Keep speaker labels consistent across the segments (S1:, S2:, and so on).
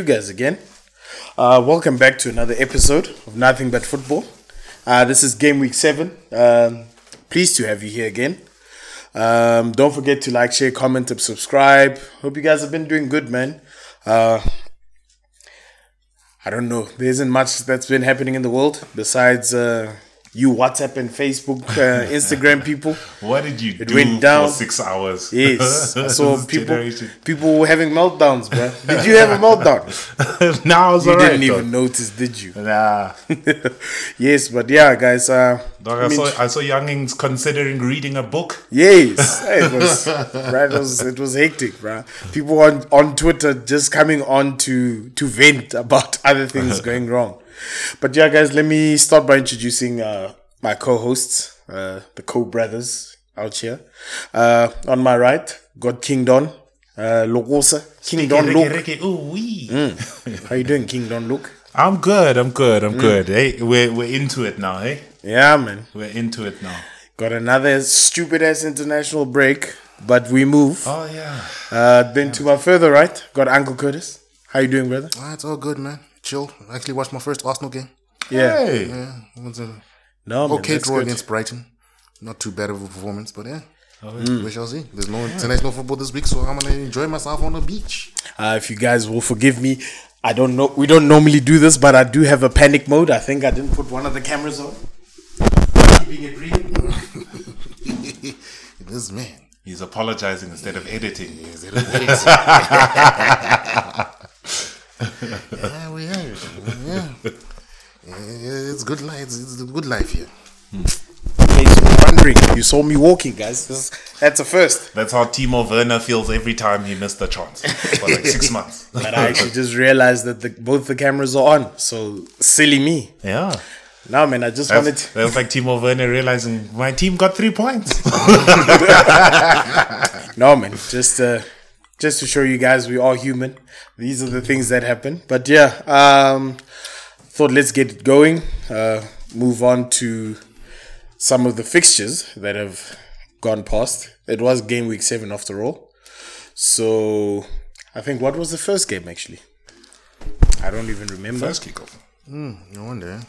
S1: you guys again? Uh, welcome back to another episode of Nothing But Football. Uh, this is game week seven. Um, pleased to have you here again. Um, don't forget to like, share, comment, and subscribe. Hope you guys have been doing good, man. Uh, I don't know. There isn't much that's been happening in the world besides uh, you WhatsApp and Facebook, uh, Instagram people.
S2: What did you
S1: It
S2: do
S1: went down.
S2: for six hours?
S1: Yes,
S2: so
S1: people
S2: generation.
S1: people were having meltdowns, bro. Did you have a meltdown?
S2: now it's
S1: You didn't even notice, did you?
S2: Nah.
S1: yes, but yeah, guys. Uh,
S2: Dog, I,
S1: I
S2: saw I saw youngings considering reading a book.
S1: yes, it was, right, it was it was hectic, bro. People on on Twitter just coming on to to vent about other things going wrong. But yeah, guys, let me start by introducing uh, my co-hosts, uh, the co-brothers out here. Uh, on my right, got King Don, uh, Logosa, King Don
S2: Ricky,
S1: Luke.
S2: Ricky, ooh, wee.
S1: How you doing, King Don Luke?
S2: I'm good. I'm good.
S1: Mm.
S2: I'm good. Hey, we're we're into it now. Hey,
S1: Yeah, man.
S2: we're into it now.
S1: Got another stupid ass international break, but we move.
S2: Oh yeah.
S1: Uh, then to my further right, got Uncle Curtis. How you doing, brother?
S3: Ah, it's all good, man. Chill. I actually watched my first Arsenal game.
S1: Yeah.
S2: Hey.
S3: Yeah, it was a
S1: No, man,
S3: okay draw
S1: good.
S3: against Brighton. Not too bad of a performance, but yeah.
S2: Oh,
S3: We shall see. There's no international football this week, so I'm gonna enjoy myself on the beach.
S1: Uh, if you guys will forgive me, I don't know. We don't normally do this, but I do have a panic mode. I think I didn't put one of the cameras on. Keeping it real.
S3: this man.
S2: He's apologizing instead of editing.
S3: Is it a Yeah, we are. Yeah. Yeah, It's good life. It's, it's a good life here.
S1: In case you were wondering, you saw me walking, guys. This, that's a first.
S2: That's how Timo Werner feels every time he missed a chance for like six months.
S1: But I actually just realized that the, both the cameras are on. So silly me.
S2: Yeah.
S1: No, man, I just wanted.
S2: That's, that's like Timo Werner realizing my team got three points.
S1: No, man, just uh, just to show you guys we are all human. These are the things that happen. But yeah, um, thought let's get it going. Uh, move on to some of the fixtures that have gone past. It was game week seven after all. So I think what was the first game actually? I don't even remember.
S2: First kickoff.
S3: No wonder.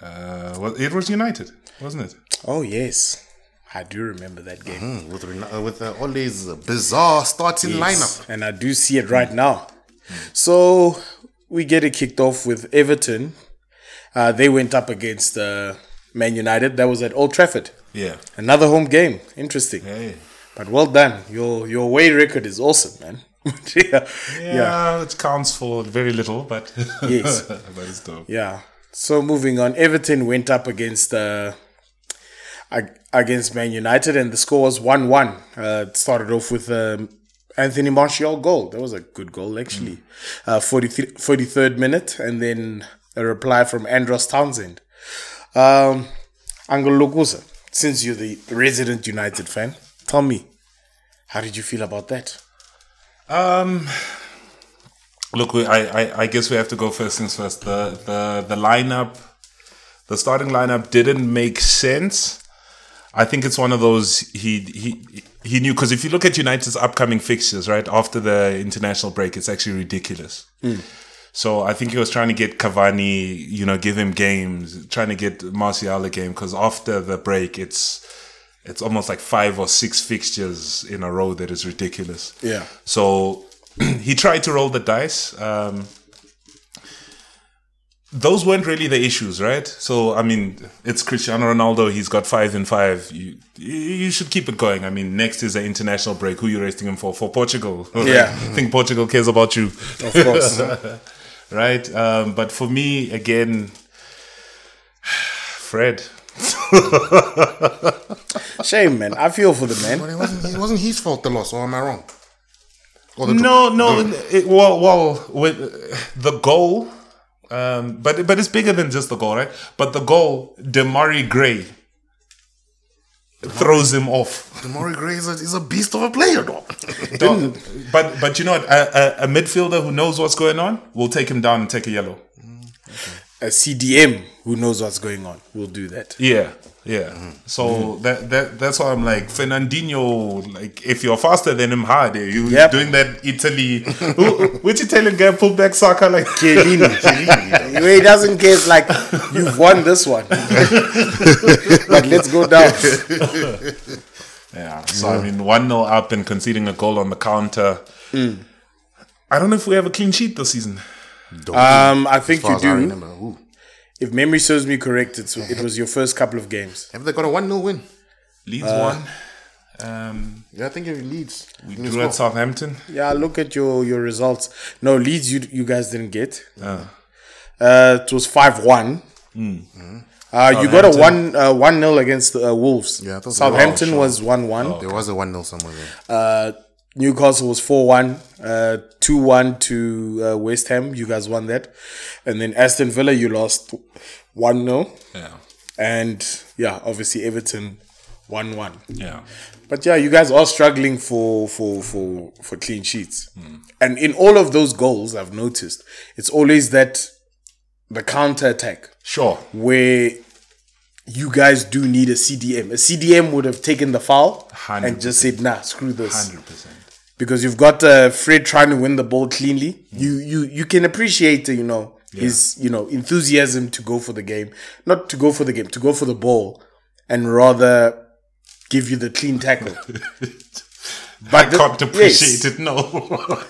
S2: Uh, well, it was United, wasn't it?
S1: Oh yes, I do remember that game.
S3: Hmm, With, uh, with uh, all these bizarre starting lineup.
S1: and I do see it right now. So we get it kicked off with Everton. Uh, they went up against uh, Man United. That was at Old Trafford.
S2: Yeah.
S1: Another home game. Interesting.
S2: Hey.
S1: But well done. Your your away record is awesome, man. yeah.
S2: Yeah,
S1: yeah.
S2: it counts for very little, but
S1: Yes.
S2: but it's dope.
S1: Yeah. So moving on, Everton went up against uh, against Man United, and the score was one-one. Uh, it started off with um, Anthony Martial goal. That was a good goal, actually. Uh, 43 43rd minute, and then a reply from Andros Townsend. Um, Angel Lokusa, since you're the resident United fan, tell me, how did you feel about that?
S2: Um, look, we, I, I I guess we have to go first things first. The the the lineup, the starting lineup didn't make sense. I think it's one of those he he he knew because if you look at United's upcoming fixtures, right after the international break, it's actually ridiculous. So I think he was trying to get Cavani, you know, give him games, trying to get Martial a game because after the break, it's it's almost like five or six fixtures in a row that is ridiculous.
S1: Yeah.
S2: So he tried to roll the dice. Um, those weren't really the issues, right? So I mean, it's Cristiano Ronaldo. He's got five and five. You you should keep it going. I mean, next is the international break. Who you resting him for? For Portugal. right?
S1: Yeah.
S2: I think Portugal cares about you,
S1: Of course.
S2: right? Um, but for me, again, Fred.
S1: Shame, man. I feel for the man.
S3: But it wasn't, it wasn't his fault, the loss, or am I wrong? Or the
S2: No, no. It, well, well, with the goal, um, but but it's bigger than just the goal, right? But the goal, Demarai Gray throws him off.
S3: Demarai Gray is a, is a beast of a player, dog.
S2: Dog. But but you know what? A, a, a midfielder who knows what's going on will take him down and take a yellow.
S1: a CDM who knows what's going on will do that.
S2: Yeah, yeah. So that that that's why I'm like Fernandinho. Like, if you're faster than him, hard. eh, You
S1: Yep.
S2: doing that Italy? who, which Italian guy pulled back soccer? Like,
S1: Chiellini. Where he doesn't care, it's like, you've won this one. but let's go down.
S2: yeah. So I mean, one 0 up and conceding a goal on the counter. I don't know if we have a clean sheet this season.
S1: Um, I think you
S3: as I
S1: do.
S3: remember. Ooh.
S1: If memory serves me correct, it's, it was your first couple of games.
S3: Have they got a 1 0 win?
S2: Leeds won. Um,
S3: Yeah, I think it leads.
S2: we drew at Southampton.
S1: Yeah, look at your your results. No Leeds, you you guys didn't get.
S2: Ah.
S1: Uh, it was five one.
S2: Hmm.
S1: Uh, you got a one uh, one nil against uh, Wolves.
S3: Yeah, I thought-
S1: Southampton
S3: oh,
S1: was one one.
S3: There was a 1 0 somewhere there.
S1: Newcastle was four one. Uh, two one to uh, West Ham. You guys won that, and then Aston Villa you lost one 0
S2: Yeah,
S1: and yeah, obviously Everton one one.
S2: yeah,
S1: But yeah, you guys are struggling for for for for clean sheets, and in all of those goals, I've noticed it's always that the counter attack
S2: sure.
S1: where you guys do need a CDM. A CDM would have taken the foul and just said, "Nah, screw this,"
S2: Hundred percent.
S1: Because you've got uh, Fred trying to win the ball cleanly. You you you can appreciate uh, you know his you know enthusiasm to go for the game, not to go for the game, to go for the ball, and rather give you the clean tackle.
S2: But I
S1: the-
S2: can't appreciate
S1: yes.
S2: it. No.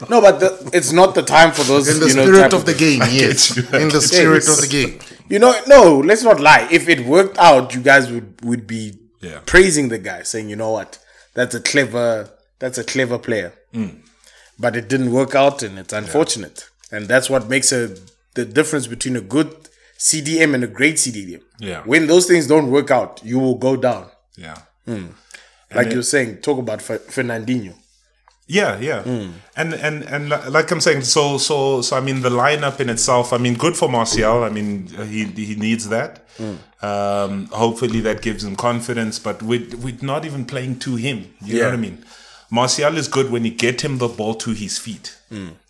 S1: No, but the, it's not the time for those.
S3: In the
S1: you know,
S3: spirit of the game, yes.
S2: you,
S3: In the spirit
S1: you.
S3: of the game.
S1: You know, no. Let's not lie. If it worked out, you guys would would be
S2: Yeah.
S1: praising the guy, saying, "You know what? That's a clever. That's a clever player."
S2: Mm.
S1: But it didn't work out, and it's unfortunate. And that's what makes a the difference between a good CDM and a great CDM.
S2: Yeah.
S1: When those things don't work out, you will go down.
S2: yeah.
S1: Like you're saying, talk about Fer- Fernandinho.
S2: Yeah, yeah, and and and like I'm saying, so so so I mean the lineup in itself. I mean, good for Martial. I mean, he he needs that. Um, hopefully, that gives him confidence. But we're we're not even playing to him. You know what I mean? Martial is good when you get him the ball to his feet.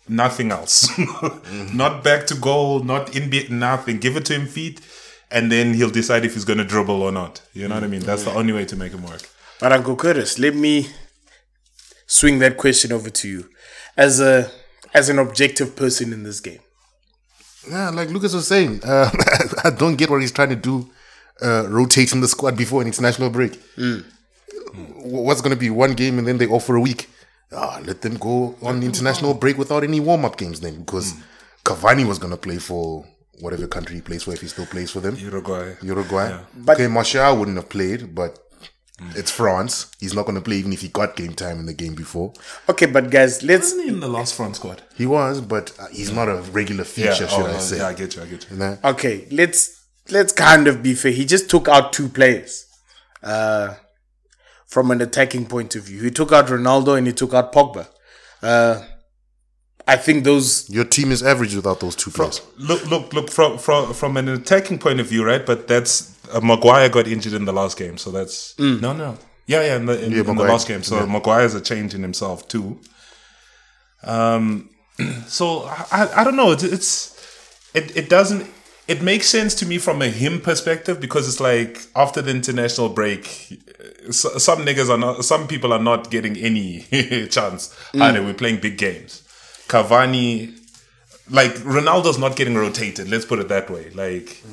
S2: Nothing else. Not back to goal. Not in bit. Nothing. Give it to him feet, and then he'll decide if he's going to dribble or not. You know what I mean? That's the only way to make him work.
S1: But Uncle Curtis, let me swing that question over to you, as a as an objective person in this game.
S3: Yeah, like Lucas was saying, uh, I don't get what he's trying to do, uh, rotating the squad before an international break. W- What's going to be one game and then they off for a week? Ah, let them go on international break without any warm up games then, because Cavani was going to play for whatever country he plays for if he still plays for them.
S2: Uruguay.
S3: Uruguay.
S1: But-
S3: okay, Martial wouldn't have played, but it's France. He's not going to play even if he got game time in the game before.
S1: Okay, but guys, let's
S2: Isn't he in the last France squad?
S3: He was, but uh, he's not a regular feature, should
S2: oh,
S3: I say?
S2: yeah, I get you. I get you.
S3: Nah.
S1: okay. Let's let's kind of be fair. He just took out two players, uh, from an attacking point of view. He took out Ronaldo and he took out Pogba. Uh, I think those.
S3: Your team is average without those two players.
S2: Look, look, look from from from an attacking point of view, right? But that's uh, Maguire got injured in the last game, so that's no, no, yeah, yeah, in the, in,
S3: Yeah,
S2: in the last game. So
S3: Yeah.
S2: Maguire's a change in himself too. Um, so I, I- I don't know. It's, it's it it doesn't it makes sense to me from a him perspective because it's like after the international break, uh, s- some niggas are not, some people are not getting any chance. Mm. Either we're playing big games. Cavani, like Ronaldo's not getting rotated. Let's put it that way. Like,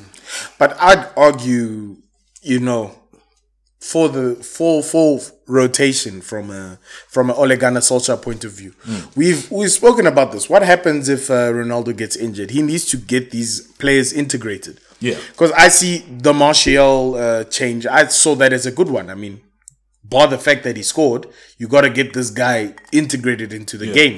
S1: But I'd argue, you know, for the full full rotation from a from an Ole Gunnar Solskjaer point of view, we've we've spoken about this. What happens if uh, Ronaldo gets injured? He needs to get these players integrated.
S2: Yeah.
S1: because I see the Martial uh, change. I saw that as a good one. I mean, bar the fact that he scored, you got to get this guy integrated into the game.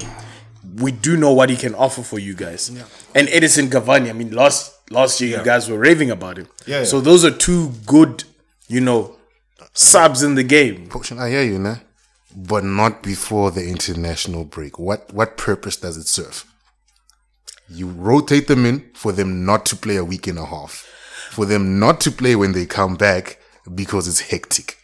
S1: We do know what he can offer for you guys. And Edinson Cavani, I mean, last last year you guys were raving about him.
S2: Yeah, yeah.
S1: So those are two good, you know, subs in the game.
S3: I hear you, nah? But not before the international break. What what purpose does it serve? You rotate them in for them not to play a week and a half. For them not to play when they come back because it's hectic.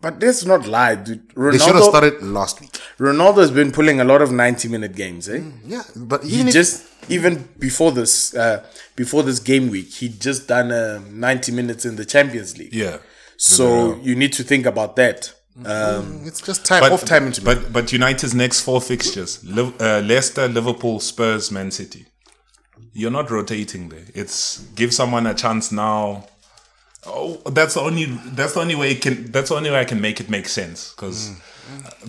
S1: But let's not lie, dude.
S3: They should have
S1: Ronaldo,
S3: started last week.
S1: Ronaldo's been pulling a lot of 90 minute games, eh?
S3: Yeah, but
S1: He just even before this uh before this game week, he'd just done uh, 90 minutes in the Champions League.
S2: Yeah.
S1: So you need to think about that. Um,
S3: it's just time
S2: But,
S3: off time into
S2: but but United's next four fixtures: Liv- uh, Leicester, Liverpool, Spurs, Man City. You're not rotating there. It's give someone a chance now. Oh, that's the only that's the only way it can that's the only way I can make it make sense because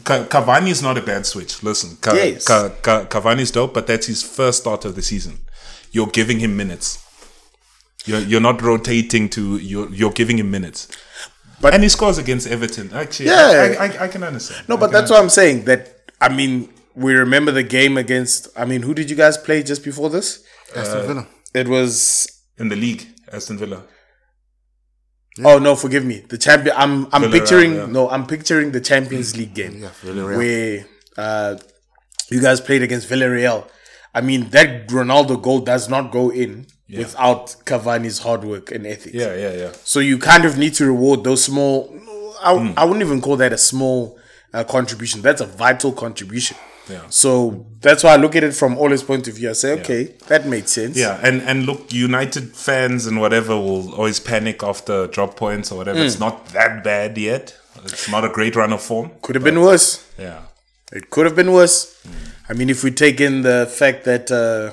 S2: Cavani is not a bad switch. Listen, Ca-
S1: Yes.
S2: Ca- Ca- Cavani's dope, but that's his first start of the season. You're giving him minutes. You're, you're not rotating to you're you're giving him minutes.
S1: But-
S2: and he scores against Everton. Actually,
S1: Yeah.
S2: I, I, I can understand.
S1: no,
S2: I
S1: but
S2: can
S1: that's what I'm saying. That I mean, we remember the game against. I mean, who did you guys play just before this?
S3: Aston Villa.
S1: It was.
S2: in the league, Aston Villa.
S1: Oh no, forgive me. The champion. I'm I'm
S2: Villarreal,
S1: picturing.
S2: yeah.
S1: No, I'm picturing the Champions League game
S3: Yeah,
S1: where uh, you guys played against Villarreal. I mean, that Ronaldo goal does not go in without Cavani's hard work and ethics.
S2: Yeah, yeah, yeah.
S1: So you kind of need to reward those small. I,
S2: Hmm.
S1: I wouldn't even call that a small uh, contribution. That's a vital contribution.
S2: Yeah.
S1: So that's why I look at it from Ole's point of view. I say, okay, that made sense.
S2: Yeah, and and look, United fans and whatever will always panic after drop points or whatever.
S1: Hmm.
S2: It's not that bad yet. It's not a great run of form.
S1: Could have been worse.
S2: Yeah,
S1: It could have been worse. I mean, if we take in the fact that uh,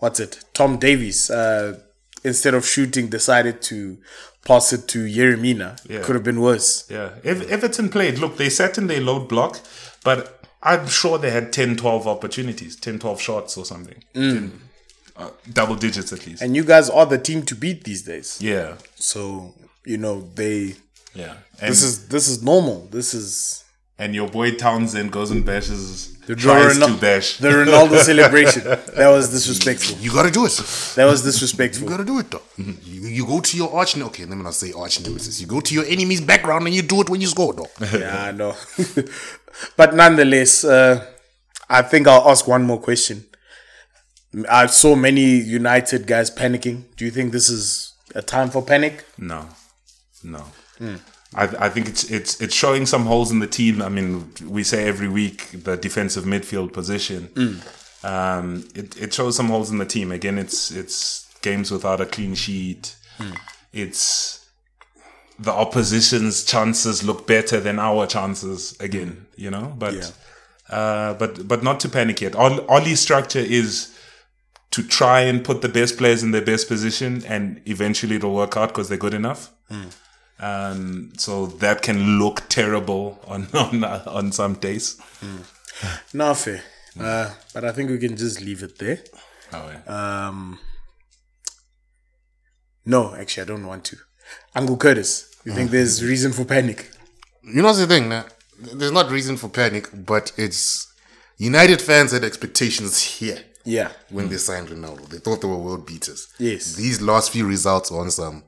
S1: what's it, Tom Davies, uh, instead of shooting, decided to pass it to Yerry Mina,
S2: Yeah.
S1: could have been worse.
S2: yeah. Ev- Everton played. Look, they sat in their load block, but I'm sure they had 10, 12 opportunities, 10, 12 shots or something. 10, uh, double digits at least.
S1: And you guys are the team to beat these days.
S2: yeah,
S1: So you know they.
S2: yeah. And,
S1: This is this is normal. This is
S2: and your boy Townsend goes and bashes,
S1: the
S2: tries
S1: Ronal-
S2: to bash.
S1: the Ronaldo celebration. That was disrespectful.
S3: You gotta do it.
S1: That was disrespectful.
S3: You gotta do it though. You, you go to your arch. Okay, let me not say arch nemesis. You go to your enemy's background and you do it when you score, though.
S1: yeah, I know. but nonetheless, uh, I think I'll ask one more question. I saw many United guys panicking. Do you think this is a time for panic?
S2: No, no. I, I think it's it's it's showing some holes in the team. I mean, we say every week the defensive midfield position. Um, it it shows some holes in the team. Again, it's it's games without a clean sheet. It's the opposition's chances look better than our chances again. You know, but
S1: Yeah.
S2: uh, but but not to panic yet. Ole's structure is to try and put the best players in their best position, and eventually it'll work out because they're good enough. Um, so that can look terrible on on, on some days.
S1: No, fair. Uh, but I think we can just leave it there.
S2: Oh, yeah.
S1: Um, no, actually, I don't want to. Uncle Curtis, you think there's reason for panic?
S3: You know what's the thing, nah? There's not reason for panic, but it's United fans had expectations here
S1: Yeah.
S3: when they signed Ronaldo. They thought they were world beaters.
S1: Yes.
S3: These last few results are on some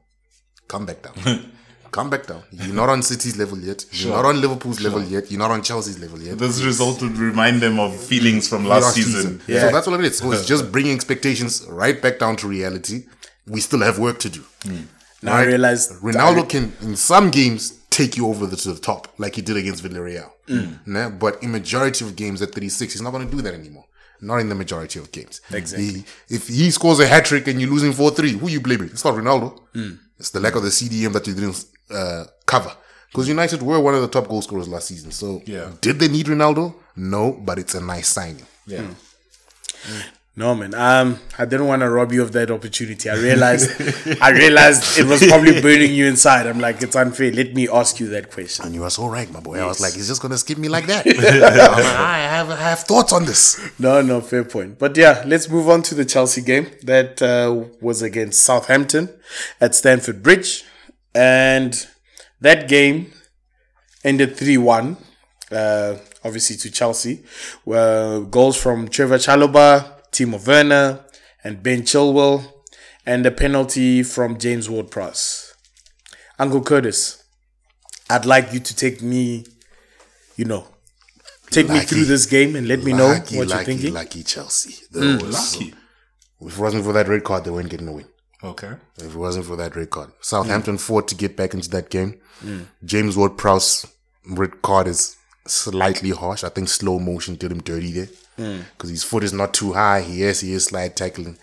S3: come back down. come back down. You're not on City's level yet. You're not on Liverpool's level yet. You're not on Chelsea's level yet.
S2: This result would remind them of feelings from last, season.
S1: Yeah.
S3: So that's what it is. So it's just bringing expectations right back down to reality. We still have work to do. Hmm.
S1: Now I realized
S3: Ronaldo can, in some games, take you over the, to the top, like he did against Villarreal. Hmm. Nah, but in majority of games at 36, he's not going to do that anymore. Not in the majority of games.
S1: Exactly.
S3: He- if he scores a hat trick and you're losing 4 3, who you blaming? It's not Ronaldo. Hmm. It's the lack of the CDM that you didn't uh, cover. Because United were one of the top goal scorers last season. So,
S2: Yeah.
S3: did they need Ronaldo? No, but it's a nice signing.
S2: Yeah.
S1: No man, um, I didn't want to rob you of that opportunity. I realized, I realized it was probably burning you inside. I'm like, it's unfair. Let me ask you that question.
S3: And you were so right, my boy. I was like, he's just going to skip me like that. Like, I, have, I have thoughts on this.
S1: No, no, fair point. But yeah, let's move on to the Chelsea game that uh, was against Southampton at Stamford Bridge, and that game ended three one. Uh, obviously to Chelsea, were goals from Trevoh Chalobah, Timo Werner, and Ben Chilwell, and a penalty from James Ward-Prowse. Uncle Curtis, I'd like you to take me, you know, take me through this game and let me know
S3: Lucky,
S1: what you're
S3: lucky,
S1: thinking.
S3: Lucky Chelsea. Those-
S2: Lucky.
S3: If it wasn't for that red card, they weren't getting a win.
S2: Okay.
S3: if it wasn't for that red card. Southampton hmm. fought to get back into that game. Hmm. James Ward Prowse red card is slightly harsh. I think slow motion did him dirty there hmm. because his foot is not too high. Yes, he is slide tackling.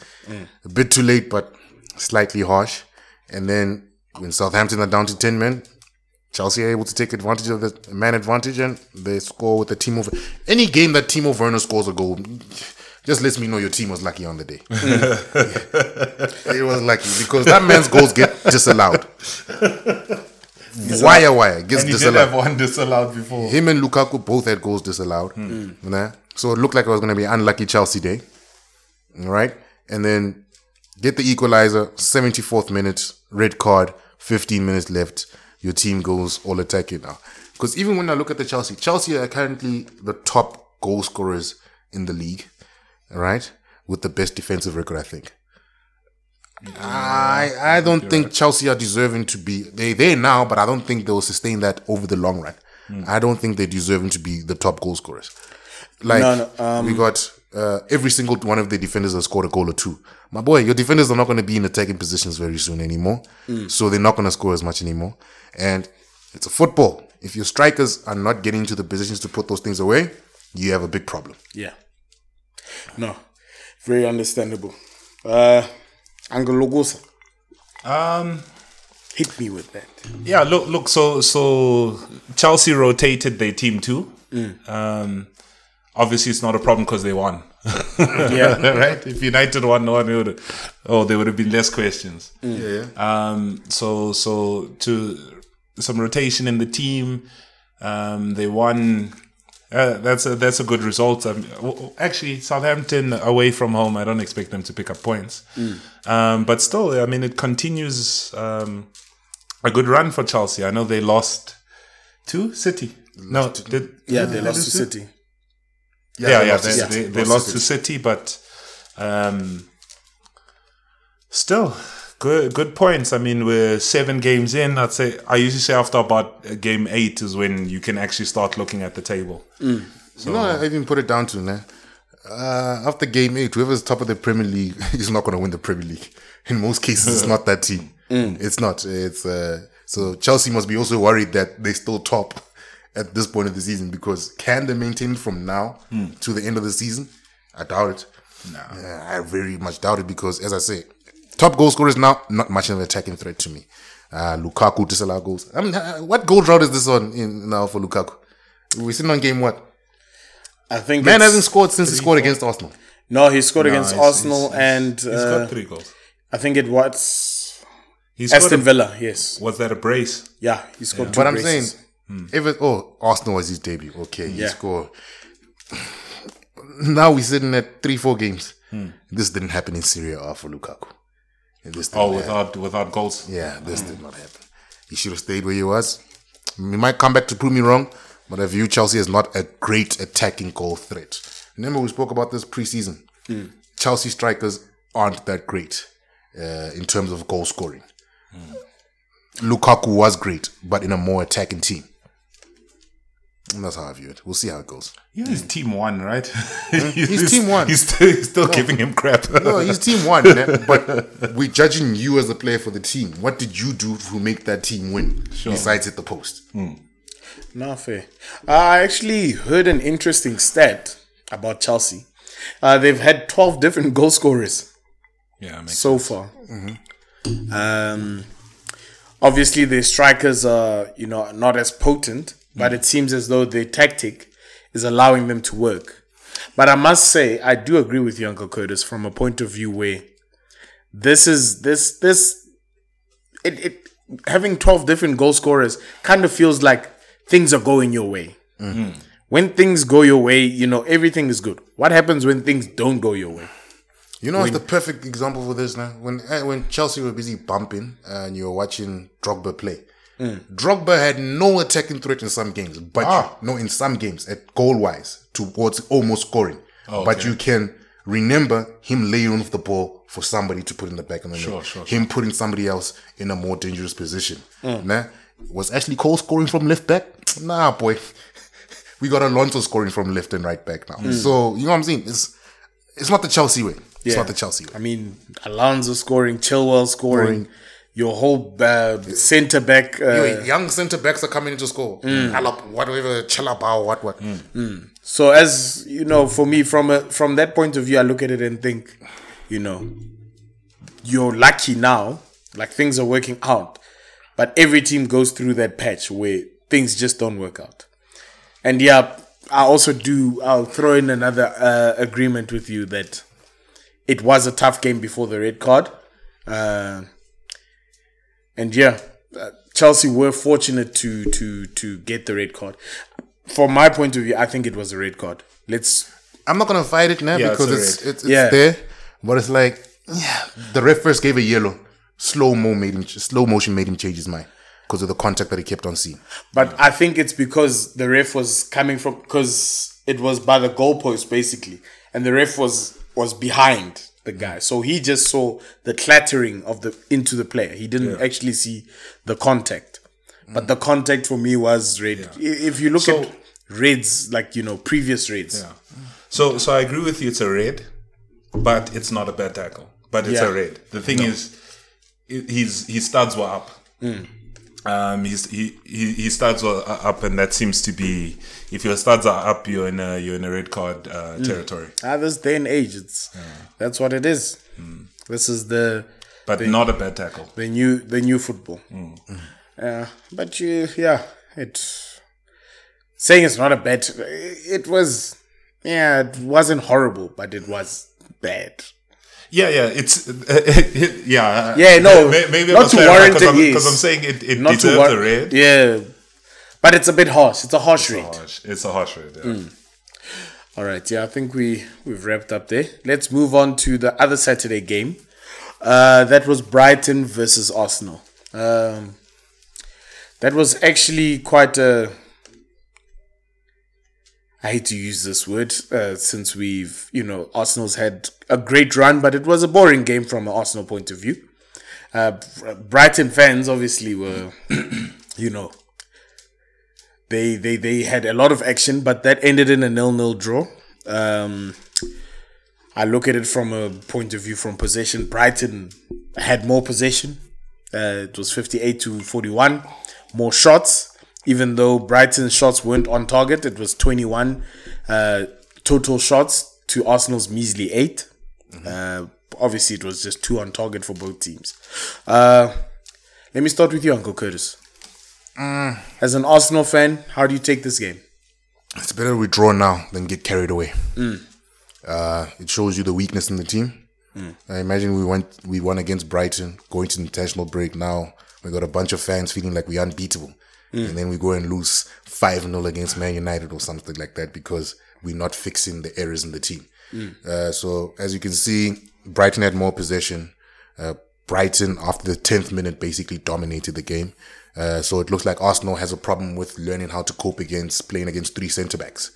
S3: A bit too late, but slightly harsh. And then when Southampton are down to 10 men, Chelsea are able to take advantage of the man advantage and they score with the team of any game that Timo Werner scores a goal. Just lets me know your team was lucky on the day. it was lucky because that man's goals get disallowed. Wire wire gets
S2: And did
S3: disallowed.
S2: have one disallowed before.
S3: Him and Lukaku both had goals disallowed. Hmm. Nah. So it looked like it was going to be an unlucky Chelsea day. All right. And then get the equalizer, 74th minute, red card, 15 minutes left. Your team goes all attacking now. Because even when I look at the Chelsea, Chelsea are currently the top goal scorers in the league. Right. With the best defensive record, I think. I I don't think Chelsea are deserving to be they they now, but I don't think they will sustain that over the long run. Hmm. I don't think they're deserving to be the top goal scorers. Like
S1: No, no, um,
S3: we got uh, every single one of the defenders has scored a goal or two. My boy, your defenders are not going to be in attacking positions very soon anymore, hmm. so they're not going to score as much anymore. And it's a football. If your strikers are not getting into the positions to put those things away, you have a big problem.
S1: Yeah. No. Very understandable. Uh Uncle Logosa,
S2: Um,
S1: hit me with that.
S2: yeah. Look, look. So, so Chelsea rotated their team too. Um, obviously, it's not a problem because they won.
S1: Yeah.
S2: right? If United won, no one would. Oh, there would have been less questions.
S3: Yeah,
S2: Um, so so to some rotation in the team. Um, they won. Uh, that's a that's a good result. Um, actually, Southampton away from home, I don't expect them to pick up points. Um, but still, I mean, it continues um, a good run for Chelsea. I know they lost to City. No, did,
S1: Yeah,
S2: did
S1: they lost to City.
S2: yeah, yeah,
S3: lost to
S2: they,
S3: City.
S2: they, they lost to City, but um, still good good points. I mean, we're seven games in. I'd say I usually say after about game eight is when you can actually start looking at the table.
S3: You know, I even put it down to nah, uh, after game eight, whoever's top of the Premier League is not going to win the Premier League. In most cases, it's not that team. It's not. It's uh, so Chelsea must be also worried that they still top at this point of the season because can they maintain it from now to the end of the season? I doubt it. No, I very much doubt it because, as I say, top goal scorers now not much of an attacking threat to me. Uh, Lukaku disallowed goals. I mean, uh, what goal drought is this on in now for Lukaku? We're sitting on game what?
S1: I think
S3: Man hasn't scored since he scored against Arsenal.
S1: No, he scored against
S2: he's-
S1: Arsenal
S2: he's-
S1: and
S2: He's
S1: uh,
S2: got three goals.
S1: I think it was
S2: He's got
S1: Aston
S2: a,
S1: Villa. Yes.
S2: was that a brace?
S1: Yeah, he scored two
S3: But I'm
S1: braces.
S3: saying, if it, oh, Arsenal was his debut. Okay, he
S1: Yeah.
S3: scored. Now we're sitting at three, four games. This didn't happen in Serie A for Lukaku. And this
S2: Oh,
S3: happen.
S2: without without goals.
S3: Yeah, this did not mm. happen. He should have stayed where he was. He might come back to prove me wrong, but I view Chelsea as not a great attacking goal threat. Remember, we spoke about this preseason. Mm. Chelsea strikers aren't that great uh, in terms of goal scoring. Mm. Lukaku was great, but in a more attacking team. And that's how I view it. We'll see how it goes.
S2: Yeah, his team one, right?
S3: He's team one.
S2: He's still, he's still giving him crap.
S3: No, he's team one, but we're judging you as a player for the team. What did you do to make that team win? Besides hit the post.
S1: No, fair. I actually heard an interesting stat about Chelsea. Uh, they've had 12 different goal scorers
S2: yeah, makes
S1: so far. Um, obviously, their strikers are, you know, not as potent, but it seems as though the tactic is allowing them to work. But I must say, I do agree with you, Uncle Curtis, from a point of view where this is this this it, it having 12 different goal scorers kind of feels like things are going your way. When things go your way, you know, everything is good. What happens when things don't go your way?
S3: You know, it's the perfect example for this now. When eh, when Chelsea were busy bumping and you were watching Drogba play, Drogba had no attacking threat in some games, but
S2: Ah.
S3: no, in some games at goal wise towards almost scoring.
S2: Oh,
S3: But you can remember him laying off the ball for somebody to put in the back of the net.
S2: Sure, sure,
S3: Him putting somebody else in a more dangerous position. Nah, was Ashley Cole scoring from left back? Nah, boy. we got Alonso scoring from left and right back now. So you know what I'm saying? It's it's not the Chelsea way. It's not the Chelsea way.
S1: I mean, Alonso scoring, Chilwell scoring,
S3: Scoring.
S1: Your whole uh, centre back. Uh,
S3: young centre backs are coming in to score. Alap, whatever, Chalobah, what, what.
S1: So as you know, for me, from a from that point of view, I look at it and think, you know, you're lucky now, like things are working out, but every team goes through that patch where things just don't work out. And yeah, I also do. I'll throw in another uh, agreement with you that it was a tough game before the red card, uh, and yeah, uh, Chelsea were fortunate to to to get the red card. From my point of view, I think it was a red card. Let's
S3: I'm not going to fight it now
S2: Yeah,
S3: because
S2: it's
S3: it's, it's, it's
S1: Yeah.
S3: there. But it's like, yeah, the ref first gave a yellow. Slow mo made him, slow motion made him change his mind because of the contact that he kept on seeing.
S1: But I think it's because the ref was coming from because it was by the goalpost basically, and the ref was was behind the guy, so he just saw the clattering of the into the player. He didn't actually see the contact, but the contact for me was red. I- If you look
S2: So-
S1: at reds, like you know previous reds,
S2: Yeah. So so I agree with you. It's a red, but it's not a bad tackle. But it's
S1: Yeah.
S2: a red. The thing is, i- his his studs were up.
S1: Hmm.
S2: Um, his he, he his studs were u- up, and that seems to be if your studs are up, you're in a you're in a red card uh,
S1: Hmm.
S2: territory.
S1: ah, this day and age, it's that's what it is. This is the
S2: But not a bad tackle.
S1: the new the new football. Yeah, but you yeah, it saying it's not a bad. It was yeah, it wasn't horrible, but it was bad.
S2: Yeah, yeah, it's yeah.
S1: Yeah, no,
S2: May- maybe
S1: not
S2: I'm
S1: to warrant
S2: because
S1: it,
S2: I'm,
S1: yes.
S2: I'm saying it, it
S1: Not to
S2: deserved
S1: war-
S2: the red.
S1: Yeah, but it's a bit harsh. It's a harsh it's rate.
S2: Harsh. It's a harsh red. Yeah.
S1: All right, yeah, I think we we've wrapped up there. Let's move on to the other Saturday game. Uh, that was Brighton versus Arsenal. Um, that was actually quite a. I hate to use this word uh, since we've, you know, Arsenal's had a great run, but it was a boring game from an Arsenal point of view. Uh, Brighton fans obviously were, you know, they they they had a lot of action, but that ended in a nil-nil draw. Um, I look at it from a point of view from possession. Brighton had more possession. Uh, it was 58 to 41. More shots, even though Brighton's shots weren't on target. It was 21 uh, total shots to Arsenal's measly 8. Uh, obviously, it was just two on target for both teams. Uh, let me start with you, Uncle Curtis. As an Arsenal fan, how do you take this game?
S3: It's better we draw now than get carried away. Uh, it shows you the weakness in the team. I imagine we went we won against Brighton, going to the international break now. We got a bunch of fans feeling like we're unbeatable. And then we go and lose 5 0 against Man United or something like that because we're not fixing the errors in the team. Uh, so, as you can see, Brighton had more possession. Uh, Brighton, after the 10th minute, basically dominated the game. Uh, so it looks like Arsenal has a problem with learning how to cope against playing against three centre backs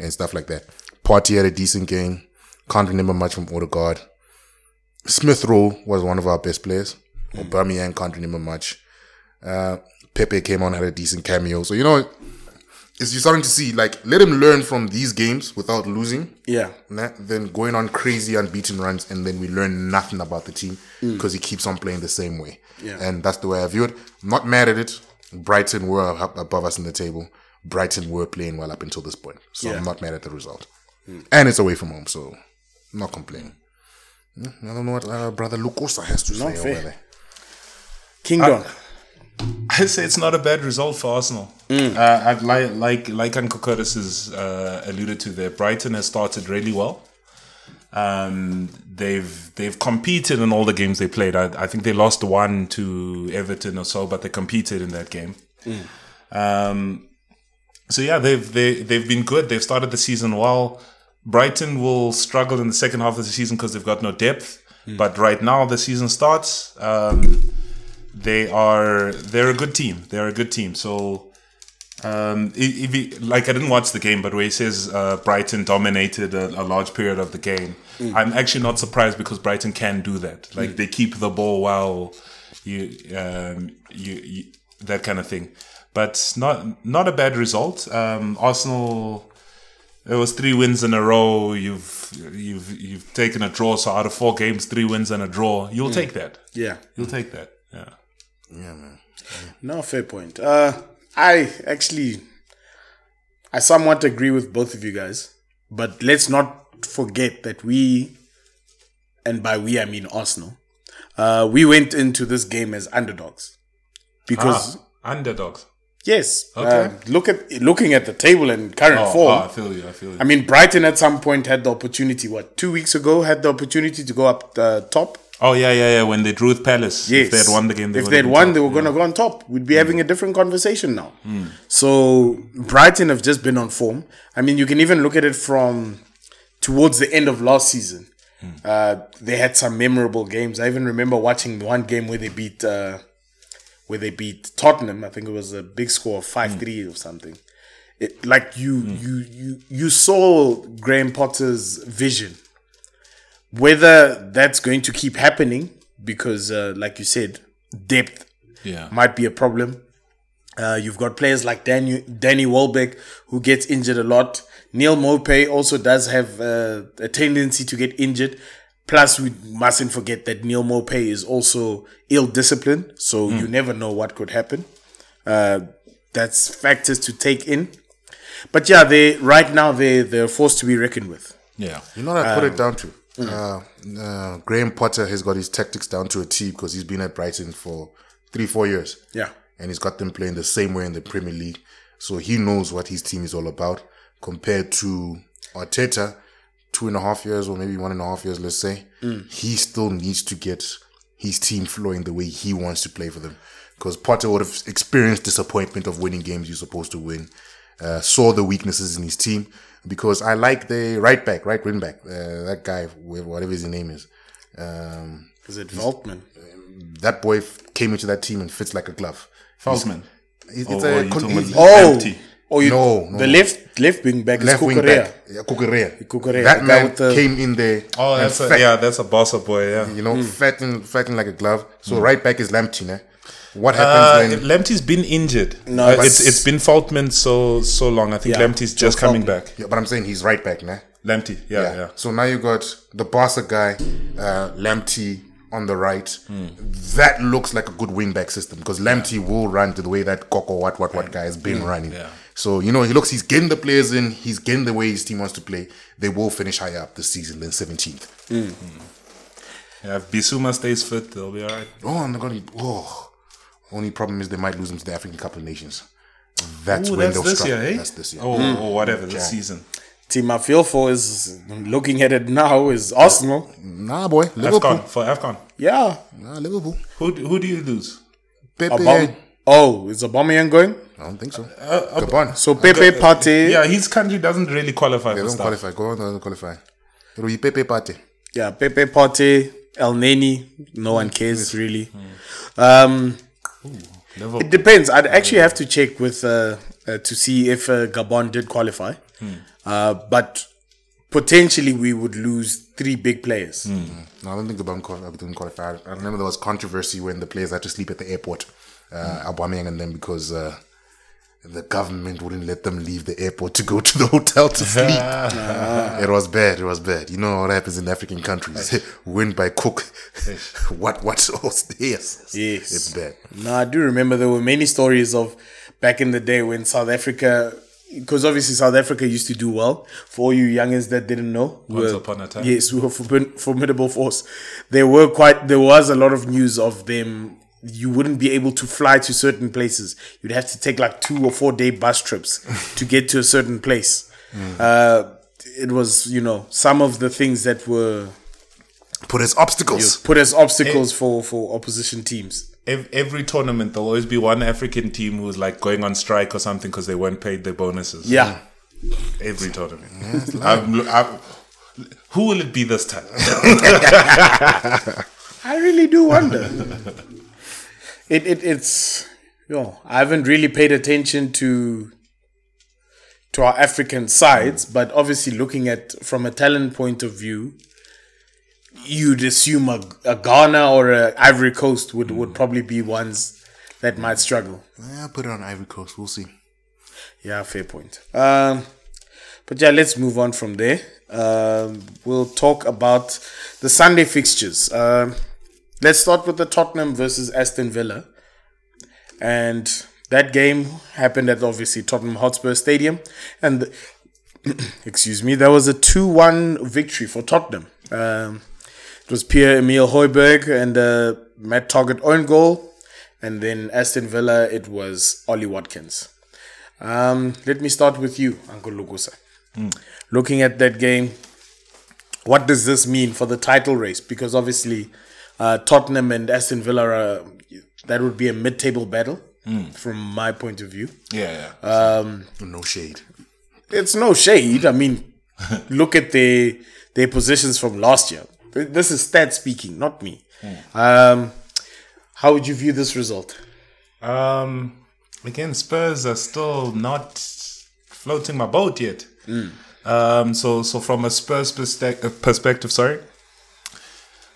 S3: and stuff like that. Partey had a decent game. Can't remember much from Odegaard. Smith Rowe was one of our best players. Aubameyang can't remember much. Uh, Pepe came on had a decent cameo. So you know, it's you're starting to see like let him learn from these games without losing.
S1: Yeah.
S3: Nah, then going on crazy unbeaten runs, and then we learn nothing about the team because he keeps on playing the same way.
S1: Yeah.
S3: And that's the way I view it. I'm not mad at it. Brighton were up above us in the table. Brighton were playing well up until this point. So
S1: Yeah.
S3: I'm not mad at the result. And it's away from home, so I'm not complaining. Hmm, I don't know what uh, brother Lucosa has to say
S1: fair.
S3: over there.
S1: Kingdom.
S2: I say it's not a bad result for Arsenal. Uh, I'd like like like Uncle Curtis has uh, alluded to there. Brighton has started really well. Um, they've they've competed in all the games they played. I, I think they lost one to Everton or so, but they competed in that game. Um, so yeah, they've they they've been good. They've started the season well. Brighton will struggle in the second half of the season because they've got no depth. But right now the season starts. Um, they are they're a good team. They're a good team. So um, if, like I didn't watch the game, but where he says uh, Brighton dominated a, a large period of the game, I'm actually not surprised because Brighton can do that. Like they keep the ball well, you, um, you, you that kind of thing. But not not a bad result. Um, Arsenal It was three wins in a row. You've you've you've taken a draw. So out of four games, three wins and a draw. You'll take that.
S1: Yeah.
S2: You'll take that. Yeah.
S3: Yeah, man.
S1: No, fair point. Uh, I actually, I somewhat agree with both of you guys, but let's not forget that we, and by we I mean Arsenal, uh, we went into this game as underdogs because
S2: Ah, underdogs.
S1: yes,
S2: Okay.
S1: uh, look at looking at the table and current
S2: Oh,
S1: form.
S2: oh, I feel you. I feel you.
S1: I mean, Brighton at some point had the opportunity. What two weeks ago had the opportunity to go up the top.
S2: Oh yeah, yeah, yeah. When they drew with Palace,
S1: Yes.
S2: if they had won the game, they
S1: if they
S2: have
S1: had won,
S2: top.
S1: they were going to go on top. We'd be mm. having a different conversation now. Mm. So Brighton have just been on form. I mean, you can even look at it from towards the end of last season. Mm. Uh, they had some memorable games. I even remember watching one game where they beat uh, where they beat Tottenham. I think it was a big score of five three or something. It, like you, you, you, you saw Graham Potter's vision whether that's going to keep happening because uh, like you said depth
S2: Yeah.
S1: might be a problem. Uh, you've got players like Danny, Danny Welbeck who gets injured a lot. Neal Maupay also does have uh, a tendency to get injured. Plus we mustn't forget that Neal Maupay is also ill-disciplined so you never know what could happen. Uh, that's factors to take in. But yeah they right now they they're forced to be reckoned with.
S2: Yeah.
S3: You know what I put it down to? Uh, uh, Graham Potter has got his tactics down to a T because he's been at Brighton for three, four years.
S1: yeah
S3: And he's got them playing the same way in the Premier League. So he knows what his team is all about compared to Arteta, two and a half years or maybe one and a half years, let's say. He still needs to get his team flowing the way he wants to play for them. Because Potter would have experienced disappointment of winning games you're supposed to win, uh, saw the weaknesses in his team. Because I like the right back, right wing back, uh, that guy, whatever his name is. Um,
S1: is it Veltman
S3: that boy f- came into that team and fits like a glove.
S2: Falsman.
S3: It's, it's
S2: or
S3: a
S2: you
S3: con-
S2: talking
S3: it's-
S2: about-
S1: Oh,
S2: Empty.
S1: oh, you,
S3: No, no.
S1: the left left wing back
S3: left
S1: is
S3: wing
S1: Cucurella.
S3: back. Yeah, Cucurella.
S1: Cucurella,
S3: That
S1: the
S3: man
S1: the-
S3: came in there.
S2: Oh, that's a,
S3: fat,
S2: yeah, that's a bossa boy. Yeah.
S3: You know, fat and fatting like a glove. So right back is Lamptey. What happens
S2: Uh,
S3: when?
S2: Lamptey's been injured.
S1: No,
S2: Uh,
S1: it's-
S2: it's been Faultman so so long. I think
S1: Yeah,
S2: Lamptey's just coming back.
S3: yeah, but I'm saying he's right back, nah.
S2: Lamptey, yeah, yeah.
S3: So now you got the Barca guy, uh, Lamptey on the right.
S2: Hmm.
S3: That looks like a good wing back system because Lamptey will run to the way that Coco what what what guy has been running.
S2: Hmm. yeah.
S3: So you know he looks he's getting the players in. He's getting the way his team wants to play. They will finish higher up this season than 17th.
S2: Yeah, if Bissouma stays fit, they'll be alright.
S3: Oh, they're gonna. Oh, only problem is they might lose them to the African Cup of Nations. That's
S2: Ooh,
S3: when
S2: that's
S3: they'll
S2: this
S3: struggle.
S2: year, eh?
S3: That's this year.
S2: Oh, or whatever, this season.
S1: Team I feel for is looking at it now is Arsenal.
S3: Nah, boy, Liverpool.
S2: AFCON, for AFCON.
S1: Yeah.
S3: Nah, Liverpool.
S2: Who, who do you lose?
S3: Pepe.
S1: Aubame- oh, is Aubameyang going?
S3: I don't think so.
S2: Uh,
S3: Gabon.
S1: So Pepe Partey.
S2: Yeah, his country doesn't really qualify
S3: They
S2: for
S3: don't
S2: stuff.
S3: qualify. Go on, doesn't qualify. It'll be Pepe Pate.
S1: Yeah, Pepe Partey, Elneny. No one cares really. Um,
S2: Liverpool.
S1: it depends. I'd actually have to check with uh, uh, to see if uh, Gabon did qualify. Uh, but potentially we would lose three big players.
S3: No, I don't think Gabon qual- didn't qualify. I remember there was controversy when the players had to sleep at the airport, uh, Aubameyang and them, because uh, the government wouldn't let them leave the airport to go to the hotel to sleep. It was bad. It was bad. You know what happens in African countries? Win by cook. what? What else? Yes.
S1: Yes.
S3: It's bad.
S1: No, I do remember there were many stories of back in the day when South Africa, because obviously South Africa used to do well. For all you youngins that didn't know,
S2: Once
S1: were-
S2: upon a time.
S1: yes, we were forbi- formidable force. There were quite, there was a lot of news of them. You wouldn't be able to fly to certain places. You'd have to take like two or four day bus trips to get to a certain place. Mm. Uh, it was, you know, some of the things that were
S3: Put as obstacles.
S1: put as obstacles eh, for for opposition teams.
S2: Every tournament, there'll always be one African team who's like going on strike or something because they weren't paid their bonuses.
S1: Yeah. Mm.
S2: Every tournament. I'm, I'm, who will it be this time?
S1: I really do wonder. it, it it's you know, I haven't really paid attention to to our African sides, but obviously looking at from a talent point of view, you'd assume a, a Ghana or a Ivory Coast would, would probably be ones that might struggle.
S3: Yeah, put it on Ivory Coast. We'll see.
S1: Yeah, fair point. Um, But yeah, let's move on from there. Um, we'll talk about the Sunday fixtures. Um, let's start with the Tottenham versus Aston Villa. And that game happened at obviously Tottenham Hotspur Stadium. And excuse me, there was a 2 1 victory for Tottenham. Um, it was Pierre Emile Højbjerg and uh, Matt Targett own goal. And then Aston Villa, it was Ollie Watkins. Um, let me start with you, Uncle Lugusa. Looking at that game, what does this mean for the title race? Because obviously, uh, Tottenham and Aston Villa are that would be a mid-table battle from my point of view.
S2: Yeah, yeah.
S3: No shade.
S1: It's no shade. I mean, look at their their positions from last year. This is stat speaking, not me. Um, how would you view this result?
S2: Um, again, Spurs are still not floating my boat yet. Um, so so from a Spurs perspective, perspective, sorry.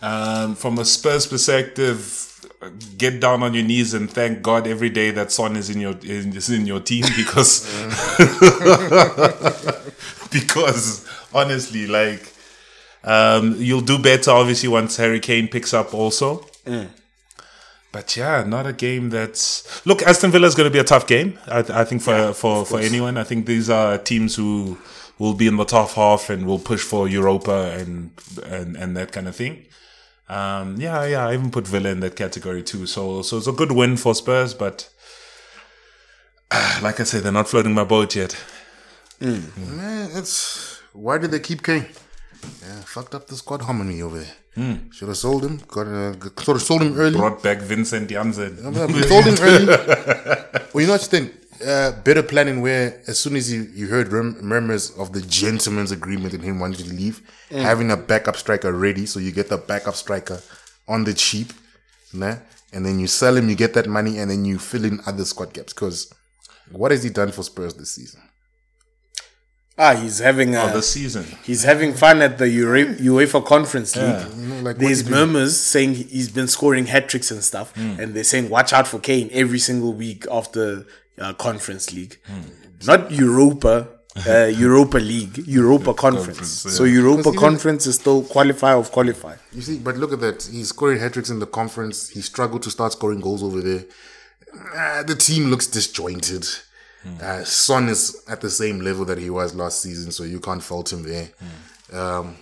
S2: Um, from a Spurs perspective, get down on your knees and thank God every day that Son is in your is in your team because because honestly, like um, you'll do better obviously once Harry Kane picks up also. But yeah, not a game that's look. Aston Villa is going to be a tough game. I, I think for for for anyone. I think these are teams who will be in the top half and will push for Europa and and and that kind of thing. Um, yeah, yeah. I even put Villa in that category too. So so it's a good win for Spurs, but like I said, they're not floating my boat yet.
S3: Man, it's why did they keep Kane? Yeah, fucked up the squad harmony over there. Should have sold him. Got uh, sort of sold him early.
S2: Brought back Vincent Janssen.
S3: We sold him early. well, you know what you think? Uh, better planning where as soon as you, you heard rem- murmurs of the gentleman's agreement and him wanting to leave, having a backup striker ready, so you get the backup striker on the cheap, nah? and then you sell him, you get that money, and then you fill in other squad gaps. Because what has he done for Spurs this season?
S1: Ah, he's having a,
S2: Oh, the season.
S1: he's having fun at the Euro- UEFA Conference League.
S3: You know, like,
S1: There's
S3: he do?
S1: murmurs saying he's been scoring hat tricks and stuff, and they're saying watch out for Kane every single week after uh, Conference League, not Europa. Uh, Europa League, Europa Conference.
S2: Conference,
S1: So. Europa Conference is still qualify of qualify.
S3: You see, but look at that. He's scoring hat tricks in the conference. He struggled to start scoring goals over there. Uh, the team looks disjointed. Uh, Son is at the same level that he was last season, so you can't fault him there. Um,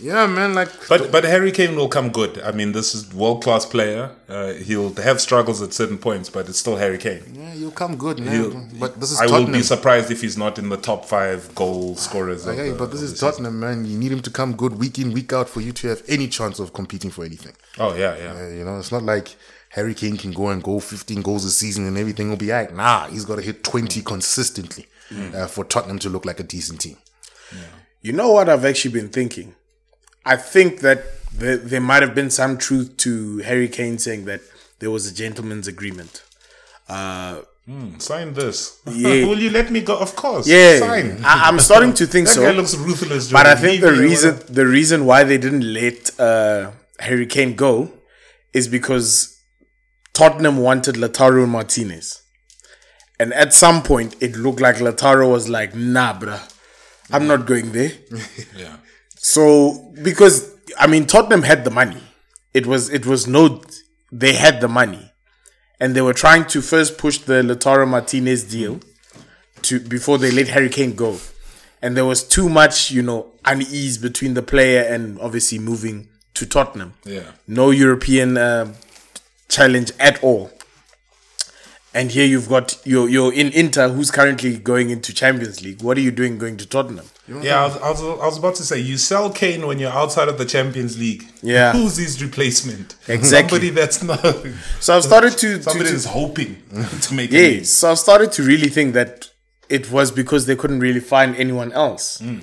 S3: yeah, man, like
S2: But but Harry Kane will come good. I mean, this is world class player. Uh, he'll have struggles at certain points, but it's still Harry Kane.
S3: yeah, you'll come good, man.
S2: He'll-
S3: But this is
S2: I will
S3: Tottenham.
S2: be surprised if he's not in the top five goal scorers. of the-
S3: but this is
S2: the season.
S3: Tottenham, man. You need him to come good week in, week out for you to have any chance of competing for anything.
S2: Oh yeah, yeah.
S3: Uh, you know, it's not like Harry Kane can go and go 15 goals a season and everything will be all right. Nah, he's got to hit 20 consistently uh, for Tottenham to look like a decent team.
S1: You know what I've actually been thinking? I think that there, there might have been some truth to Harry Kane saying that there was a gentleman's agreement. Uh,
S2: Sign this.
S1: Yeah.
S2: will you let me go? Of course.
S1: yeah,
S2: Sign.
S1: I, I'm starting to think
S2: That
S1: so.
S2: guy looks ruthless.
S1: But I think the reason the reason why they didn't let uh, Harry Kane go is because Tottenham wanted Lautaro Martinez, and at some point it looked like Lautaro was like, "Nah, bruh, I'm not going there."
S2: Yeah.
S1: So because I mean Tottenham had the money, it was it was no they had the money, and they were trying to first push the Lautaro Martinez deal to before they let Harry Kane go, and there was too much you know unease between the player and obviously moving to Tottenham.
S2: Yeah.
S1: no European um challenge at all. And here you've got you're you're in Inter, who's currently going into Champions League. What are you doing going to Tottenham?
S2: Yeah, I was, I, was, I was about to say, you sell Kane when you're outside of the Champions League.
S1: Yeah.
S2: Who's his replacement?
S1: Exactly.
S2: Somebody that's not.
S1: So I've started to, to,
S2: Somebody
S1: to
S2: is hoping to make a
S1: yeah.
S2: name.
S1: So I've started to really think that it was because they couldn't really find anyone else. Hmm.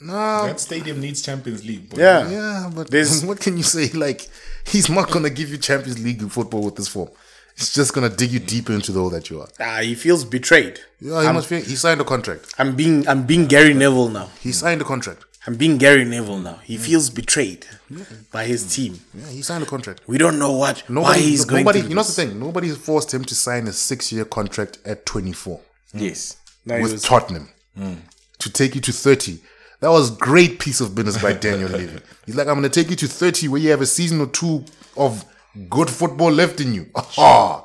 S3: No,
S2: That stadium needs Champions League. boy.
S1: Yeah.
S3: yeah, but
S1: There's-
S3: what can you say? Like, he's not going to give you Champions League football with this form. It's just going to dig you deeper into the hole that you are.
S1: Ah, he feels betrayed.
S3: Yeah, he must feel, he signed a contract.
S1: I'm being I'm being Gary Neville now.
S3: He signed a contract.
S1: I'm being Gary Neville now. He feels betrayed by his team.
S3: Yeah, he signed a contract.
S1: We don't know what why
S3: Nobody,
S1: he's going
S3: nobody, you know the thing? Nobody forced him to sign a six year contract at 24
S1: Yes. Now
S3: with
S1: was-
S3: Tottenham. to take you to 30. That was great piece of business by Daniel Levy. He's like, I'm going to take you to 30 where you have a season or two of good football left in you. Ah,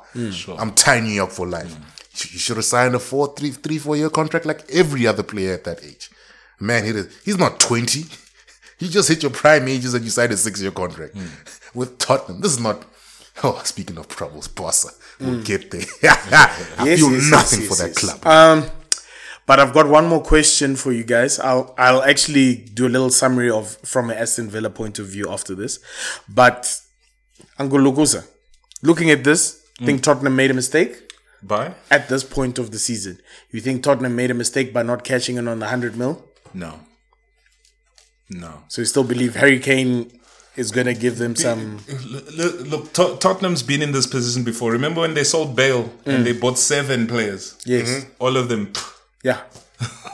S3: I'm tying you up for life. You should have signed a four, three, three, four year contract like every other player at that age. Man, he he's not 20. He just hit your prime ages and you signed a six year contract with Tottenham. This is not. Oh, speaking of troubles, Bossa, we'll get there. I
S1: Yes,
S3: feel
S1: yes,
S3: nothing
S1: yes,
S3: for that club.
S1: Um, but I've got one more question for you guys. I'll I'll actually do a little summary of from an Aston Villa point of view after this. But Lukusa, looking at this, think Tottenham made a mistake
S2: Bye.
S1: at this point of the season. You think Tottenham made a mistake by not cashing in on the hundred mil?
S2: No. No.
S1: So you still believe Harry Kane is gonna give them some?
S2: Look, look Tot- Tottenham's been in this position before. Remember when they sold Bale
S1: Mm.
S2: and they bought seven players?
S1: Yes.
S2: All of them.
S1: Yeah.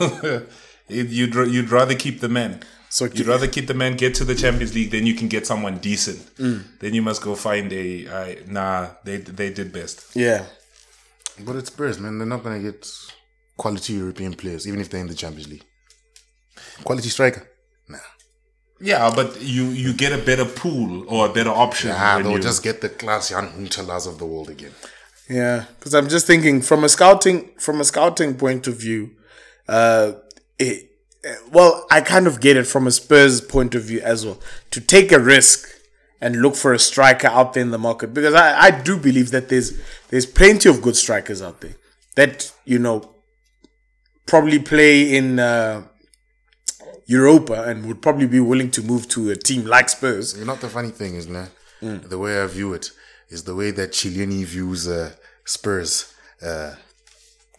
S2: It- you'd you'd rather keep the man.
S1: So
S2: You'd rather keep the man get to the Champions League, then you can get someone decent.
S1: Mm.
S2: Then you must go find a. I nah, they they did best.
S1: yeah.
S3: But it's Spurs, man. They're not going to get quality European players, even if they're in the Champions League. Quality striker? Nah.
S2: Yeah, but you you get a better pool or a better option.
S3: Ah,
S2: when
S3: they'll
S2: you-
S3: just get the class Jan Huntelaars of the world again.
S1: Yeah, because I'm just thinking from a scouting from a scouting point of view, uh, it, well, I kind of get it from a Spurs point of view as well to take a risk and look for a striker out there in the market because I, I do believe that there's there's plenty of good strikers out there that you know probably play in uh, Europa and would probably be willing to move to a team like Spurs.
S3: You know what the funny thing is, man?
S1: Mm.
S3: The way I view it is the way that Chiellini views uh, Spurs uh,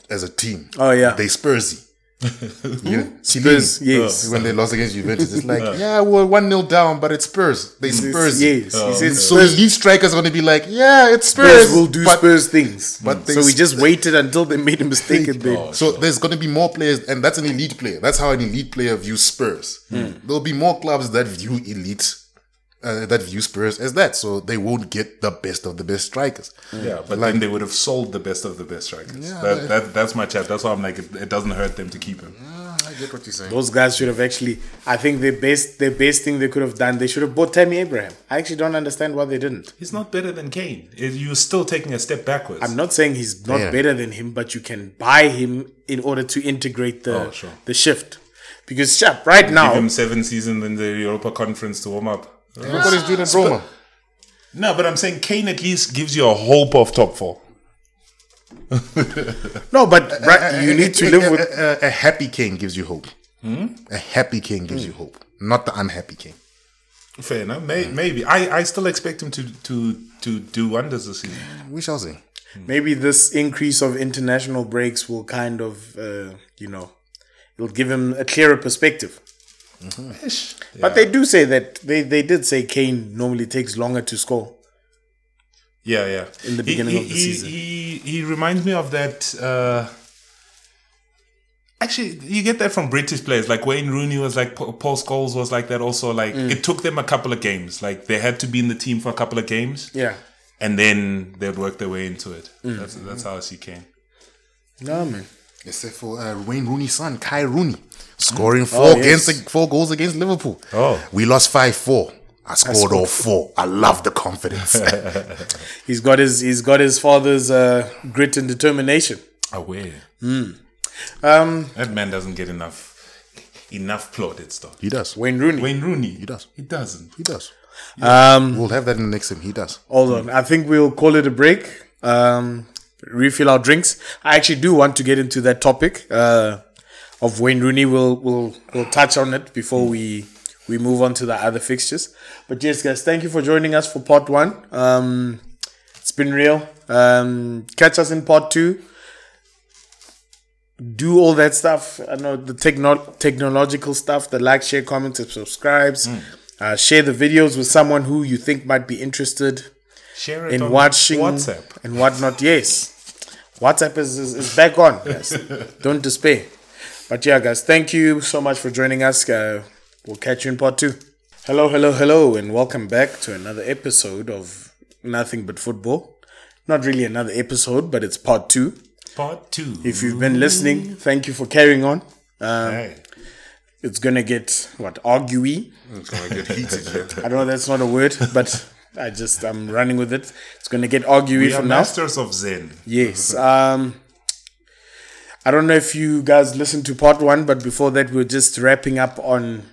S3: as a team.
S1: Oh, yeah.
S3: They Spursy. Know,
S1: Spurs, yes.
S3: When they lost against Juventus, it's like, yeah, we're 1 0 down, but it's Spurs. They Spurs.
S1: Yes, he says
S3: So these strikers are going to be like, yeah, it's Spurs.
S1: Spurs will do
S3: but-
S1: Spurs things.
S3: but they
S1: so we just waited until they made a mistake and then
S3: So there's going to be more players, and that's an elite player. That's how an elite player views Spurs.
S1: Hmm.
S3: There'll be more clubs that view elite, uh, that view Spurs as that. So they won't get the best of the best strikers.
S2: Yeah, but then they would have sold the best of the best strikers. that, that, that's my chat. That's why I'm like, it, it doesn't hurt them to keep him.
S3: I get what you're saying.
S1: those guys should have actually. I think the best, the best thing they could have done, they should have bought Tammy Abraham. I actually don't understand why they didn't.
S2: He's not better than Kane. You're still taking a step backwards.
S1: I'm not saying he's not
S3: Yeah.
S1: better than him, but you can buy him in order to integrate the
S2: Oh, sure.
S1: the shift. Because chap, right now,
S2: Give
S1: now,
S2: him seven seasons in the Europa Conference to warm up.
S3: Look what he's doing at Roma.
S2: No, but I'm saying Kane at least gives you a hope of top four.
S1: no, but uh, right, uh, you uh, need to live with.
S3: a, a, a happy king gives you hope. Hmm? A happy king gives you hope, not the unhappy king.
S2: Fair enough. May, hmm. maybe I, I still expect him to to to do wonders this season.
S3: We shall see. Hmm.
S1: maybe this increase of international breaks will kind of, uh, you know, it'll give him a clearer perspective.
S2: Ish.
S1: But they do say that they, they did say Kane normally takes longer to score.
S2: Yeah, yeah.
S1: In the beginning
S2: he,
S1: of the
S2: he,
S1: season.
S2: he he reminds me of that. Uh, actually, you get that from British players. Like Wayne Rooney was like Pa- Paul Scholes was like that. Also, like
S1: Mm.
S2: it took them a couple of games. Like they had to be in the team for a couple of games,
S1: Yeah.
S2: and then they'd work their way into it.
S1: Mm.
S2: That's that's how I see Kane.
S1: No, man.
S3: Except for uh, Wayne Rooney's son, Kai Rooney, scoring four
S1: Oh, yes.
S3: against four goals against Liverpool.
S2: Oh.
S3: we lost five four. I scored all four. I love the confidence.
S1: He's got his he's got his father's uh, grit and determination.
S2: Aware.
S1: Hmm. Um,
S2: That man doesn't get enough enough plaudits though.
S3: he does.
S1: Wayne Rooney.
S2: Wayne Rooney.
S3: He does.
S2: He doesn't.
S3: He does.
S1: Um,
S3: We'll have that in the next time. He does.
S1: hold on. I think we'll call it a break. Um, refill our drinks. I actually do want to get into that topic uh, of Wayne Rooney. We'll we'll we'll touch on it before we we move on to the other fixtures. But yes, guys, thank you for joining us for part one. Um, it's been real. Um, catch us in part two. Do all that stuff. I know the techno- technological stuff, the like, share, comment, and subscribes. Uh, share the videos with someone who you think might be interested
S2: Share it
S1: in
S2: on
S1: watching
S2: WhatsApp.
S1: and whatnot. Yes, WhatsApp is, is, is back on. Yes. Don't despair. But yeah, guys, thank you so much for joining us. Uh, we'll catch you in part two. Hello, hello, hello, and welcome back to another episode of Nothing But Football. Not really another episode, but it's part two.
S2: Part two.
S1: If you've been listening, thank you for carrying on.
S2: Hey.
S1: It's gonna get what arguey.
S3: It's gonna get heated here.
S1: I know that's not a word, but I just I'm running with it. It's gonna get arguey
S2: We are
S1: from now.
S2: masters of Zen.
S1: Yes. Um, I don't know if you guys listened to part one, but before that, we are just wrapping up on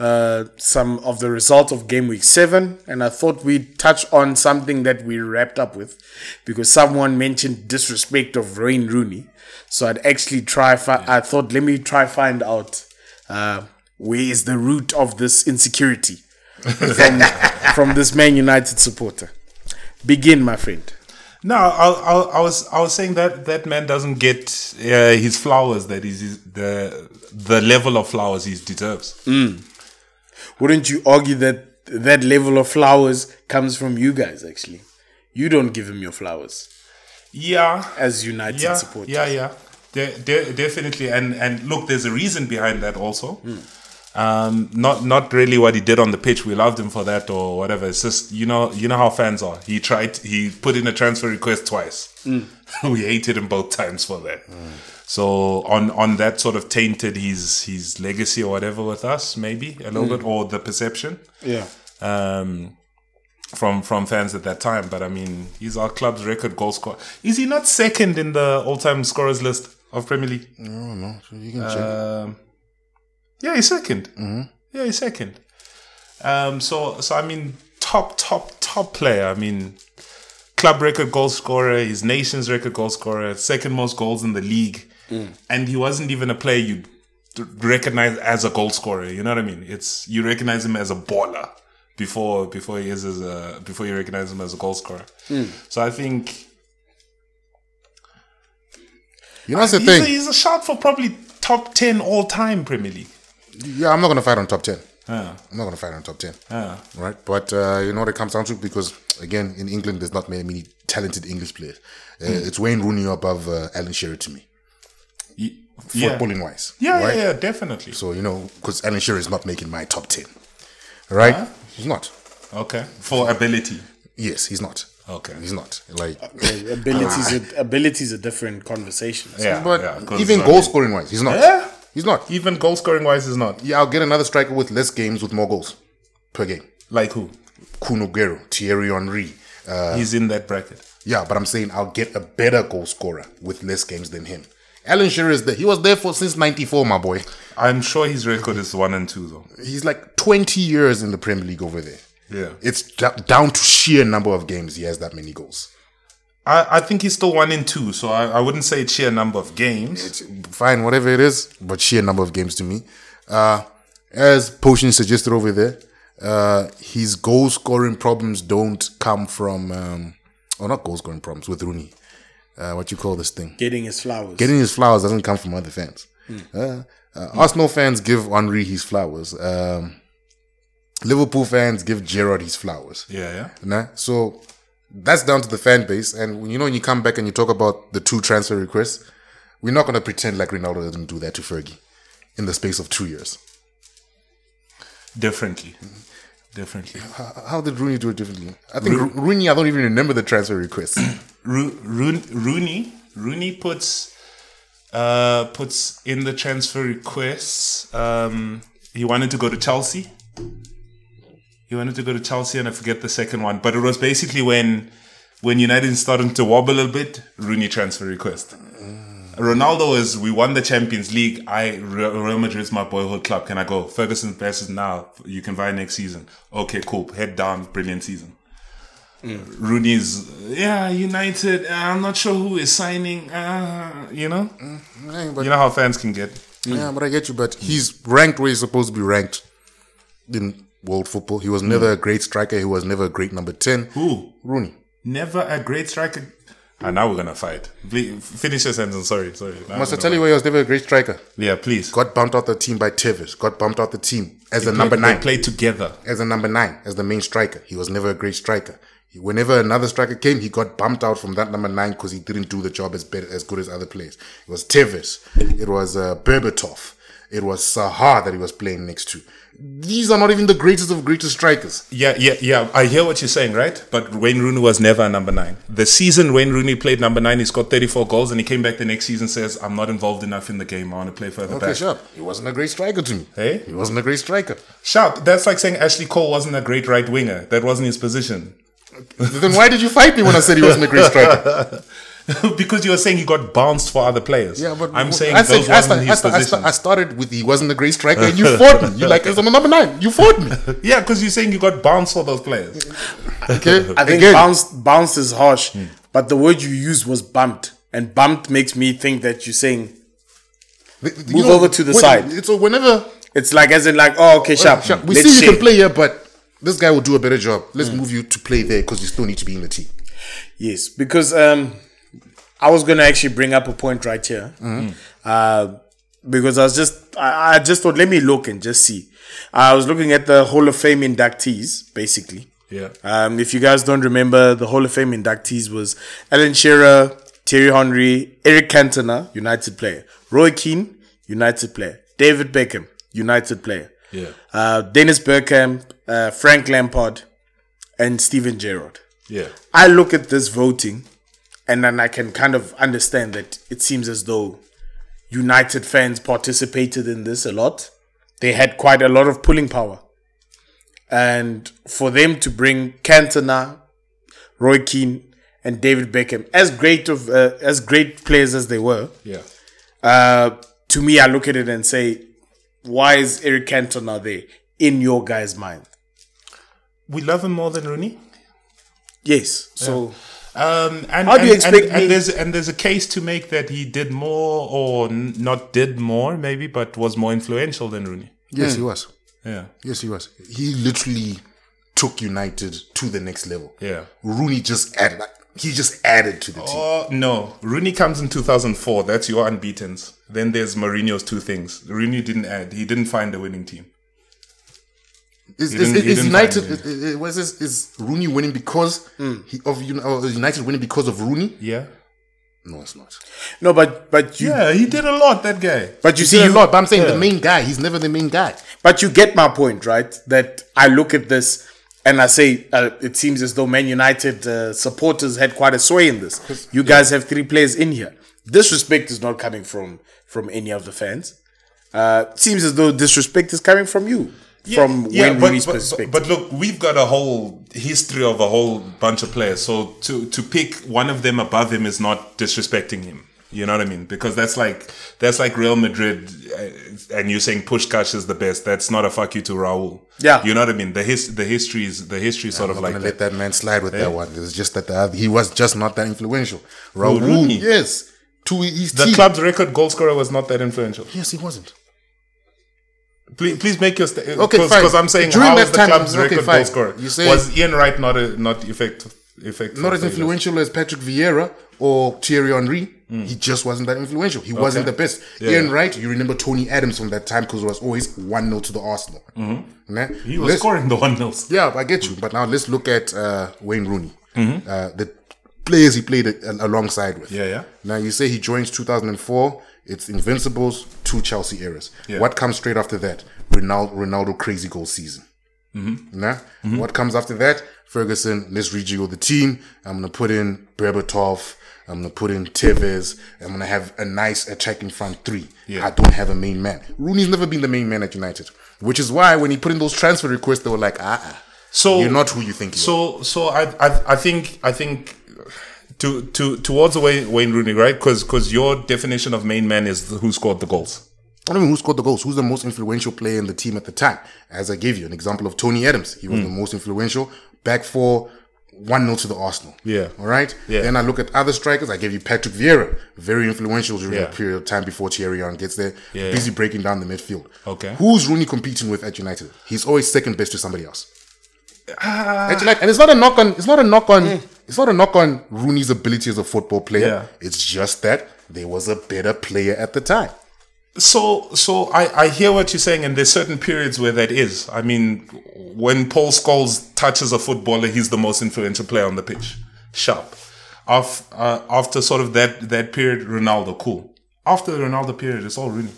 S1: uh, some of the results of game week seven. And I thought we'd touch on something that we wrapped up with because someone mentioned disrespect of Wayne Rooney. So I'd actually try, fi- I thought, let me try find out uh, where is the root of this insecurity from, from this Man United supporter. Begin, my friend.
S2: No, I, I, I was I was saying that that man doesn't get uh, his flowers that is the the level of flowers he deserves.
S1: wouldn't you argue that that level of flowers comes from you guys actually? You don't give him your flowers.
S2: Yeah,
S1: as united
S2: yeah,
S1: supporters.
S2: yeah, yeah, de- de- definitely. And and look, there's a reason behind that also. Um, not not really what he did on the pitch. We loved him for that or whatever. It's just you know you know how fans are. He tried he put in a transfer request twice. we hated him both times for that. So on on that sort of tainted his his legacy or whatever with us maybe a little bit or the perception
S1: yeah
S2: um, from from fans at that time. But I mean, he's our club's record goal scorer. Is he not second in the all time scorers list of Premier League?
S3: I don't know. You can check.
S2: Um, yeah, he's 2nd mm-hmm. Yeah, he's second. Um, so so I mean, top top top player. I mean, club record goal scorer. His nation's record goal scorer. Second most goals in the league, mm. and he wasn't even a player you recognize as a goal scorer. You know what I mean? It's you recognize him as a baller before before he is as a before you recognize him as a goal scorer. Mm. So I think
S3: You know, that's the
S2: he's a,
S3: thing.
S2: he's a shot for probably top ten all time Premier League.
S3: Yeah, I'm not gonna fight on top ten.
S2: Yeah.
S3: I'm not gonna fight on top ten.
S2: Yeah.
S3: Right, but uh, you know what it comes down to because again, in England, there's not many, many talented English players. Uh, It's Wayne Rooney above uh, Alan Shearer to me,
S2: Ye- Yeah.
S3: footballing wise.
S2: Yeah,
S3: right?
S2: yeah, yeah, definitely.
S3: So you know, because Alan Shearer is not making my top ten, right? He's not.
S2: Okay. For ability.
S3: Yes, he's not.
S2: Okay.
S3: He's not. Like,
S1: abilities are, abilities are different conversations
S2: Yeah.
S3: but
S2: yeah, 'cause,
S3: even goal scoring wise, he's not.
S2: Yeah.
S3: He's not.
S2: Even goal scoring wise is not.
S3: Yeah, I'll get another striker with less games with more goals per game.
S2: Like who?
S3: Kun Aguero, Thierry Henry. Uh,
S2: He's in that bracket.
S3: yeah, but I'm saying I'll get a better goal scorer with less games than him. Alan Shearer is there. He was there for since '94, my boy.
S2: I'm sure his record is one and two though.
S3: He's like 20 years in the Premier League over there.
S2: Yeah.
S3: It's d- down to sheer number of games he has that many goals.
S2: I, I think he's still one in two, so I, I wouldn't say it's sheer number of games.
S3: It's fine, whatever it is, but sheer number of games to me. Uh, as Potion suggested over there, uh, his goal scoring problems don't come from, um, or not goal scoring problems with Rooney. Uh, what you call this thing?
S1: getting his flowers
S3: Getting his flowers doesn't come from other fans. Uh, uh, Arsenal fans give Henry his flowers. Um, Liverpool fans give Gerrard his flowers.
S2: Yeah, yeah.
S3: Nah? So that's down to the fan base. And you know when you come back and you talk about the two transfer requests, we're not going to pretend like Ronaldo didn't do that to Fergie in the space of two years.
S2: Differently. Differently.
S3: How, how did Rooney do it differently? I think Ro- Rooney, I don't even remember the transfer request.
S2: Ro- Roon- Rooney Rooney puts uh, puts in the transfer requests. Um, he wanted to go to Chelsea. He wanted to go to Chelsea, and I forget the second one. But it was basically when when United started to wobble a little bit. Rooney transfer request. Ronaldo is we won the Champions League. I Real Madrid is my boyhood club. Can I go? Ferguson versus now. You can buy next season. Okay, cool. Head down. Brilliant season. Rooney's yeah United. uh, I'm not sure who is signing. Uh, you know,
S3: Yeah, but,
S2: you know how fans can get.
S3: yeah, but I get you. But he's ranked where he's supposed to be ranked in world football. He was never a great striker. He was never a great number 10.
S2: Who
S3: Rooney.
S2: never a great striker. And now we're gonna fight. Please, finish your sentence. Sorry, sorry. Now
S3: Must I tell you why he was never a great striker?
S2: Yeah, please.
S3: Got bumped out the team by Tevez. Got bumped out the team as a number
S2: they
S3: nine.
S2: play together.
S3: as a number nine, as the main striker. He was never a great striker. He- Whenever another striker came, he got bumped out from that number nine because he didn't do the job as better, as good as other players. It was Tevez, it was uh, Berbatov, It was Saha that he was playing next to. These are not even the greatest of greatest strikers.
S2: Yeah, yeah, yeah. I hear what you're saying, right? But Wayne Rooney was never a number nine. The season Wayne Rooney played number nine, he scored 34 goals, and he came back the next season says, "I'm not involved enough in the game. I want to play further
S3: Okay,
S2: back."
S3: sharp. He wasn't a great striker to me.
S2: Hey?
S3: He wasn't a great striker.
S2: Sharp. That's like saying Ashley Cole wasn't a great right winger. That wasn't his position.
S3: then why did you fight me when I said he wasn't a great striker?
S2: because you were saying he got bounced for other players.
S3: Yeah, but
S2: I'm saying
S3: I
S2: those
S3: said, I,
S2: wasn't
S3: I,
S2: his
S3: start, I,
S2: position.
S3: I started with he wasn't a great striker, and you fought me. You like, I'm a number nine. You fought me.
S2: yeah, because you're saying you got bounced for those players.
S3: Okay,
S1: I think
S3: Again,
S1: bounced bounced is harsh, but the word you used was bumped, and bumped makes me think that you're saying
S3: th- you
S1: move over to the
S3: when-
S1: side.
S3: So whenever
S1: it's like as in like oh okay sharp.
S3: Sure, we
S1: let's
S3: see you
S1: share.
S3: can play here, but this guy will do a better job. Let's move you to play there because you still need to be in the team.
S1: Yes, because um, I was gonna actually bring up a point right here. Uh, because I was just, I, I just thought, let me look and just see. I was looking at the Hall of Fame inductees, basically.
S2: Yeah.
S1: Um, if you guys don't remember, the Hall of Fame inductees was Alan Shearer, Thierry Henry, Eric Cantona, United player, Roy Keane, United player, David Beckham, United player,
S2: Yeah.
S1: uh, Dennis Bergkamp, uh, Frank Lampard, and Steven Gerrard.
S2: Yeah.
S1: I look at this voting and then I can kind of understand that it seems as though United fans participated in this a lot. They had quite a lot of pulling power. And for them to bring Cantona, Roy Keane, and David Beckham, as great of uh, as great players as they were,
S2: Yeah.
S1: uh, to me, I look at it and say, why is Eric Cantona there in your guy's mind?
S2: We love him more than Rooney.
S1: Yes. So
S2: Um, and,
S1: How do you
S2: and-
S1: expect
S2: and,
S1: me-
S2: and there's and there's a case to make that he did more or n- not did more maybe, but was more influential than Rooney.
S3: Yes, he was.
S2: Yeah.
S3: Yes, he was. He literally took United to the next level.
S2: Yeah.
S3: Rooney just added. He just added to the team.
S2: Oh no, Rooney comes in 2004. That's your unbeaten's. Then there's Mourinho's two things. Rooney didn't add. He didn't find a winning team.
S3: Is, is, is United?
S2: find
S3: Is, is, was this, is Rooney winning because he, of Uni- or is United winning because of Rooney?
S2: Yeah.
S3: No, it's not.
S1: no, but but you
S2: Yeah, he did a lot. That guy.
S1: but you
S3: He
S1: see
S3: did a
S1: you
S3: lot, but I'm saying the main guy. He's never the main guy.
S1: But you get my point, right? That I look at this and I say uh, it seems as though Man United uh, supporters had quite a sway in this. You guys have three players in here. Disrespect is not coming from from any of the fans. Uh, seems as though disrespect is coming from you, from Wayne Rooney's
S2: but,
S1: perspective.
S2: But, look, we've got a whole history of a whole bunch of players. So to to pick one of them above him is not disrespecting him. You know what I mean? Because that's like that's like Real Madrid, uh, and you're saying Puskas is the best. That's not a fuck you to Raul.
S1: Yeah.
S2: you know what I mean. The his the history is the history is sort
S3: I'm
S2: of like that.
S3: let that man slide with that one. It's just that the other, he was just not that influential. Raul,
S2: Rooney?
S3: yes, to his
S2: The
S3: team.
S2: club's record goal scorer was not that influential.
S3: Yes, he wasn't.
S2: Please, please make your statement.
S3: Okay, fine.
S2: because I'm saying
S3: During
S2: how
S3: that
S2: is the
S3: time-
S2: club's
S3: okay,
S2: record
S3: fine.
S2: goal scorer?
S3: You say-
S2: was Ian Wright not a, not effective? effective
S3: Not as influential as Patrick Vieira or Thierry Henry. He just wasn't that influential. He wasn't the best.
S2: Yeah.
S3: Ian Wright, you remember Tony Adams from that time because it was always 1 0 to the Arsenal. Mm-hmm.
S2: He was scoring the one nils.
S3: Yeah, I get you. But now let's look at uh, Wayne Rooney.
S2: Mm-hmm.
S3: Uh, the players he played alongside with.
S2: Yeah, yeah.
S3: Now you say he joins 2004. It's Invincibles, to Chelsea eras.
S2: Yeah.
S3: What comes straight after that? Ronaldo, Ronaldo crazy goal season.
S2: Mm-hmm.
S3: Nah? What comes after that? Ferguson, let's rejiggle the team. I'm gonna put in Berbatov. I'm gonna put in Tevez. I'm gonna have a nice attacking front three.
S2: Yeah.
S3: I don't have a main man. Rooney's never been the main man at United, which is why when he put in those transfer requests, they were like, ah, ah
S2: So
S3: you're not who you think you are.
S2: So so I I, I think I think to to towards the way Wayne Rooney right because because your definition of main man is the, who scored the goals.
S3: I don't mean who scored the goals. Who's the most influential player in the team at the time? As I gave you an example of Tony Adams, he was
S2: Hmm.
S3: the most influential. Back for one 0 to the Arsenal.
S2: Yeah.
S3: All right.
S2: Yeah.
S3: Then I look at other strikers. I gave you Patrick Vieira, very influential during
S2: Yeah.
S3: a period of time before Thierry Henry gets there.
S2: Yeah,
S3: busy breaking down the midfield.
S2: Okay.
S3: Who's Rooney competing with at United? He's always second best to somebody else.
S2: Ah.
S3: At United, and it's not a knock on. It's not a knock on. It's not a knock on Rooney's ability as a football player.
S2: Yeah.
S3: It's just that there was a better player at the time.
S2: So so I I hear what you're saying and there's certain periods where that is. I mean when Paul Scholes touches a footballer, he's the most influential player on the pitch. Sharp. Af, uh, after sort of that that period, Ronaldo, cool. After the Ronaldo period, it's all Rooney.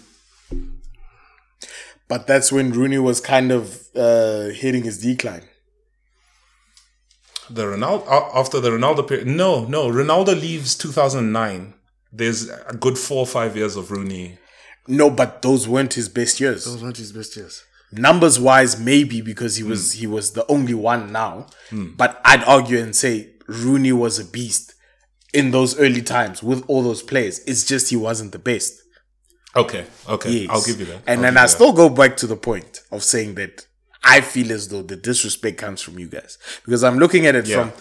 S1: but that's when Rooney was kind of uh, hitting his decline.
S2: The Ronaldo after the Ronaldo period. No, no. Ronaldo leaves 2009. There's a good four or five years of Rooney.
S1: No, but those weren't his best years.
S3: Those weren't his best years.
S1: Numbers wise, maybe because he hmm. was he was the only one now. Hmm. But I'd argue and say Rooney was a beast in those early times with all those players. It's just he wasn't the best.
S2: Okay, okay.
S1: Yes.
S2: I'll give you that.
S1: And
S2: I'll
S1: then I
S2: that.
S1: still go back to the point of saying that I feel as though the disrespect comes from you guys because I'm looking at it
S2: Yeah.
S1: from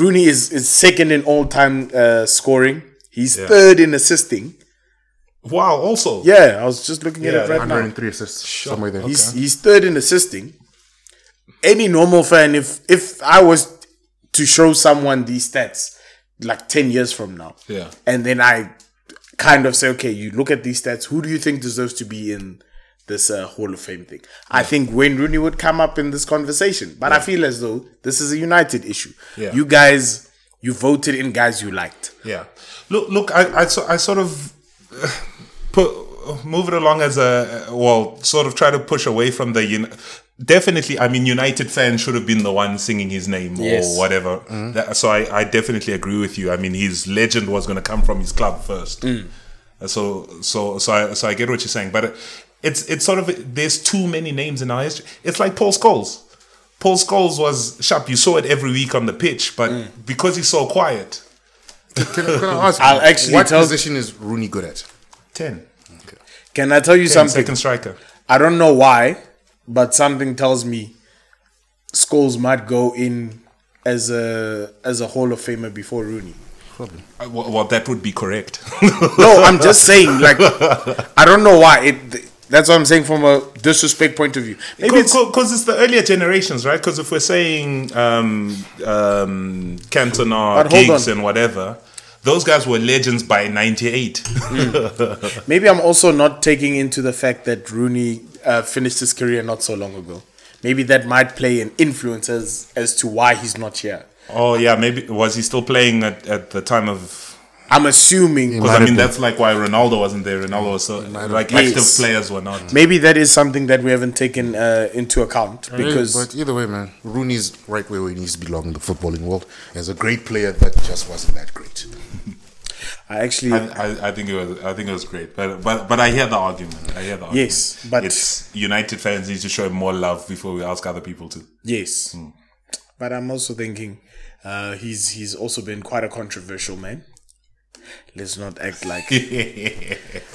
S1: Rooney is, is second in all time uh, scoring. He's
S2: Yeah.
S1: third in assisting.
S2: Wow. Also.
S1: Yeah, I was just looking at it right now.
S3: 103 assists, somewhere there.
S1: He's he's third in assisting. Any normal fan, if if I was to show someone these stats like ten years from now,
S2: Yeah.
S1: and then I kind of say, okay, you look at these stats, who do you think deserves to be in this uh, Hall of Fame thing? I think Wayne Rooney would come up in this conversation, but I feel as though this is a United issue.
S2: Yeah.
S1: You guys, you voted in guys you liked.
S2: Yeah. Look, look. I, I, so, I sort of put move it along as a well, sort of try to push away from the. Uni- definitely, I mean, United fans should have been the one singing his name
S1: Yes.
S2: or whatever. That- so I, I definitely agree with you. I mean, his legend was going to come from his club first. Uh, So, so, so I, so I get what you're saying, but it's it's sort of there's too many names in our history. It's like Paul Scholes. Paul Scholes was sharp. You saw it every week on the pitch, but because he's so quiet,
S3: Can, I, can I ask?
S1: I'll actually
S3: what
S1: tell-
S3: position is Rooney good at?
S2: ten.
S1: Can I tell you
S2: Ten,
S1: something?
S2: second striker.
S1: I don't know why, but something tells me Scholes might go in as a as a Hall of Famer before Rooney.
S3: Probably.
S2: Uh, Well, well, that would be correct.
S1: No, I'm just saying, like, I don't know why. It. That's what I'm saying from a disrespect point of view. Maybe it's
S2: Because it's the earlier generations, right? Because if we're saying um, um, Cantona, Giggs, and whatever, those guys were legends by '98.
S1: maybe I'm also not taking into the fact that Rooney uh, finished his career not so long ago. Maybe that might play an influence as as to why he's not here.
S2: oh yeah, maybe was he still playing at, at the time of?
S1: I'm assuming
S2: Because I mean,
S3: been.
S2: that's like why Ronaldo wasn't there. Ronaldo was so, like
S1: Yes.
S2: active players were not.
S1: maybe that is something that we haven't taken uh, into account because
S3: but either way, man, Rooney's right where he needs to belong in the footballing world. As a great player that just wasn't that great.
S1: I actually
S2: I, I, I think it was I think it was great, but but but I hear the argument. I hear the argument.
S1: Yes, but-
S2: it's United fans need to show him more love before we ask other people to.
S1: Yes, but I'm also thinking uh, he's he's also been quite a controversial man. Let's not act like.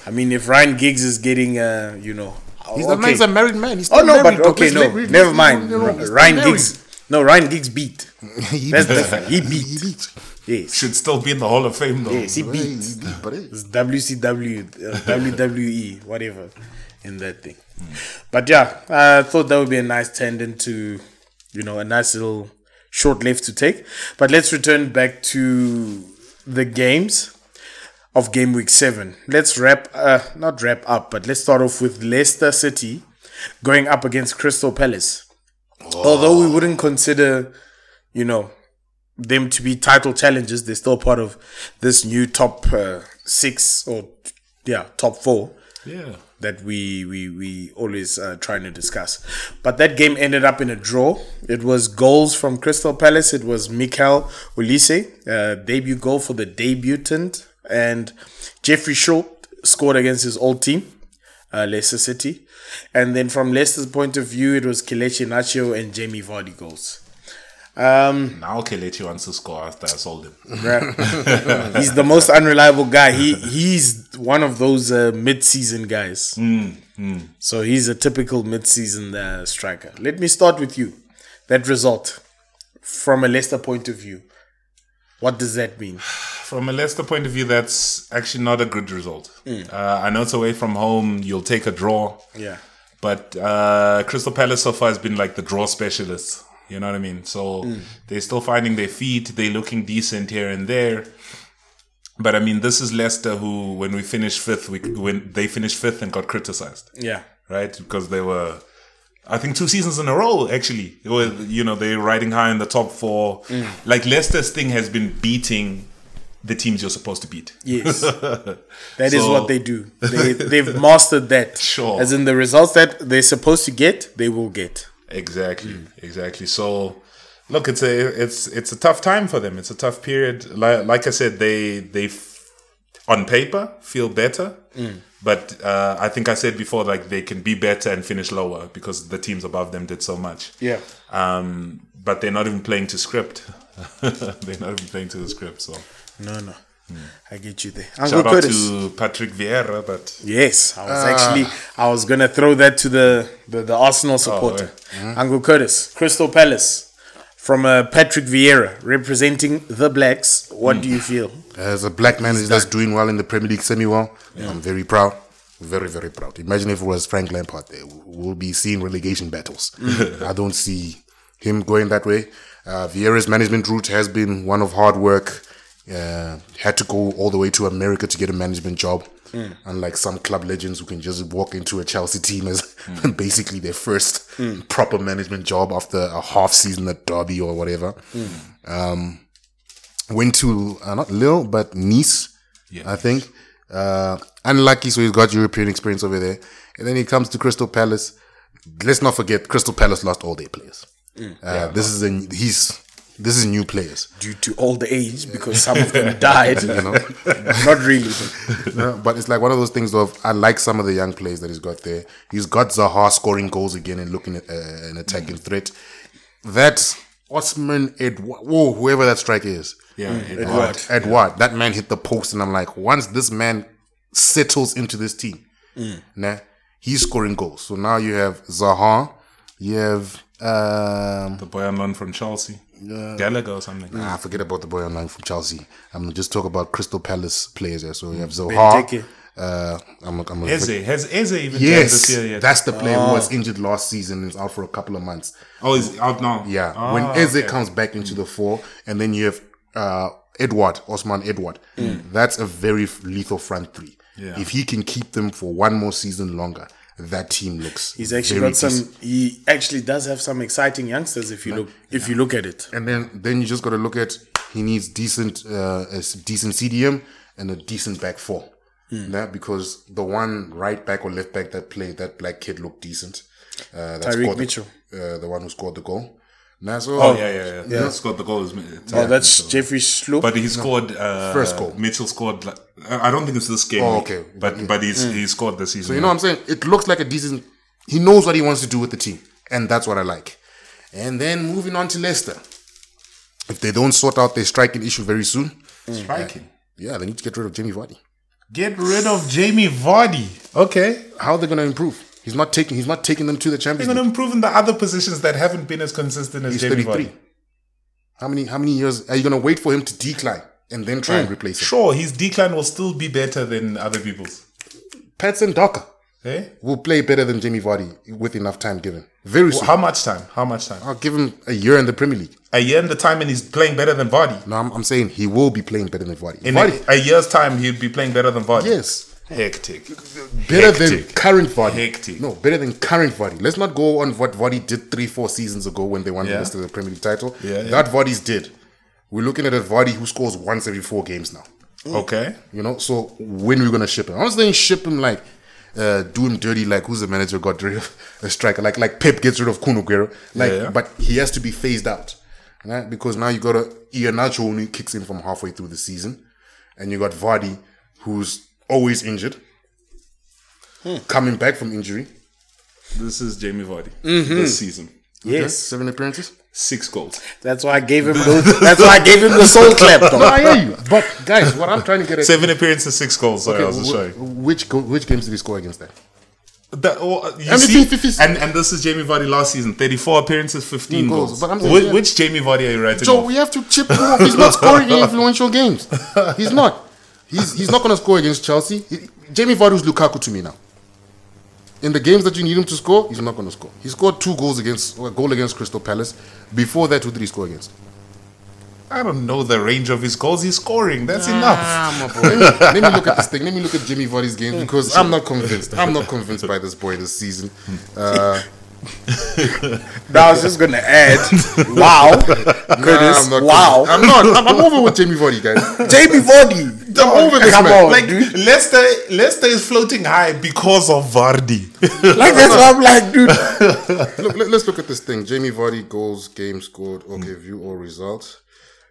S1: I mean, if Ryan Giggs is getting, uh, you know,
S3: He's
S1: okay.
S3: the man's a married man. He's
S1: oh no,
S3: married,
S1: but okay, no,
S3: let's-
S1: never mind.
S3: no, no,
S1: Ryan
S3: married.
S1: Giggs, no, Ryan Giggs beat.
S3: he
S1: That's
S3: beat.
S1: different. He beat.
S3: He beat.
S1: Yes,
S2: Should still be in the Hall of Fame though.
S1: yes, he beat.
S3: he beat, but.
S1: It's WCW, uh, WWE, whatever, in that thing. But yeah, I thought that would be a nice tendon to, you know, a nice little short left to take. But let's return back to the games of game week seven. Let's wrap, uh, not wrap up, but let's start off with Leicester City going up against Crystal Palace. Although we wouldn't consider, you know, them to be title challengers, they're still part of this new top uh, six or yeah, top four
S2: Yeah.
S1: that we we we always uh, trying to discuss. But that game ended up in a draw. It was goals from Crystal Palace. It was Michael Olise, uh, debut goal for the debutant, and Jeffrey Shaw scored against his old team, uh, Leicester City. And then from Leicester's point of view, it was Kelechi Iheanacho and Jamie Vardy goals. Um,
S2: Now Kelechi wants to score after I sold him.
S1: Right. he's the most unreliable guy. He he's one of those uh, mid-season guys. So he's a typical mid-season uh, striker. Let me start with you. That result, from a Leicester point of view, what does that mean?
S2: From a Leicester point of view, that's actually not a good result. Uh, I know it's away from home. You'll take a draw.
S1: Yeah.
S2: But uh, Crystal Palace so far has been like the draw specialist. You know what I mean? So they're still finding their feet. They're looking decent here and there. But I mean, this is Leicester who, when we finished fifth, we when they finished fifth and got criticized,
S1: Yeah.
S2: right? Because they were, I think, two seasons in a row. Actually, you know, they're riding high in the top four. Mm. Like Leicester's thing has been beating the teams you're supposed to beat.
S1: Yes, that is
S2: So-
S1: what they do. They they've mastered that.
S2: Sure.
S1: As in the results that they're supposed to get, they will get.
S2: Exactly, mm. exactly. So, look, it's a it's it's a tough time for them. It's a tough period. Like, like I said, they they on paper feel better, mm. But uh, I think I said before, like they can be better and finish lower because the teams above them did so much.
S1: Yeah.
S2: Um, but they're not even playing to script. they're not even playing to the script. So,
S1: No, no. I get you there. Uncle
S2: shout out
S1: Curtis.
S2: to Patrick Vieira, but
S1: Yes, I was actually I was gonna throw that to the the, the Arsenal supporter, Uncle Curtis, Crystal Palace, from uh, Patrick Vieira representing the Blacks. What do you feel?
S3: As a black man that's doing well in the Premier League semi well, I'm very proud. Very, very proud. Imagine if it was Frank Lampard there. We'll be seeing relegation battles. I don't see him going that way. Uh, Vieira's management route has been one of hard work. Uh, had to go all the way to America to get a management job. Unlike some club legends who can just walk into a Chelsea team as basically their first proper management job after a half season at Derby or whatever went to uh, not Lille but Nice, I think. Uh, unlucky, so he's got European experience over there. And then he comes to Crystal Palace. Let's not forget, Crystal Palace lost all their players. Uh, this is a he's this is new players.
S1: Due to old age, because some of them died.
S3: You know,
S1: Not really.
S3: Yeah, but it's like one of those things of I like some of the young players that he's got there. He's got Zaha scoring goals again and looking at uh, an attacking threat. That Odsonne Edouard, whoa, whoever that striker is,
S2: yeah,
S1: Edouard.
S3: Edouard, that man hit the post, and I'm like, once this man settles into this team, nah, he's scoring goals. So now you have Zaha, you have um,
S2: the boy on loan from Chelsea, Gallagher or something.
S3: ah, forget about the boy online from Chelsea. I'm gonna just talk about Crystal Palace players there. So you have Zaha.
S1: Benteke.
S3: Uh, I'm, I'm gonna
S2: Eze has Eze even played
S3: Yes,
S2: this year yet?
S3: that's the player who was injured last season and is out for a couple of months.
S2: oh, he's out now.
S3: Yeah,
S2: Ah,
S3: when Eze
S2: okay.
S3: comes back into the four, and then you have uh, Edouard Odsonne Edouard, that's a very lethal front three.
S2: Yeah.
S3: If he can keep them for one more season longer, that team looks.
S1: He's actually got some.
S3: decent.
S1: He actually does have some exciting youngsters. If you look, if you look at it,
S3: And then then you just got to look at he needs decent uh, a s- decent CDM and a decent back four.
S1: Hmm.
S3: Nah, because the one right back or left back that played that black kid looked decent. Uh,
S1: Tyrick
S3: scored the-
S1: Mitchell.
S3: uh, the one who scored the goal. Nah, so
S2: Oh yeah, yeah, yeah. He scored the goal. is-
S1: oh, that's Jeffrey Schlupp.
S2: But he scored uh,
S3: First goal.
S2: Mitchell scored. Like, I don't think it's this game.
S3: Oh, okay.
S2: But but he's mm. he scored this season.
S3: So you know what I'm saying? It looks like a decent. He knows what he wants to do with the team, and that's what I like. And then moving on to Leicester. If they don't sort out their striking issue very soon, mm.
S2: striking.
S3: yeah, they need to get rid of Jamie Vardy.
S2: Get rid of Jamie Vardy. Okay.
S3: How are they going to improve? He's not taking. He's not taking them to the
S2: They're
S3: Champions
S2: going to improve in the other positions that haven't been as consistent as
S3: He's
S2: Jamie
S3: 33.
S2: Vardy.
S3: How many? How many years are you going to wait for him to decline and then try and replace him?
S2: Sure, his decline will still be better than other people's.
S3: Patson Daka
S2: Eh?
S3: will play better than Jamie Vardy with enough time given. Very soon.
S2: How much time? How much time?
S3: I'll give him a year in the Premier League.
S2: A year in the time and he's playing better than Vardy.
S3: No, I'm, I'm saying he will be playing better than Vardy.
S2: In
S3: Vardy,
S2: a, a year's time, he'd be playing better than Vardy.
S3: yes.
S2: Hectic.
S3: better than current Vardy.
S2: Hectic.
S3: No, better than current Vardy. Let's not go on what Vardy did three, four seasons ago when they won
S2: Yeah.
S3: the rest of the Premier League title.
S2: Yeah, yeah.
S3: That Vardy's did. We're looking at a Vardy who scores once every four games now.
S2: Okay.
S3: You know, so when we're gonna ship him? I'm not saying ship him like uh, do him dirty like who's the manager got rid of a striker like like Pep gets rid of Kun Aguero. Like,
S2: Yeah, yeah.
S3: but he has to be phased out, right? Because now you got a Iheanacho only kicks in from halfway through the season, and you got Vardy who's always injured,
S2: Hmm.
S3: coming back from injury.
S2: This is Jamie Vardy
S3: Mm-hmm.
S2: this season.
S1: yes,
S3: seven appearances.
S2: Six goals.
S1: that's why I gave him. Those, that's why I gave him the soul clap.
S3: No,
S1: Though.
S3: I hear you. But guys, what I'm trying to get at.
S2: Seven appearances, six goals. Sorry, I was just
S3: Okay,
S2: showing.
S3: wh- which go, which games did he score against that?
S2: That, oh, uh, you see,
S3: 50
S2: and and this is Jamie Vardy last season, thirty-four appearances, fifteen
S3: Mm, goals.
S2: goals.
S3: But I'm saying,
S2: which,
S3: yeah.
S2: which Jamie Vardy are you writing?
S3: So
S2: off?
S3: we have to chip him off. He's not scoring in influential games. He's not. He's he's not going to score against Chelsea. He- Jamie is Lukaku to me now. In the games that you need him to score, he's not going to score. He scored two goals against a goal against Crystal Palace. Before that, who did he score against?
S2: I don't know the range of his goals. He's scoring. That's enough.
S3: Ah, my boy. Let me, let me look at this thing. Let me look at Jimmy Vardy's games because I'm not convinced. I'm not convinced by this boy this season. Uh,
S1: Now I was just gonna add, wow, Curtis,
S3: I'm not
S1: wow,
S3: I'm not. I'm, I'm over with Jamie Vardy, guys.
S1: Jamie Vardy.
S3: I'm over this
S1: Come
S3: man.
S1: on,
S2: Like
S1: dude.
S2: Leicester, Leicester is floating high because of Vardy.
S1: Like that's what I'm like, dude.
S3: Look, let, us look at this thing. Jamie Vardy goals, game scored. Okay, view all results.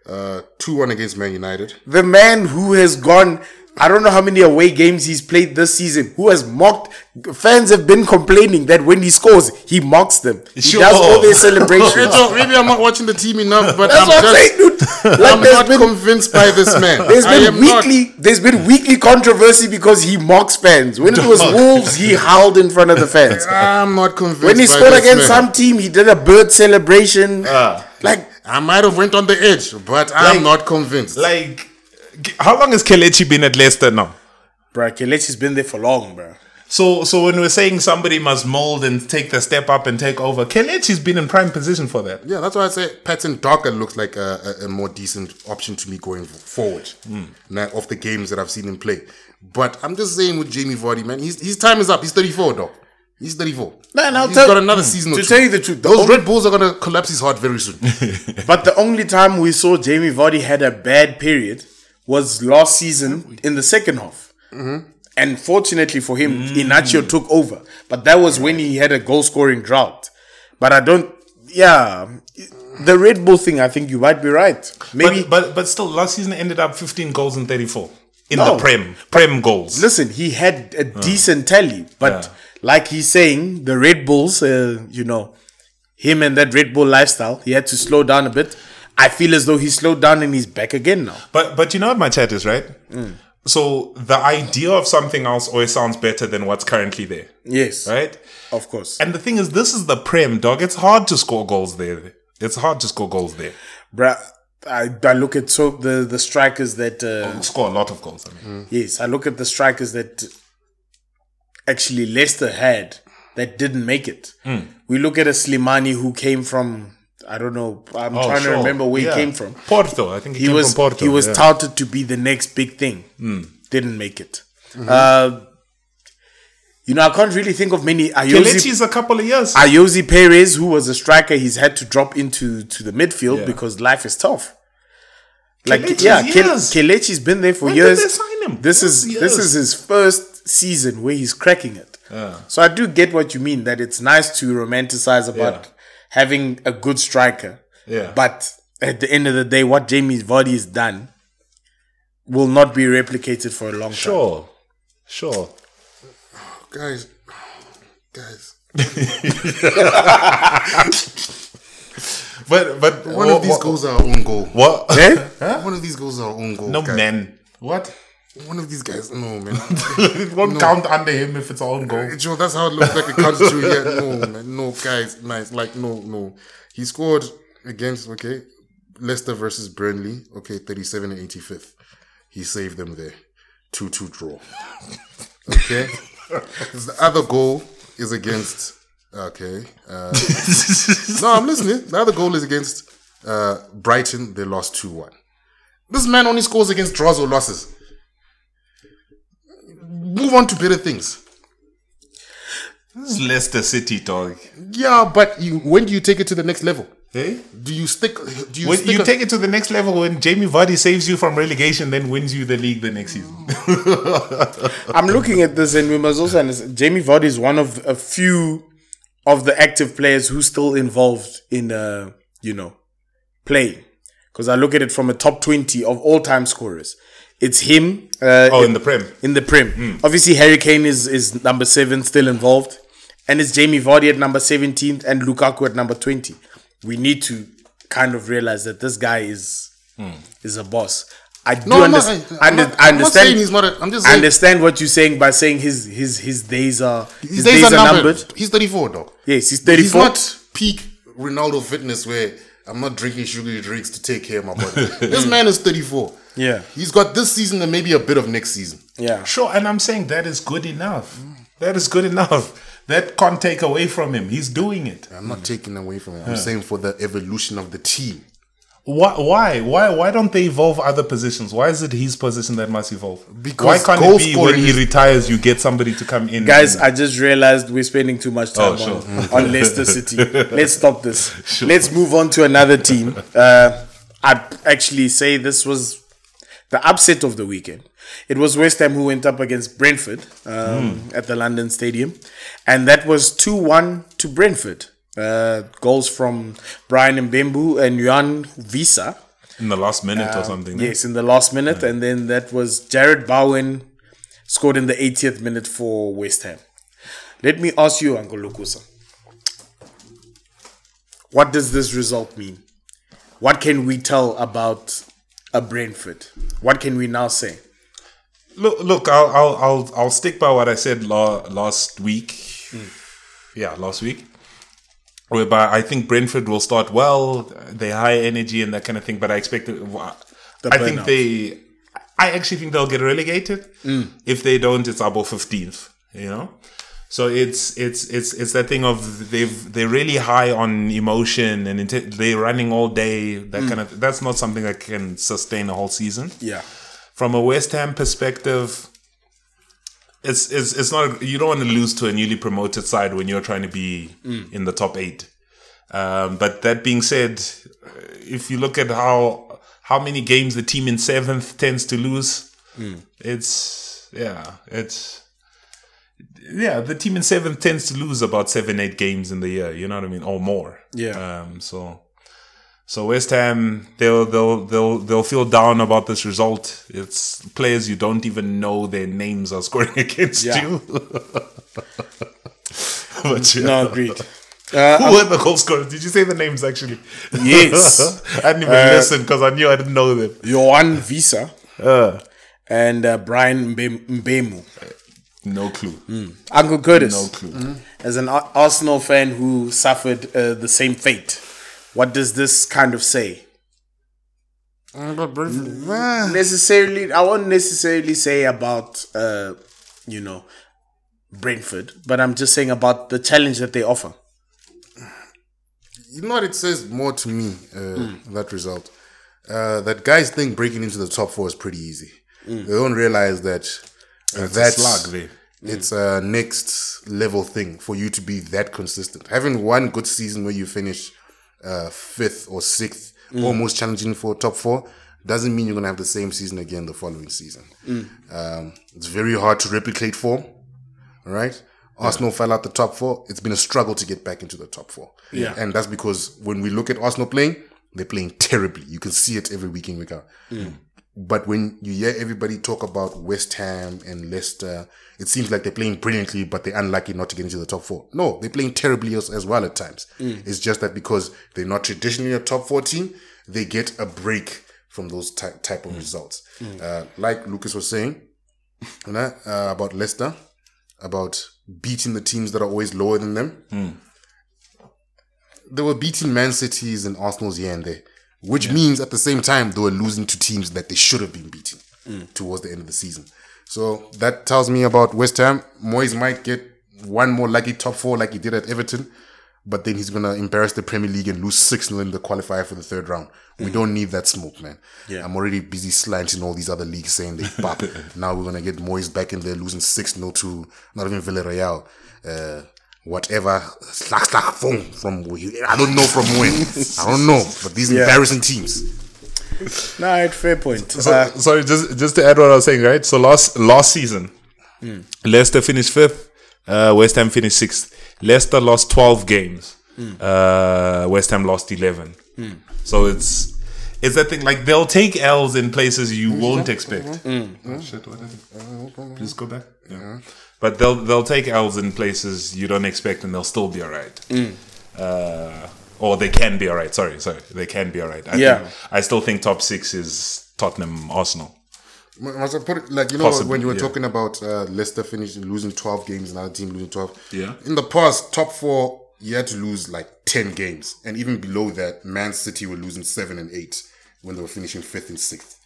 S3: Uh, two one against Man United.
S1: The man who has gone, I don't know how many away games he's played this season, who has mocked. Fans have been complaining that when he scores, he mocks them. He
S2: Sure.
S1: does all their celebrations.
S3: Maybe I'm not watching the team enough, but
S1: That's
S3: I'm
S1: what I'm
S3: just.
S1: saying, dude. Like
S3: I'm not
S1: been,
S3: convinced by this man.
S1: There's been
S3: am not-
S1: weekly, there's been weekly controversy because he mocks fans. When it was Wolves, he howled in front of the fans.
S3: I'm not convinced.
S1: When he
S3: by
S1: scored
S3: this
S1: against
S3: man.
S1: some team, he did a bird celebration.
S2: Ah.
S1: like
S3: I might have went on the edge, but I'm not convinced.
S2: like, how long has Kelechi been at Leicester now?
S1: Bruh, Kelechi's been there for long, bro.
S2: So, so when we're saying somebody must mold and take the step up and take over, Kelechi's been in prime position for that.
S3: yeah, that's why I say Patson Daka looks like a, a, a more decent option to me going forward
S1: Hmm.
S3: now, of the games that I've seen him play. But I'm just saying with Jamie Vardy, man, his, his time is up. He's 34, dog. He's 34.
S1: Man, I'll
S3: He's
S1: tell-
S3: got another season or
S1: To
S3: two.
S1: tell you the truth, the
S3: Those
S1: only-
S3: Red Bulls are going to collapse his heart very soon.
S1: But the only time we saw Jamie Vardy had a bad period was last season in the second half. And fortunately for him, Iheanacho took over. But that was when he had a goal scoring drought. But I don't, yeah, the Red Bull thing, I think you might be right. Maybe,
S2: But, but but still, last season ended up 15 goals and 34 in
S1: No.
S2: the Prem Prem goals.
S1: listen, he had a decent tally. But
S2: Yeah.
S1: like he's saying, the Red Bulls, uh, you know, him and that Red Bull lifestyle, he had to slow down a bit. I feel as though he slowed down and he's back again now.
S2: But but you know what my chat is right. So the idea of something else always sounds better than what's currently there,
S1: Yes,
S2: right?
S1: of course.
S2: And the thing is, this is the Prem dog. It's hard to score goals there. It's hard to score goals there.
S1: Bruh, I, I look at so the the strikers that uh,
S2: Score a lot of goals. I mean,
S1: yes, I look at the strikers that actually Leicester had that didn't make it.
S2: Hmm.
S1: We look at a Slimani who came from I don't know. I'm
S2: Oh,
S1: trying
S2: sure.
S1: to remember where
S2: Yeah.
S1: he came from.
S2: Porto. I think he,
S1: He
S2: came
S1: was
S2: from Porto.
S1: he was
S2: yeah.
S1: Touted to be the next big thing. Didn't make it. Uh, you know, I can't really think of many. Ayoze,
S2: is a couple of years.
S1: Ayoze Perez, who was a striker, he's had to drop into to the midfield
S2: Yeah.
S1: because life is tough. Like
S2: Kelechi's
S1: yeah,
S2: years.
S1: Kelechi's been there for
S2: When did
S1: years.
S2: they sign him?
S1: This is
S2: years.
S1: this is his first season where he's cracking it. So I do get what you mean that it's nice to romanticize about
S2: Yeah.
S1: Having a good striker.
S2: Yeah.
S1: But at the end of the day, what Jamie Vardy has done will not be replicated for a long time.
S2: Sure. Sure.
S3: guys, guys,
S2: But but
S3: one of these goals are our own goal.
S2: What?
S1: Eh?
S3: One of these goals are our own goal.
S2: No
S3: guys.
S2: man. What?
S3: One of these guys, no man.
S2: It won't count under him if it's own goal.
S3: Joe, that's how it looks like it comes to here. No, man, no, guys, nice. Like, no, no. He scored against, okay, Leicester versus Burnley, okay, 37 and 85th. He saved them there. 2 2 draw. Okay? the other goal is against, okay. Uh, no, I'm listening. The other goal is against uh, Brighton. They lost 2 1. This man only scores against draws or losses. Move on to better things.
S2: This is Leicester City, dog.
S3: Yeah, but you, when do you take it to the next level?
S2: Hey?
S3: Do you stick? Do you
S2: When
S3: stick?
S2: you
S3: a-
S2: take it to the next level when Jamie Vardy saves you from relegation, then wins you the league the next season.
S1: I'm looking at this, and we must also understand Jamie Vardy is one of a few of the active players who's still involved in, uh, you know, playing. Because I look at it from a top 20 of all time scorers. It's him. Uh,
S2: Oh, in the Prem.
S1: in the Prem. Obviously, Harry Kane is, is number seven, still involved. And it's Jamie Vardy at number 17 and Lukaku at number 20. We need to kind of realize that this guy is is a boss. I do
S3: No, I'm
S1: understand.
S3: I, am not, I'm not saying he's not. A, I'm just
S1: I
S3: saying
S1: understand what you're saying by saying his his his days are his,
S3: his days, are numbered. He's 34, dog.
S1: Yes, he's 34.
S3: He's not peak Ronaldo fitness where I'm not drinking sugary drinks to take care of my body. this man is 34.
S1: Yeah.
S3: He's got this season and maybe a bit of next season.
S1: yeah.
S2: Sure, and I'm saying that is good enough. That is good enough. That can't take away from him. He's doing it.
S3: I'm not taking away from him. I'm saying for the evolution of the team.
S2: Why, why, why, why don't they evolve other positions? Why is it his position that must evolve?
S3: Because
S2: why can't
S3: goal
S2: it be when he retires, you get somebody to come in?
S1: Guys, I just realized we're spending too much time
S2: Oh, sure.
S1: on, on Leicester City. Let's stop this. Let's move on to another team. Uh, I'd actually say this was the upset of the weekend. It was West Ham who went up against Brentford um, at the London Stadium, and that was 2 1 to Brentford. Uh, goals from Bryan Mbeumo and Yoane Wissa.
S2: in the last minute or something.
S1: Yes, in the last minute, and then that was Jarrod Bowen scored in the 80th minute for West Ham. Let me ask you, Uncle Lukusa, what does this result mean? What can we tell about a Brentford? What can we now say?
S2: Look, look, I'll, I'll, I'll, I'll stick by what I said la- last week. Hmm. Yeah, last week. Whereby I think Brentford will start well. They high energy and that kind of thing. But I expect. it- I think they. I actually think they'll get relegated. Hmm. If they don't, it's about fifteenth. You know. So it's it's it's it's that thing of they've they're really high on emotion and they're running all day. That kind of that's not something that can sustain a whole season
S1: Yeah.
S2: from a West Ham perspective, it's it's it's not you don't want to lose to a newly promoted side when you're trying to be in the top eight. Um, but that being said, uh, if you look at how how many games the team in seventh tends to lose, it's yeah, it's yeah, the team in seventh tends to lose about seven, eight games in the year. You know what I mean, or more.
S1: Yeah.
S2: Um, so so West Ham, they'll they'll they'll they'll feel down about this result. It's players you don't even know their names are scoring against
S1: Yeah.
S2: you. but yeah.
S1: No, agreed.
S2: Who were the goal scorers? Did you say the names actually?
S1: Yes.
S2: I didn't even listen because I knew I didn't know them.
S1: Yoane Wissa
S2: Uh,
S1: and uh, Bryan Mbe- Mbeumo.
S2: No clue.
S1: Uncle Curtis.
S2: No clue.
S1: as an Arsenal fan who suffered uh, the same fate, what does this kind of say?
S3: But Brentford,
S1: Necessarily, I won't necessarily say about, uh, you know, Brentford, but I'm just saying about the challenge that they offer.
S3: you know what it says more to me uh, that result uh, that guys think breaking into the top four is pretty easy they don't realize that uh, that's
S2: slug there.
S3: it's a next level thing for you to be that consistent having one good season where you finish uh, fifth or sixth almost challenging for top four doesn't mean you're going to have the same season again the following season um, it's very hard to replicate form all right. Arsenal fell out the top four. It's been a struggle to get back into the top four.
S1: Yeah.
S3: And that's because when we look at Arsenal playing, they're playing terribly. You can see it every week in, week out. But when you hear everybody talk about West Ham and Leicester, it seems like they're playing brilliantly, but they're unlucky not to get into the top four. No, they're playing terribly as, as well at times. It's just that because they're not traditionally a top four team, they get a break from those ty- type of results. Uh, like Lucas was saying, you know, uh, about Leicester, about beating the teams that are always lower than them. They were beating Man Cities and Arsenal's here and there, which means at the same time they were losing to teams that they should have been beating towards the end of the season. So that tells me about West Ham. Moyes might get one more lucky top four like he did at Everton, but then he's gonna embarrass the Premier League and lose six 0 in the qualifier for the third round. We don't need that smoke, man.
S1: Yeah.
S3: I'm already busy slanting all these other leagues saying they pop. now we're gonna get Moyes back in there losing six 0 to not even Villarreal. Uh, whatever slack slack from from I don't know from when. I don't know, but these
S1: Yeah.
S3: embarrassing teams.
S1: No, right, fair point.
S2: So,
S1: Uh,
S2: sorry, just just to add what I was saying, right? So last last season, Leicester finished fifth, uh, West Ham finished sixth. Leicester lost twelve games, uh, West Ham lost eleven. So it's it's that thing like they'll take L's in places you won't expect. Oh, shit, what happened? Please go back. Yeah. But they'll they'll take L's in places you don't expect, and they'll still be alright. Uh, or they can be alright. Sorry, sorry, they can be alright. I
S1: Yeah.
S2: think, I still think top six is Tottenham, Arsenal.
S3: Must I put it like you know
S2: Possibly,
S3: when you were
S2: yeah.
S3: talking about uh, Leicester finishing losing twelve games, another team losing twelve.
S2: Yeah.
S3: In the past, top four you had to lose like ten games, and even below that, Man City were losing seven and eight when they were finishing fifth and sixth.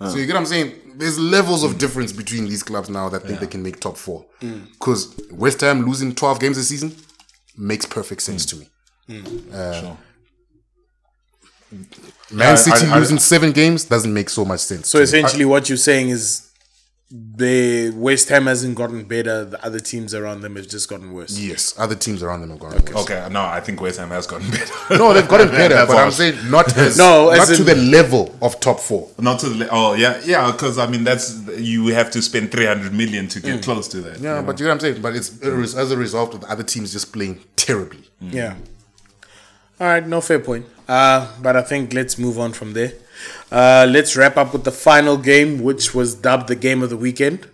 S3: So ah. you get what I'm saying? There's levels of mm. difference between these clubs now that think they can make top four. Mm. Because West Ham losing twelve games this season makes perfect sense mm. to me.
S2: Uh, sure.
S3: Man
S2: I-
S3: City
S2: I- I-
S3: losing seven games doesn't make so much sense.
S1: So essentially, what you're saying is the West Ham hasn't gotten better. The other teams around them have just gotten worse.
S3: yes, other teams around them have gone worse.
S2: Okay, no, I think West Ham has gotten better.
S3: No, they've gotten better, but I'm saying not as
S1: No,
S3: not
S1: as
S3: to the level of top four.
S2: Not to the le- oh yeah yeah because I mean that's you have to spend three hundred million to get close to that.
S3: Yeah, but you know what I'm saying. But it's it was as a result of the other teams just playing terribly.
S1: Yeah. All right, no fair point. Uh, but I think let's move on from there. Uh, let's wrap up with the final game, which was dubbed the game of the weekend,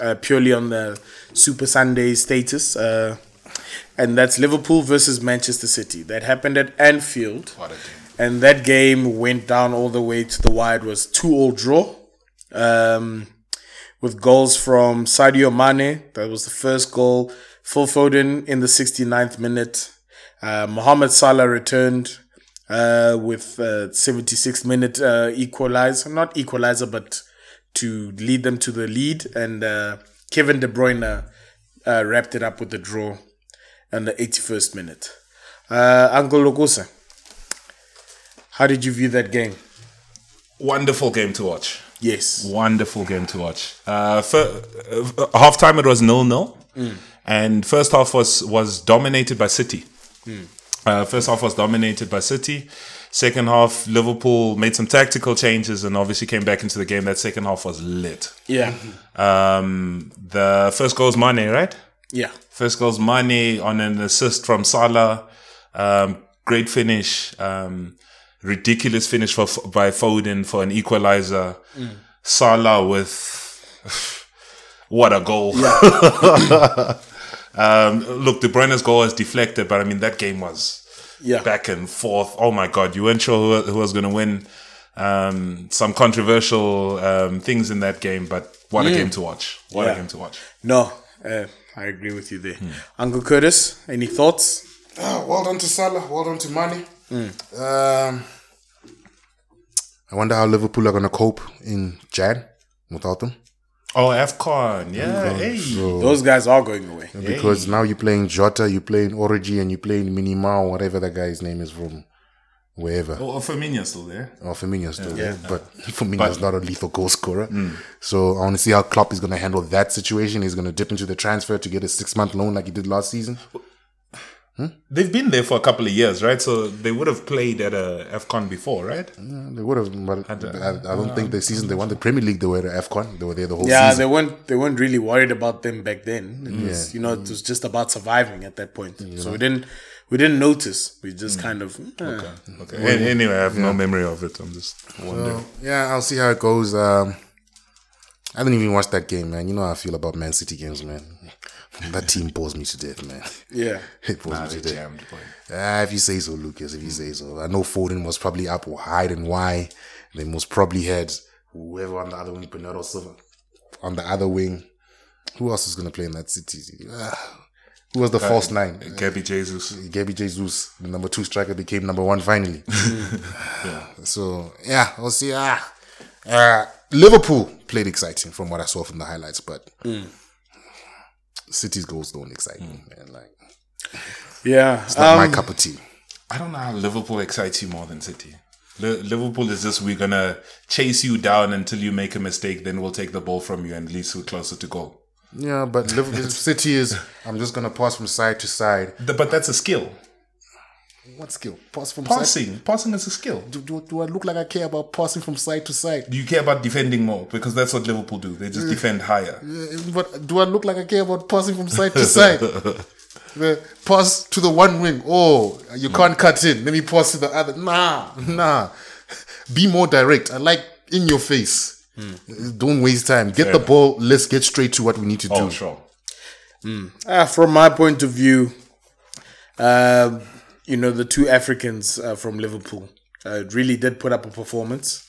S1: uh, purely on the Super Sunday status. Uh, and that's Liverpool versus Manchester City. That happened at Anfield.
S2: What a game.
S1: And that game went down all the way to the wire. It was two all draw. Um, with goals from Sadio Mane. That was the first goal. Phil Foden in the 69th minute. Uh, Mohamed Salah returned uh, with uh, 76th minute uh, equalizer, not equalizer, but to lead them to the lead. And uh, Kevin De Bruyne uh, wrapped it up with the draw in the 81st minute. Uh, Uncle Lokusa, how did you view that game?
S2: Wonderful game to watch.
S1: Yes.
S2: Wonderful game to watch. Uh, for, uh, half time it was nil nil, and first half was was dominated by City. Uh, first half was dominated by City. Second half, Liverpool made some tactical changes and obviously came back into the game. That second half was lit.
S1: Yeah.
S2: Um, the first goal was Mane, right?
S1: Yeah.
S2: First goal's Mane on an assist from Salah. Um, great finish. Um, ridiculous finish for by Foden for an equalizer. Salah with what a goal. um, look, De Bruyne's goal is deflected, but I mean that game was
S1: Yeah.
S2: back and forth. Oh my god, you weren't sure who, who was going to win. Um, some controversial um, things in that game, but what a game to watch! What
S1: Yeah.
S2: a game to watch!
S1: No, uh, I agree with you there. Uncle Curtis, any thoughts?
S3: Ah, well done to Salah. Well done to Mane. Um, I wonder how Liverpool are going to cope in Jan without them.
S2: Oh, AFCON, yeah. Hey.
S1: Those guys are going away.
S3: Because now you're playing Jota, you're playing Origi, and you're playing Minimao, whatever that guy's name is from wherever.
S2: Oh, Firmino's still there.
S3: Or Firmino's still there, but Firmino's not a lethal goal scorer. Hmm. So I want to see how Klopp is going to handle that situation. He's going to dip into the transfer to get a six month loan like he did last season.
S2: They've been there for a couple of years, right? So they would have played at a AFCON before, right?
S3: Yeah, they would have, but I, I don't think the season they won the Premier League they were at AFCON. They were there the whole season.
S1: Yeah,
S3: season.
S1: they weren't. They weren't really worried about them back then. It was, you know, it was just about surviving at that point. So we didn't. We didn't notice. We just kind of. eh.
S2: Okay. An- anyway, I have no memory of it. I'm just wondering.
S3: So, yeah, I'll see how it goes. Um, I didn't even watch that game, man. You know how I feel about Man City games, man. That team bores me to death, man.
S1: Yeah.
S3: It bores
S2: Nah,
S3: me to death.
S2: jammed.
S3: Ah, if you say so, Lucas, if you say so. I know Foden was probably up wide and why. They most probably had whoever on the other wing, Bernardo Silva on the other wing. Who else is going to play in that city? Ah, who was the false nine?
S2: Gabby Jesus.
S3: Gabby Jesus, the number two striker, became number one finally. So, yeah, we'll see. Ah, uh, Liverpool played exciting from what I saw from the highlights, but City's goals don't excite me, man. Like,
S1: Yeah.
S3: it's not my
S1: um,
S3: cup of tea.
S2: I don't know how Liverpool excites you more than City. Li- Liverpool is just we're gonna chase you down until you make a mistake, then we'll take the ball from you and at you closer to goal.
S3: Yeah, but Liverpool City is. I'm just gonna pass from side to side.
S2: Th- But that's a skill.
S3: What skill? Pass from side.
S2: Passing, passing is a skill.
S3: Do, do, do I look like I care about passing from side to side?
S2: Do you care about defending more because that's what Liverpool do. They just defend higher.
S3: Uh, But do I look like I care about passing from side to side? the pass to the one wing. Oh, you can't cut in. Let me pass to the other. Nah, nah. Be more direct. I like in your face. Don't waste time. Get the ball. Let's get straight to what we need to
S2: Oh,
S3: do.
S2: sure.
S1: Uh, from my point of view, uh, you know, the two Africans uh, from Liverpool uh, really did put up a performance.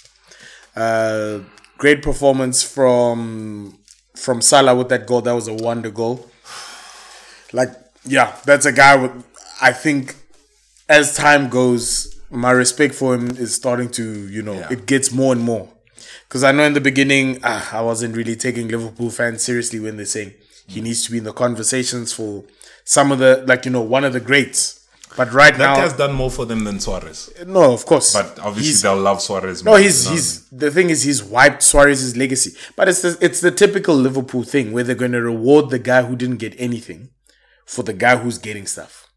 S1: Uh, great performance from from Salah with that goal. That was a wonder goal. Like, yeah, that's a guy with. I think as time goes, my respect for him is starting to, you know,
S2: Yeah.
S1: it gets more and more. Because I know in the beginning, ah, I wasn't really taking Liverpool fans seriously when they're saying he needs to be in the conversations for some of the, like, you know, one of the greats. But right
S2: That
S1: now,
S2: guy's done more for them than Suarez.
S1: no, of course.
S2: But obviously
S1: He's-
S2: they'll love Suarez.
S1: No,
S2: more,
S1: he's he's the thing is he's wiped Suarez's legacy. But it's the it's the typical Liverpool thing where they're going to reward the guy who didn't get anything for the guy who's getting stuff.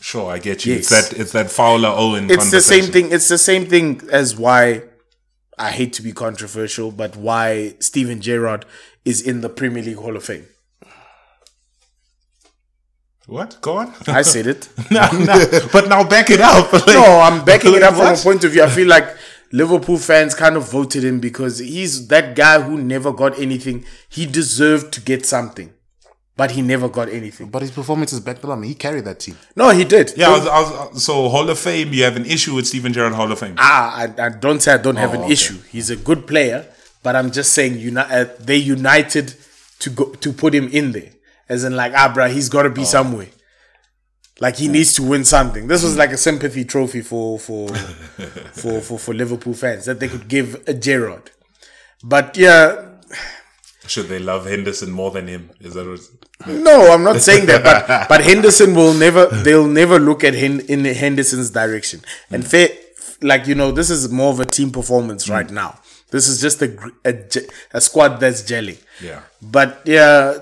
S2: Sure, I get you. It's
S1: Yes.
S2: that it's that Fowler Owen.
S1: It's the same thing. It's the same thing as why I hate to be controversial, but why Steven Gerrard is in the Premier League Hall of Fame.
S2: What? Go on.
S1: I said it.
S2: no, no. But now back it up. Like,
S1: No, I'm backing it up from a point of view. I feel like Liverpool fans kind of voted him because he's that guy who never got anything. He deserved to get something, but he never got anything.
S3: But his performances back the line, he carried that team.
S1: No, he did.
S2: Yeah, I was, I was, so Hall of Fame. You have an issue with Steven Gerrard Hall of Fame.
S1: Ah, I, I don't say I don't have
S2: Oh,
S1: an
S2: okay.
S1: issue. He's a good player, but I'm just saying uni- uh, they united to go to put him in there, as in like, ah, bruh, he's got to be
S2: Oh.
S1: somewhere. Like he needs to win something. This was mm. like a sympathy trophy for for for, for for Liverpool fans that they could give a Gerrard. But yeah,
S2: Should they love Henderson more than him? Is that what?
S1: no, I'm not saying that. But but Henderson will never. They'll never look at him in Henderson's direction. And mm. fair, like you know, this is more of a team performance right mm. now. This is just a a, a squad that's gelling.
S2: Yeah.
S1: But yeah,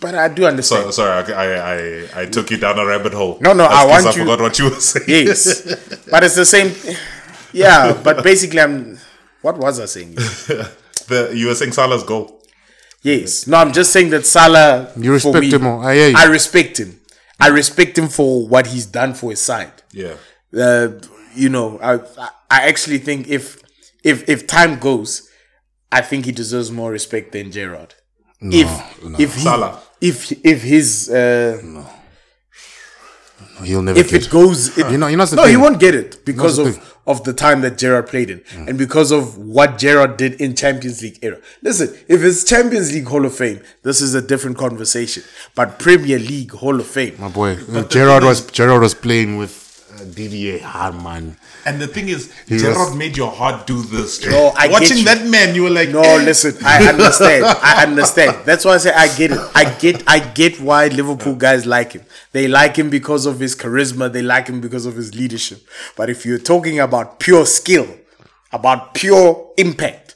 S1: but I do understand.
S2: So, sorry, I, I I I took you down a rabbit hole.
S1: No, no,
S2: That's
S1: I
S2: 'cause
S1: want
S2: I
S1: you- I
S2: forgot what you were saying.
S1: yes, but it's the same. Yeah, but basically, I'm. What was I saying?
S2: the, you were saying Salah's goal.
S1: Yes. No, I'm just saying that Salah.
S3: You respect
S1: for me,
S3: him more. I hear you.
S1: I respect him. I respect him for what he's done for his side.
S2: Yeah.
S1: Uh, you know, I I actually think if if if time goes, I think he deserves more respect than Gerrard. if if he,
S2: Salah.
S1: if if his uh,
S3: He'll never
S1: if
S3: get
S1: it goes, it,
S3: You know- you know what's the
S1: no, he won't get it because of
S3: thing?
S1: of the time that Gerrard played in, and because of what Gerrard did in Champions League era. Listen, if it's Champions League Hall of Fame, this is a different conversation. But Premier League Hall of Fame,
S3: My boy, Gerrard was Gerrard was playing with DVA hard man.
S2: And the thing is,
S3: was-
S2: Gerrard made your heart do this.
S1: No, I get
S2: Watching
S1: you.
S2: that man, you were like,
S1: No, listen, I understand. I understand. That's why I say I get it. I get I get why Liverpool guys like him. They like him because of his charisma, they like him because of his leadership. But if you're talking about pure skill, about pure impact,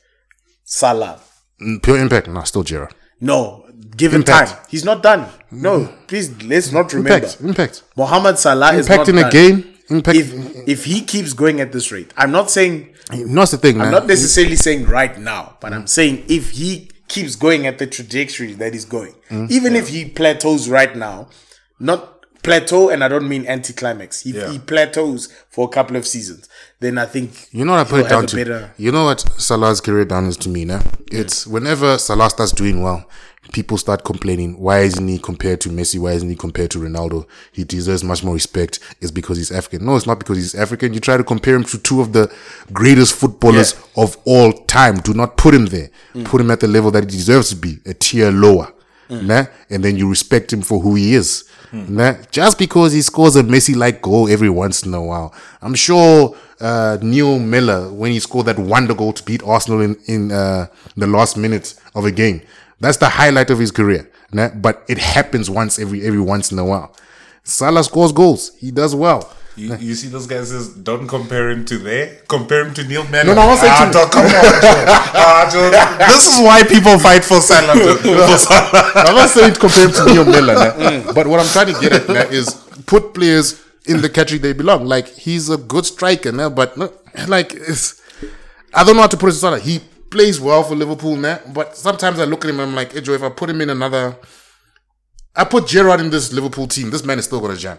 S1: Salah.
S3: Mm, Pure impact, no, still Gerrard.
S1: No, give him
S3: Impact.
S1: time. He's not done. No, please let's not remember.
S3: Impact, impact.
S1: Mohamed Salah is
S3: Impact
S1: not
S3: in a game.
S1: If if he keeps going at this rate, I'm not saying
S3: what's the thing, man?
S1: I'm not necessarily saying right now, but I'm saying if he keeps going at the trajectory that he's going,
S3: Mm.
S1: even if he plateaus right now, not plateau, and I don't mean anticlimax. If
S2: Yeah.
S1: he plateaus for a couple of seasons, then I think
S3: You know what I put it down to?
S1: better-
S3: You know what Salah's career down is to me now? It's whenever Salah starts doing well, people start complaining, why isn't he compared to Messi? Why isn't he compared to Ronaldo? He deserves much more respect. It's because he's African. No, it's not because he's African. You try to compare him to two of the greatest footballers of all time. Do not put him there. Mm. Put him at the level that he deserves to be, a tier lower. Mm. Nah? And then you respect him for who he is. Nah? Just because he scores a Messi like goal every once in a while. I'm sure uh, Neil Miller, when he scored that wonder goal to beat Arsenal in, in uh, the last minutes of a game, that's the highlight of his career. But it happens once every every once in a while. Salah scores goals. He does well.
S2: You, you see those guys says don't compare him to there, compare him to Neil Mann.
S3: No, no, I'm not saying
S2: ah,
S3: to-
S2: come on, Joe. Ah, Joe, This is why people fight for Salah. For Salah.
S3: I'm not saying compare him to Neil Miller, nah. but what I'm trying to get at is put players in the category they belong. Like he's a good striker, nah, but no, like it's, I don't know how to put it. Salah. He plays well for Liverpool, nah, but sometimes I look at him and I'm like, hey, Joe, if I put him in another, I put Gerrard in this Liverpool team. This man is still gonna jam.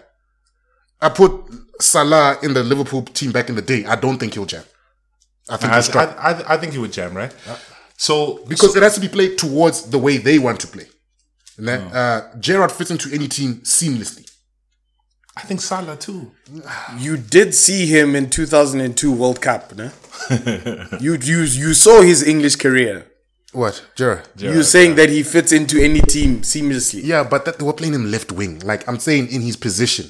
S3: I put Salah in the Liverpool team back in the day. I don't think he'll jam. I think
S2: I,
S3: he'll
S2: I, I, I think he would jam, right? So
S3: because it has to be played towards the way they want to play. And then, uh, Gerrard fits into any team seamlessly.
S2: I think Salah too.
S1: You did see him in 2002 World Cup, no? you you you saw his English career.
S3: What, Gerrard?
S1: You're saying that he fits into any team seamlessly.
S3: Yeah, but that, they were playing him left wing. Like I'm saying, in his position.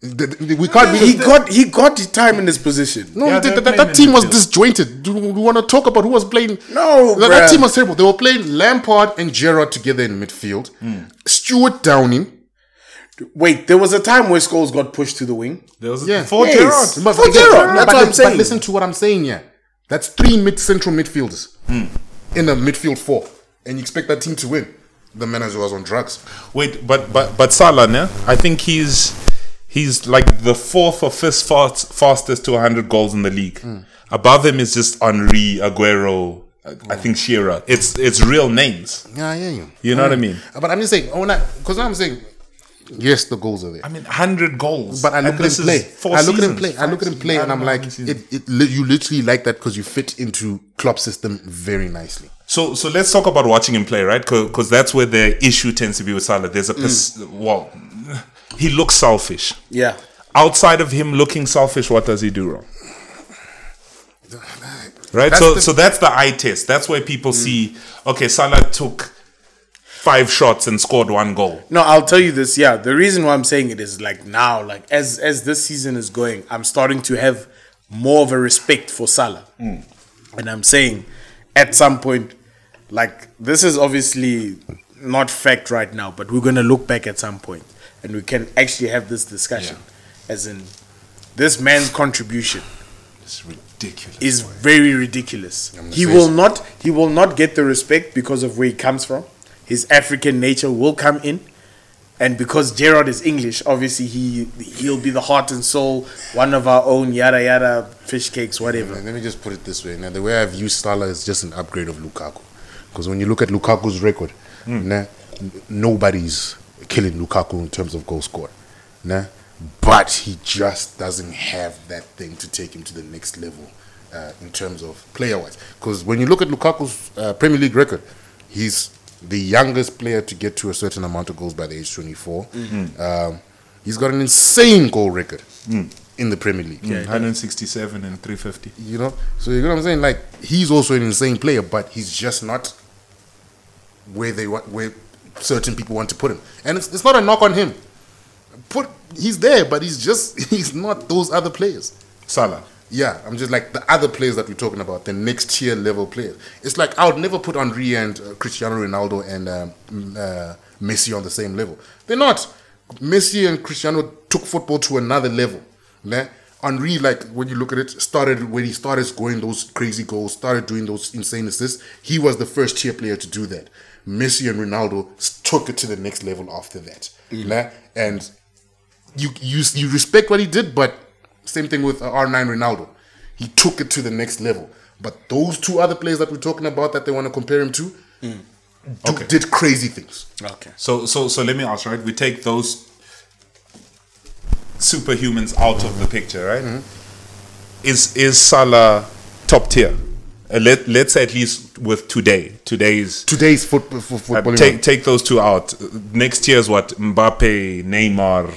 S3: The- the- we can't be.
S1: He got he got the time in his position.
S3: no,
S2: Yeah,
S3: that,
S2: they're
S3: that- that team was
S2: midfield.
S3: disjointed. Do we want to talk about who was playing?
S1: No,
S3: that, that team was terrible. They were playing Lampard and Gerrard together in midfield. Hmm. Stuart Downing.
S1: Wait, there was a time where Scholes got pushed to the wing.
S2: There was
S3: Yeah.
S2: for
S1: Yes.
S2: Gerrard.
S3: But,
S1: For
S3: but-
S1: Gerrard, that's
S3: but-
S1: what I'm
S3: but
S1: saying.
S3: listen to what I'm saying here. That's three mid central midfielders hmm. in a midfield four, and you expect that team to win. The manager was on drugs.
S2: Wait, but but but Salah, ne? I think he's he's like the fourth or fifth fast, fastest to 100 goals in the league. Hmm. Above him is just Henry, Aguero, I I hmm. think Shearer. It's it's real names.
S3: Yeah, yeah, yeah.
S2: You know what I hmm. mean?
S3: Uh, but I'm just saying, oh, because I'm saying, yes, the goals are there.
S2: I mean, 100 goals.
S3: But I look at him play. I look at him play. I look at him play, and. I'm
S2: I don't know
S3: like,
S2: how many seasons.
S3: it, it, you literally like that because you fit into Klopp's system very nicely.
S2: So so let's talk about watching him play, right? Because that's where the issue tends to be with Salah. There's a pers- well, he looks selfish.
S1: Yeah.
S2: Outside of him looking selfish, what does he do wrong? Right.
S3: That's
S2: so
S3: the-
S2: so that's the eye test. That's where people mm. see. Okay, Salah took five shots and scored one goal.
S1: No, I'll tell you this. Yeah, the reason why I'm saying it is like now, like as as this season is going, I'm starting to have more of a respect for Salah, mm. and I'm saying at some point, like this is obviously not fact right now, but we're gonna look back at some point, and we can actually have this discussion, as in this man's contribution
S2: It's ridiculous.
S1: is very ridiculous. He will
S3: so.
S1: not he will not get the respect because of where he comes from. His African nature will come in. And because Gerrard is English, obviously he he'll be the heart and soul, one of our own, yada yada, fish cakes, whatever.
S3: Let me just put it this way. Now, the way I view Salah is just an upgrade of Lukaku. Because when you look at Lukaku's record, nah, n- nobody's killing Lukaku in terms of goal scored. Nah? But he just doesn't have that thing to take him to the next level uh, in terms of player wise. Because when you look at Lukaku's uh, Premier League record, he's the youngest player to get to a certain amount of goals by the age 24. Um, he's got an insane goal record in the Premier League.
S2: 167 and 350.
S3: You know, so you know what I'm saying. Like he's also an insane player, but he's just not where they want, where certain people want to put him. And it's, it's not a knock on him. Put he's there, but he's just he's not those other players.
S2: Salah.
S3: Yeah, I'm just like the other players that we're talking about, the next tier level players. It's like I would never put Henry and uh, Cristiano Ronaldo and um, mm, uh, Messi on the same level. They're not. Messi and Cristiano took football to another level. Né? Henry, like when you look at it, started when he started scoring those crazy goals, started doing those insane assists. He was the first tier player to do that. Messi and Ronaldo took it to the next level after that. Mm. Né? And you you you respect what he did, but same thing with uh, R9 Ronaldo. He took it to the next level. But those two other players that we're talking about that they want to compare him to mm. do,
S2: Okay.
S3: did crazy things.
S1: Okay.
S2: So so so let me ask, right? We take those superhumans out of the picture, right? Mm-hmm. Is is Salah top tier? Uh, let let's say at least with today. Today's
S3: Today's foot, fo-
S2: uh,
S3: football.
S2: take take those two out. Next year's what? Mbappe, Neymar,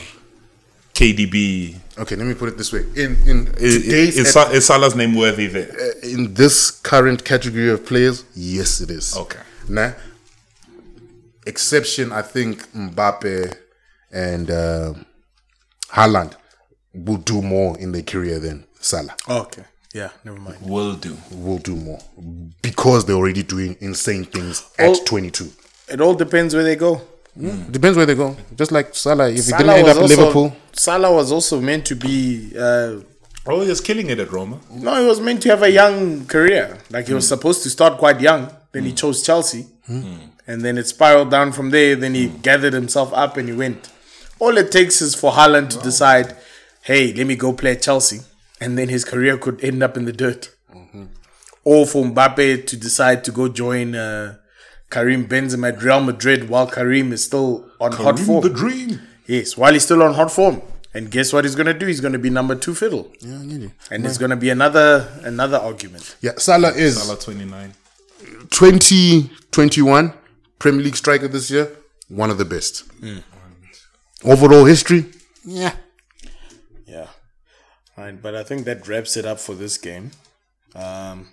S2: KDB.
S3: okay, let me put it this way. In in
S2: Is,
S3: today's
S2: is, is Salah's name worthy there?
S3: in this current category of players, yes, it is.
S2: Okay.
S3: Nah. Exception, I think Mbappe and uh, Haaland will do more in their career than Salah.
S1: Okay. Yeah, never mind.
S2: Will do.
S3: Will do more because they're already doing insane things at
S1: Oh.
S3: 22.
S1: It all depends where they go. Hmm.
S3: Depends where they go. Just like Salah, if he
S1: Salah
S3: didn't end
S1: was
S3: up in
S1: also,
S3: Liverpool,
S1: Salah was also meant to be uh,
S2: Oh, was killing it at Roma.
S1: No, he was meant to have a young career. Like he was hmm. supposed to start quite young. Then he hmm. chose Chelsea. And then it spiraled down from there. Then he gathered himself up and he went. All it takes is for Haaland to decide, hey, let me go play at Chelsea. And then his career could end up in the dirt. Or for Mbappe to decide to go join uh, Karim Benzema at Real Madrid while Karim is still on hot form.
S2: the dream.
S1: Yes, while he's still on hot form. And guess what he's gonna do? He's gonna be number two fiddle. Yeah, nearly. And it's gonna be another another argument.
S3: yeah, Salah is
S2: Salah 29.
S3: 2021 Premier League striker this year, one of the best. Overall history, yeah.
S1: Yeah. But I think that wraps it up for this game. Um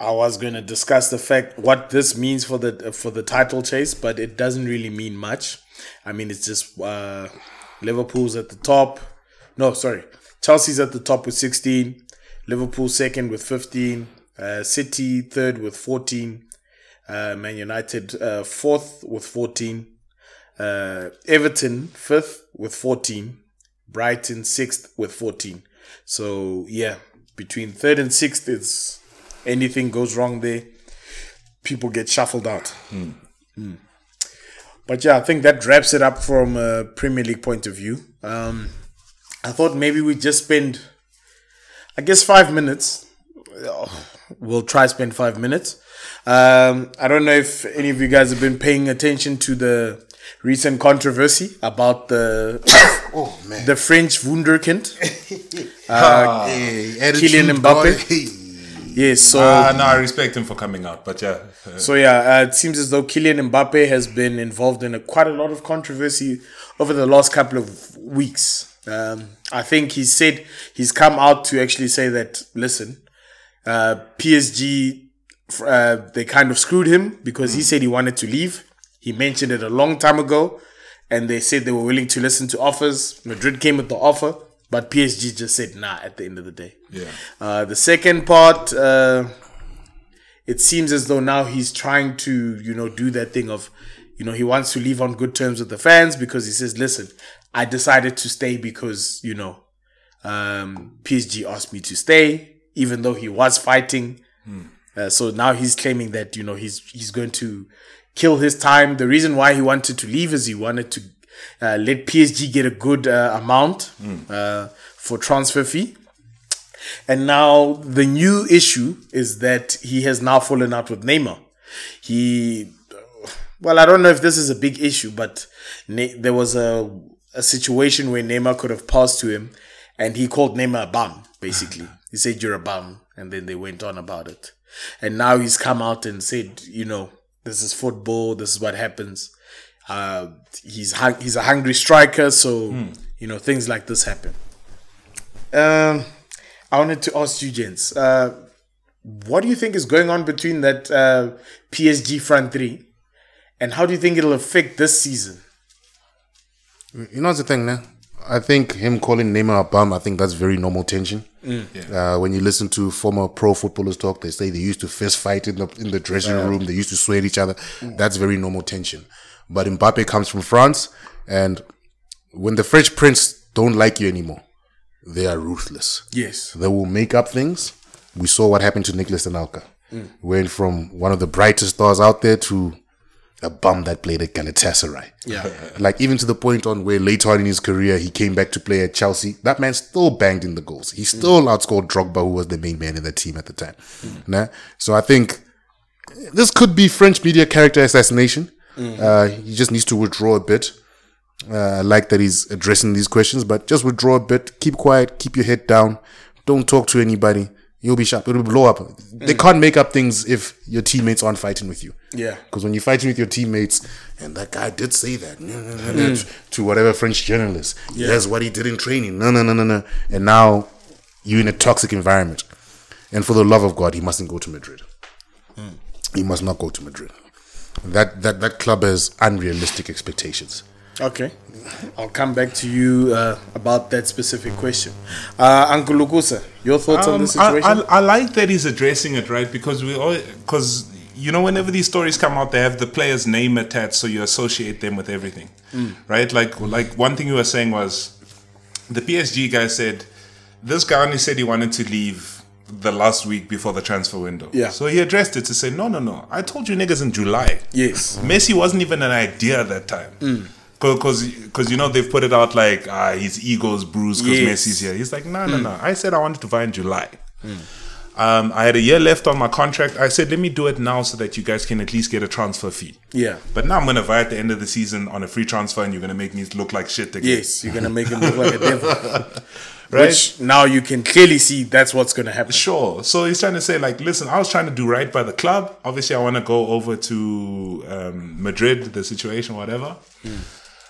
S1: I was going to discuss the fact what this means for the for the title chase, but it doesn't really mean much. I mean, it's just uh, Liverpool's at the top. No, sorry, Chelsea's at the top with sixteen. Liverpool second with fifteen. Uh, City third with fourteen. Uh, Man United uh, fourth with fourteen. Uh, Everton fifth with 14. Brighton sixth with 14. So yeah, between third and sixth, it's anything goes wrong there, people get shuffled out. Mm. But yeah, I think that wraps it up from a Premier League point of view. Um, I thought maybe we just spend, I guess, five minutes. We'll try spend five minutes. Um, I don't know if any of you guys have been paying attention to the recent controversy about the
S3: Oh man.
S1: the French wunderkind,
S3: Hey, attitude
S1: Kylian Mbappe.
S3: Hey.
S1: yes. So
S2: Uh, no, I respect him for coming out, but yeah. uh,
S1: So yeah, uh, it seems as though Kylian Mbappe has been involved in a, quite a lot of controversy over the last couple of weeks. Um, I think he said he's come out to actually say that listen, uh, PSG uh, they kind of screwed him because he said he wanted to leave. He mentioned it a long time ago, and they said they were willing to listen to offers. Madrid came with the offer, but PSG just said nah. At the end of the day,
S2: Yeah.
S1: uh, the second part, uh, it seems as though now he's trying to, you know, do that thing of, you know, he wants to leave on good terms with the fans because he says, listen, I decided to stay because, you know, um, PSG asked me to stay, even though he was fighting. Uh, so now he's claiming that, you know, he's, he's going to kill his time. The reason why he wanted to leave is he wanted to uh, let PSG get a good uh, amount uh, for transfer fee. And now the new issue is that he has now fallen out with Neymar. He, well, I don't know if this is a big issue, but ne- there was a a situation where Neymar could have passed to him, and he called Neymar a bum. Basically, he said you're a bum, and then they went on about it. And now he's come out and said, you know, this is football. This is what happens. Uh, he's hung- he's a hungry striker, so you know things like this happen. Um, I wanted to ask you, gents, uh, what do you think is going on between that uh, PSG front three, and how do you think it'll affect this season?
S3: You know what's the thing now? I think him calling Neymar a bum, I think that's very normal tension. Mm. Uh, when you listen to former pro footballers talk, they say they used to fist fight in the in the dressing room. They used to swear at each other. Mm. That's very normal tension. But Mbappe comes from France, and when the French prince don't like you anymore, they are ruthless.
S1: Yes.
S3: They will make up things. We saw what happened to Nicolas Anelka. Mm. Went from one of the brightest stars out there to a bum that played at Galatasaray.
S1: Yeah.
S3: Like even to the point on where later on in his career he came back to play at Chelsea. That man still banged in the goals. He still outscored Drogba, who was the main man in the team at the time. Nah? So I think this could be French media character assassination. Uh, he just needs to withdraw a bit. Uh, I like that he's addressing these questions, but just withdraw a bit. Keep quiet. Keep your head down. Don't talk to anybody. You'll be sharp. It'll blow up. They mm. can't make up things if your teammates aren't fighting with you.
S1: Yeah.
S3: Because when you're fighting with your teammates, and that guy did say that mm. to- to whatever French journalist, yeah. that's what he did in training. No, no, no, no, no. And now you're in a toxic environment. And for the love of God, he mustn't go to Madrid. Mm. He must not go to Madrid. That that that club has unrealistic expectations.
S1: Okay. I'll come back to you uh, about that specific question. Uh, Uncle Lukusa, your thoughts on
S2: Um,
S1: this
S2: I,
S1: situation?
S2: I, I like that he's addressing it right because we all because you know whenever these stories come out they have the player's name attached so you associate them with everything
S1: Mm.
S2: right like like one thing you were saying was the PSG guy said this guy only said he wanted to leave the last week before the transfer window
S1: Yeah.
S2: so he addressed it to say no no no I told you niggas in July
S1: yes.
S2: Messi wasn't even an idea at that time. Because, because you know they've put it out like ah his ego's bruised because
S1: Yes.
S2: Messi's here. He's like no no no. I said I wanted to buy in July. Um, I had a year left on my contract. I said let me do it now so that you guys can at least get a transfer fee.
S1: Yeah.
S2: But now I'm gonna buy at the end of the season on a free transfer, and you're gonna make me look like shit again.
S1: Yes, you're gonna make him look like a devil.
S2: Right?
S1: Which now you can clearly see that's what's gonna happen.
S2: Sure. So he's trying to say, like, listen, I was trying to do right by the club. Obviously, I want to go over to um, Madrid, the situation, whatever.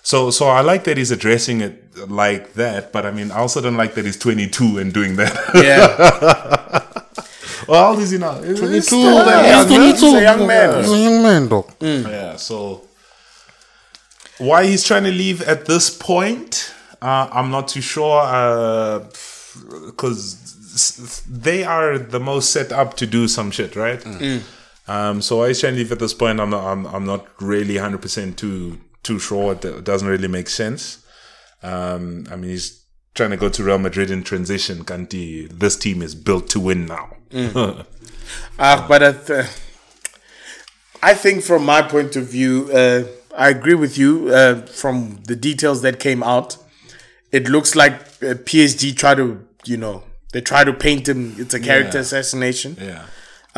S2: So, so I like that he's addressing it like that, but I mean, I also don't like that he's 22 and doing that.
S1: Yeah.
S2: well, how old is he now? He's
S3: 22.
S2: still
S3: Yeah,
S2: that young,
S1: He's a young man.
S3: He's a young man, dog.
S2: Yeah. So, why he's trying to leave at this point, uh, I'm not too sure. Because they are the most set up to do some shit, right? Um, so why he's trying to leave at this point, I'm not. I'm, I'm not really 100 percent too too short. It doesn't really make sense. Um, I mean, he's trying to go to Real Madrid in transition. Kanti, this team is built to win now.
S1: Uh, but I, th- I think from my point of view, uh, I agree with you. Uh, from the details that came out, it looks like uh, PSG try to, you know, they try to paint him. It's a character
S2: Yeah.
S1: assassination.
S2: yeah.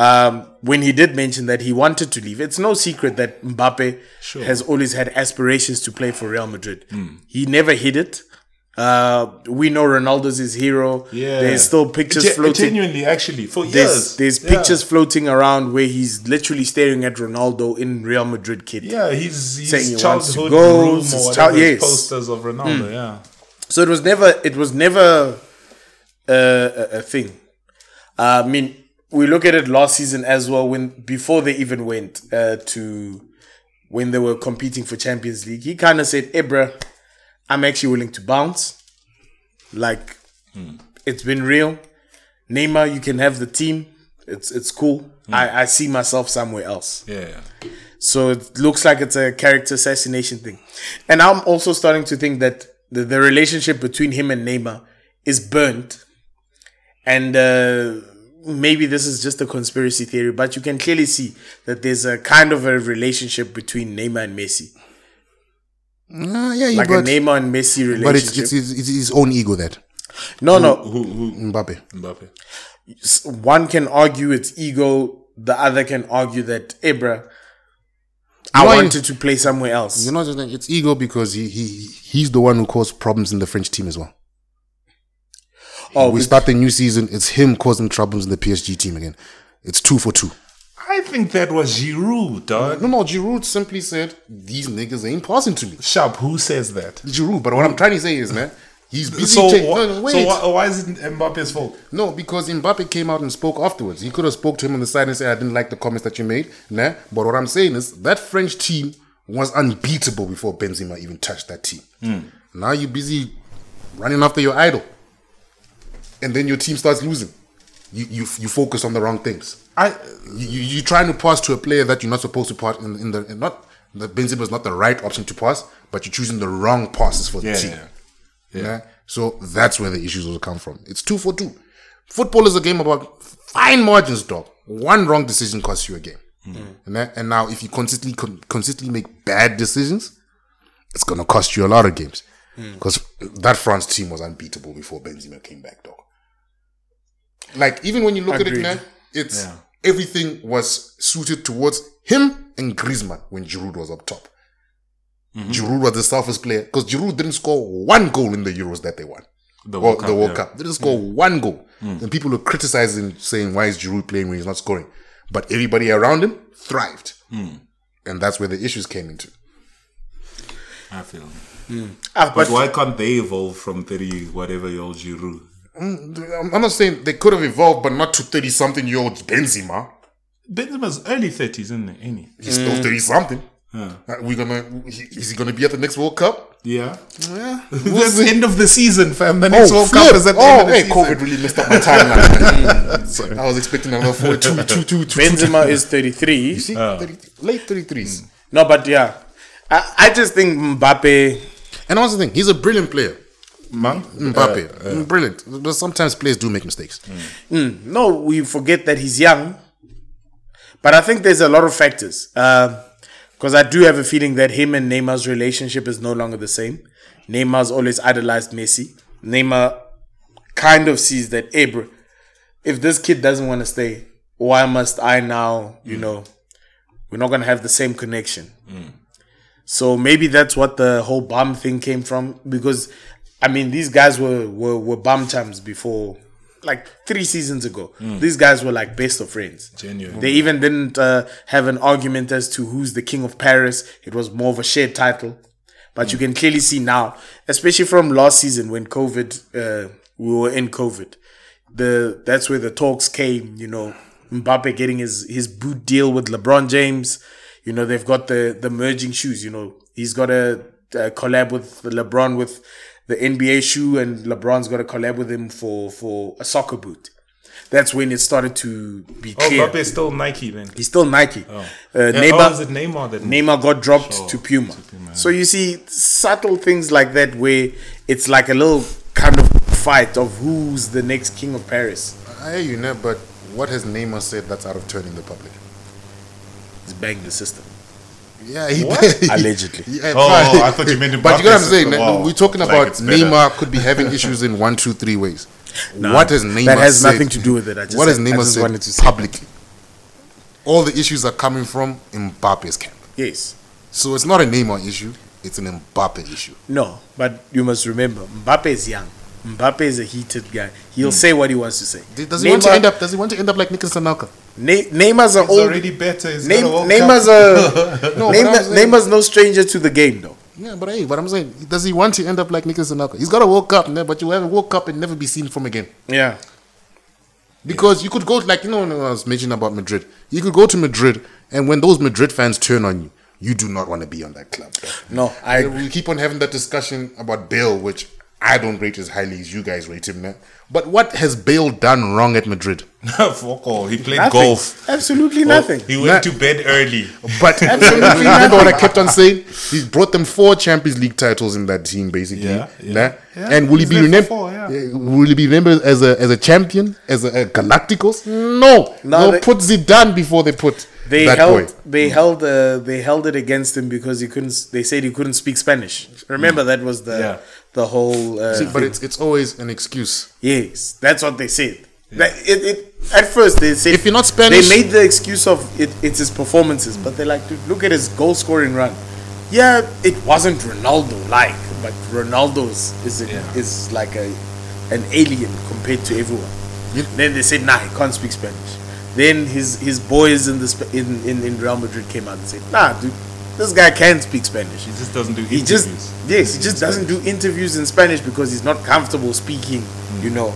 S1: Um, when he did mention that he wanted to leave, it's no secret that Mbappe has always had aspirations to play for Real Madrid.
S2: Hmm.
S1: He never hid it. Uh, we know Ronaldo's his hero.
S2: Yeah.
S1: There's still pictures floating.
S2: Genuinely, actually, for
S1: There's
S2: years.
S1: there's
S2: Yeah.
S1: pictures floating around where he's literally staring at Ronaldo in Real Madrid kit.
S2: Yeah, he's, he's
S1: Saying he wants to
S2: childhood
S1: go,
S2: room
S1: his
S2: or
S1: child- yes.
S2: posters of Ronaldo. Yeah.
S1: So it was never it was never uh, a, a thing. Uh, I mean, we look at it last season as well when before they even went uh, to when they were competing for Champions League. He kind of said, "Hey, bruh, I'm actually willing to bounce. Like it's been real. Neymar, you can have the team. It's it's cool. I, I see myself somewhere else."
S2: Yeah.
S1: So it looks like it's a character assassination thing. And I'm also starting to think that the, the relationship between him and Neymar is burnt. And uh, maybe this is just a conspiracy theory, but you can clearly see that there's a kind of a relationship between Neymar and Messi.
S3: Uh, yeah,
S1: Like
S3: but,
S1: a Neymar and Messi relationship.
S3: but it's, it's, it's, it's his own ego that
S1: no, no.
S2: Who, who,
S3: Mbappe.
S2: Mbappe.
S1: One can argue it's ego, the other can argue that, Ibra, I
S3: Why-
S1: wanted to play somewhere else.
S3: You know, just—it's ego because he, he he's the one who caused problems in the French team as well.
S1: Oh,
S3: we start the new season, it's him causing troubles in the PSG team again. It's two for two.
S2: I think that was Giroud, dog.
S3: No, no, Giroud simply said, These niggas ain't passing to me.
S2: Sharp, who says that?
S3: Giroud, but what I'm trying to say is, man, he's busy.
S2: So,
S3: ta-
S2: wha-
S3: no, wait.
S2: so why, why is it Mbappe's fault?
S3: No, because Mbappe came out and spoke afterwards. He could have spoke to him on the side and said, "I didn't like the comments that you made." Nah, but what I'm saying is that French team was unbeatable before Benzema even touched that team. Hmm. Now you're busy running after your idol, and then your team starts losing. You you you focus on the wrong things.
S2: I
S3: You, you you're trying to pass to a player that you're not supposed to pass in, in the in not the Benzema is not the right option to pass, but you're choosing the wrong passes for the
S2: yeah,
S3: team.
S2: yeah.
S3: Yeah. So that's where the issues will come from. It's two for two. Football is a game about fine margins, dog. One wrong decision costs you a game. Mm-hmm. And, that, and now, if you consistently con- consistently make bad decisions, it's gonna cost you a lot of games. Mm. Because that France team was unbeatable before Benzema came back, dog. Like even when you look at it, man, it's everything was suited towards him and Griezmann when Giroud was up top. Mm-hmm. Giroud was the selfish player because Giroud didn't score one goal in the Euros that they won.
S2: The
S3: Or
S2: World
S3: the
S2: Cup,
S3: World
S2: yeah.
S3: Cup. They didn't mm. score one goal. Mm. And people were criticizing, saying, why is Giroud playing when he's not scoring? But everybody around him thrived. Mm. And that's where the issues came into.
S2: I feel.
S1: Ah,
S2: But
S1: but
S2: why can't they evolve from 30 whatever year old Giroud?
S3: I'm I'm not saying they could have evolved, but not to 30 something year old Benzema.
S2: Benzema's early 30s, isn't it? Ain't he?
S3: He's still 30 something. Uh, we gonna, is he gonna be at the next World Cup?
S2: Yeah.
S3: Yeah.
S2: That's the end of the season, fam. The oh, next World
S3: flip.
S2: Cup is at the
S3: oh,
S2: end of the
S3: hey,
S2: season.
S3: COVID really messed up my timeline. I was expecting another 4 2 2 2 2
S1: Benzema is 33.
S3: See, 30, late 33s.
S1: No, but yeah. I, I just think Mbappe.
S3: And also the thing, he's a brilliant player.
S2: Man.
S3: Mm, uh, Mbappe, mm, brilliant. But sometimes players do make mistakes. Mm.
S1: No, we forget that he's young. But I think there's a lot of factors. Uh, because I do have a feeling that him and Neymar's relationship is no longer the same. Neymar's always idolized Messi. Neymar kind of sees that, hey, bro, if this kid doesn't want to stay, why must I now, you know, we're not going to have the same connection. So maybe that's what the whole bomb thing came from. Because, I mean, these guys were, were, were bum chums before, like three seasons ago. These guys were like best of friends.
S2: Genuine.
S1: They even didn't uh, have an argument as to who's the king of Paris. It was more of a shared title. But you can clearly see now, especially from last season when COVID, uh, we were in COVID. The that's where the talks came. You know, Mbappe getting his his boot deal with LeBron James. You know, they've got the the merging shoes. You know, he's got a, a collab with LeBron with the NBA shoe, and LeBron's got a collab with him for for a soccer boot. That's when it started to be
S2: Oh,
S1: clear.
S2: Mbappe's still Nike then.
S1: He's still Nike. Uh,
S2: Yeah,
S1: Neymar,
S2: oh, is it Neymar that
S1: Neymar got dropped to Puma. So you see subtle things like that where it's like a little kind of fight of who's the next king of Paris.
S3: I hear you, know, but what has Neymar said that's out of turn in the public?
S1: He's banging the system.
S3: Yeah, he
S1: Allegedly.
S3: Yeah,
S2: Oh,
S3: fine.
S2: I thought you meant
S3: But you know what I'm saying?
S2: Wow.
S3: We're talking
S2: Like
S3: about
S2: it's.
S3: Neymar could be having issues in one, two, three ways.
S1: Nah,
S3: what has Neymar
S1: that has
S3: said-
S1: nothing to do with it. I just
S3: what has
S1: said- I
S3: Neymar
S1: just
S3: said
S1: wanted to say
S3: publicly? All the issues are coming from Mbappe's camp.
S1: Yes.
S3: So it's not a Neymar issue, it's an Mbappe issue.
S1: No, but you must remember, Mbappe is young. Mbappe is a heated guy. He'll hmm. say what he wants to say.
S3: Does he want to end up does he want to end up like Nicolas Anelka?
S1: Ne- Neymar's an old.
S2: already better. He's
S1: Neym-
S2: got a World
S1: Neymar's a
S3: No, but
S1: Neymar,
S3: I'm saying-
S1: Neymar's no stranger to the game, though.
S3: Yeah, but hey, but I'm saying, does he want to end up like Nicolas Anelka? He's got a World Cup, ne, but you have a World Cup and never be seen from again.
S1: Yeah.
S3: Because you could go like you know when I was mentioning about Madrid, you could go to Madrid, and when those Madrid fans turn on you, you do not want to be on that club. bro.
S1: No, I
S3: we keep on having that discussion about Bale, which I don't rate as highly as you guys rate him now. But what has Bale done wrong at Madrid?
S2: Fuck all. He played
S1: nothing.
S2: golf.
S1: Absolutely nothing.
S2: He went to bed early.
S3: But
S1: Absolutely
S3: remember what I kept on saying? He brought them four Champions League titles in that team, basically.
S2: Yeah, yeah.
S3: Nah?
S2: Yeah,
S3: and will he be remembered?
S2: yeah.
S3: Will he be remembered as a as a champion, as a, a Galacticos? No,
S1: No,
S3: they'll
S1: they-
S3: put Zidane before they put
S1: They
S3: that
S1: held
S3: boy.
S1: they held uh, they held it against him because he couldn't. They said he couldn't speak Spanish. Remember that was the
S2: Yeah.
S1: The whole. Uh,
S3: See, but it's it's always an excuse.
S1: yes, that's what they said. That it, it at first they said
S3: If you're not Spanish-
S1: they made the excuse of it, it's his performances, but they're like, dude, look at his goal scoring run. Yeah, it wasn't Ronaldo like, but Ronaldo's is a,
S2: Yeah.
S1: is like a an alien compared to everyone. Then they said, nah, he can't speak Spanish. Then his his boys in the in, in in Real Madrid came out and said, nah, dude, this guy can speak Spanish.
S2: He just doesn't do
S1: He
S2: interviews.
S1: just yes, he just doesn't do interviews in Spanish because he's not comfortable speaking. You know,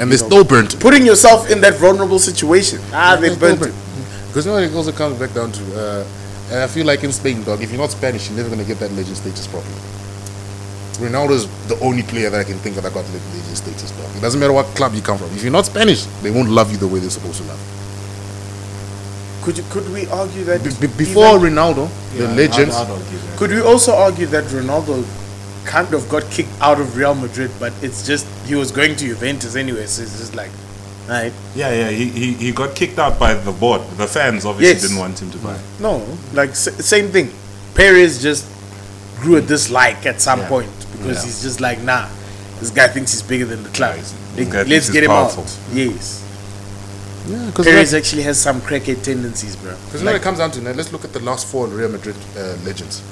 S3: And they still burnt him.
S1: putting yourself in that vulnerable situation. Ah, they
S3: They
S1: burnt
S3: burnt
S1: him.
S3: him. Because you know, it also comes back down to, uh, and I feel like in Spain, dog, if you're not Spanish, you're never going to get that legend status properly. Ronaldo's the only player that I can think of that got le- legend status, dog. It doesn't matter what club you come from. If you're not Spanish, they won't love you the way they're supposed to love you.
S1: Could you, could we argue that
S3: Be- be- before
S1: even-
S3: Ronaldo, the
S2: Yeah,
S3: legends,
S2: I'd- I'd
S1: could we also argue that Ronaldo kind of got kicked out of Real Madrid, but it's just he was going to Juventus anyway, so it's just like, right?
S2: Yeah, yeah. He, he, he got kicked out by the board. The fans obviously
S1: Yes.
S2: didn't want him to buy.
S1: No, like s- same thing. Perez just grew a dislike at some
S2: Yeah.
S1: point because
S2: Yeah.
S1: he's just like, nah, this guy thinks he's bigger than the club.
S2: he's-
S1: Like,
S2: this
S1: let's get
S2: he's
S1: him
S2: powerful.
S1: out. Yes,
S3: yeah, because
S1: Perez actually has some crackhead tendencies, bro.
S3: Because when it comes down to it, let's look at the last four Real Madrid uh, legends.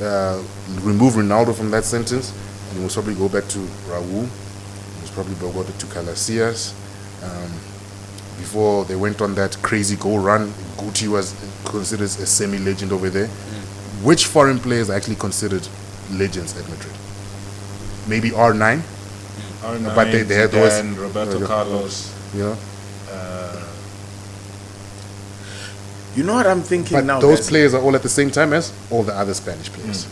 S3: Uh, remove Ronaldo from that sentence, and you must probably go back to Raul. You must probably go back to Casillas. Um, before they went on that crazy goal run, Guti was considered a semi-legend over there. Which foreign players are actually considered legends at Madrid? Maybe R9, But they- they had those-
S2: Roberto
S3: uh,
S2: Carlos.
S3: you know.
S1: You know what I'm thinking
S3: But
S1: now?
S3: those
S1: guys?
S3: players are all at the same time as all the other Spanish players.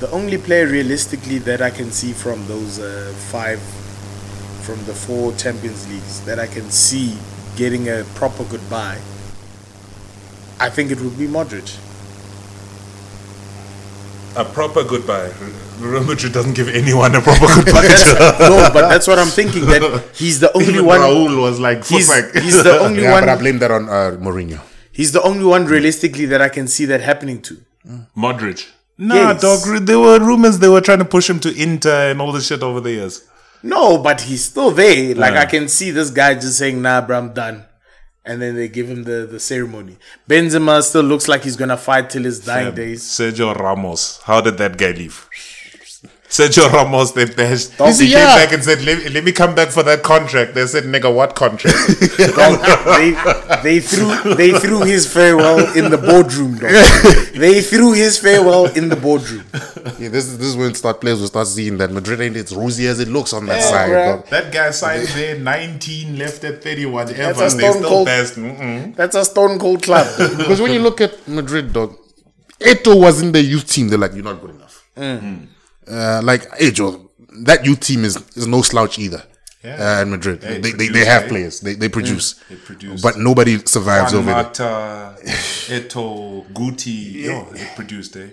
S1: The only player realistically that I can see from those uh, five, from the four Champions Leagues that I can see getting a proper goodbye, I think it would be Modric.
S2: A proper goodbye. Real Madrid doesn't give anyone a proper goodbye.
S1: no, but that's what I'm thinking. That he's the only
S2: Even
S1: one.
S2: Raul was like,
S1: He's,
S2: fuck.
S1: he's the only
S3: Yeah,
S1: one.
S3: but I blame that on uh, Mourinho.
S1: He's the only one realistically that I can see that happening to.
S2: Modric. Nah,
S1: Yes.
S2: dog. There were rumors they were trying to push him to Inter and all this shit over the years.
S1: No, but he's still there. Like
S2: Yeah.
S1: I can see this guy just saying, "Nah, bro, I'm done," and then they give him the the ceremony. Benzema still looks like he's gonna fight till his dying days.
S2: Sergio Ramos. How did that guy leave? Sergio Ramos, they bashed.
S1: You
S2: He
S3: see,
S2: came
S3: yeah.
S2: back and said, let, let me come back for that contract. They said, nigga, what contract?
S1: Dog, they they threw they threw his farewell in the boardroom. Dog. They threw his farewell in the boardroom.
S3: Yeah, this is this is when start players will start seeing that Madrid ain't as rosy as it looks on that
S1: Yeah,
S3: side. dog.
S2: that guy signed there, 19, left at 30, whatever.
S1: That's a
S2: they
S1: stone
S2: still
S1: cold-. That's a stone cold club.
S3: Because when you look at Madrid, dog, Eto'o was in the youth team. They're like, you're not good enough. Mm. Mm. Uh, like Ejo, that youth team is is no slouch either.
S2: Yeah.
S3: uh, at Madrid.
S2: They
S3: they, they,
S2: produce,
S3: they have
S2: eh?
S3: players. They they produce.
S2: They produce.
S3: But nobody survives
S2: Juan
S3: over there.
S2: Mata, Eto'o, Guti, yo, they produced, eh?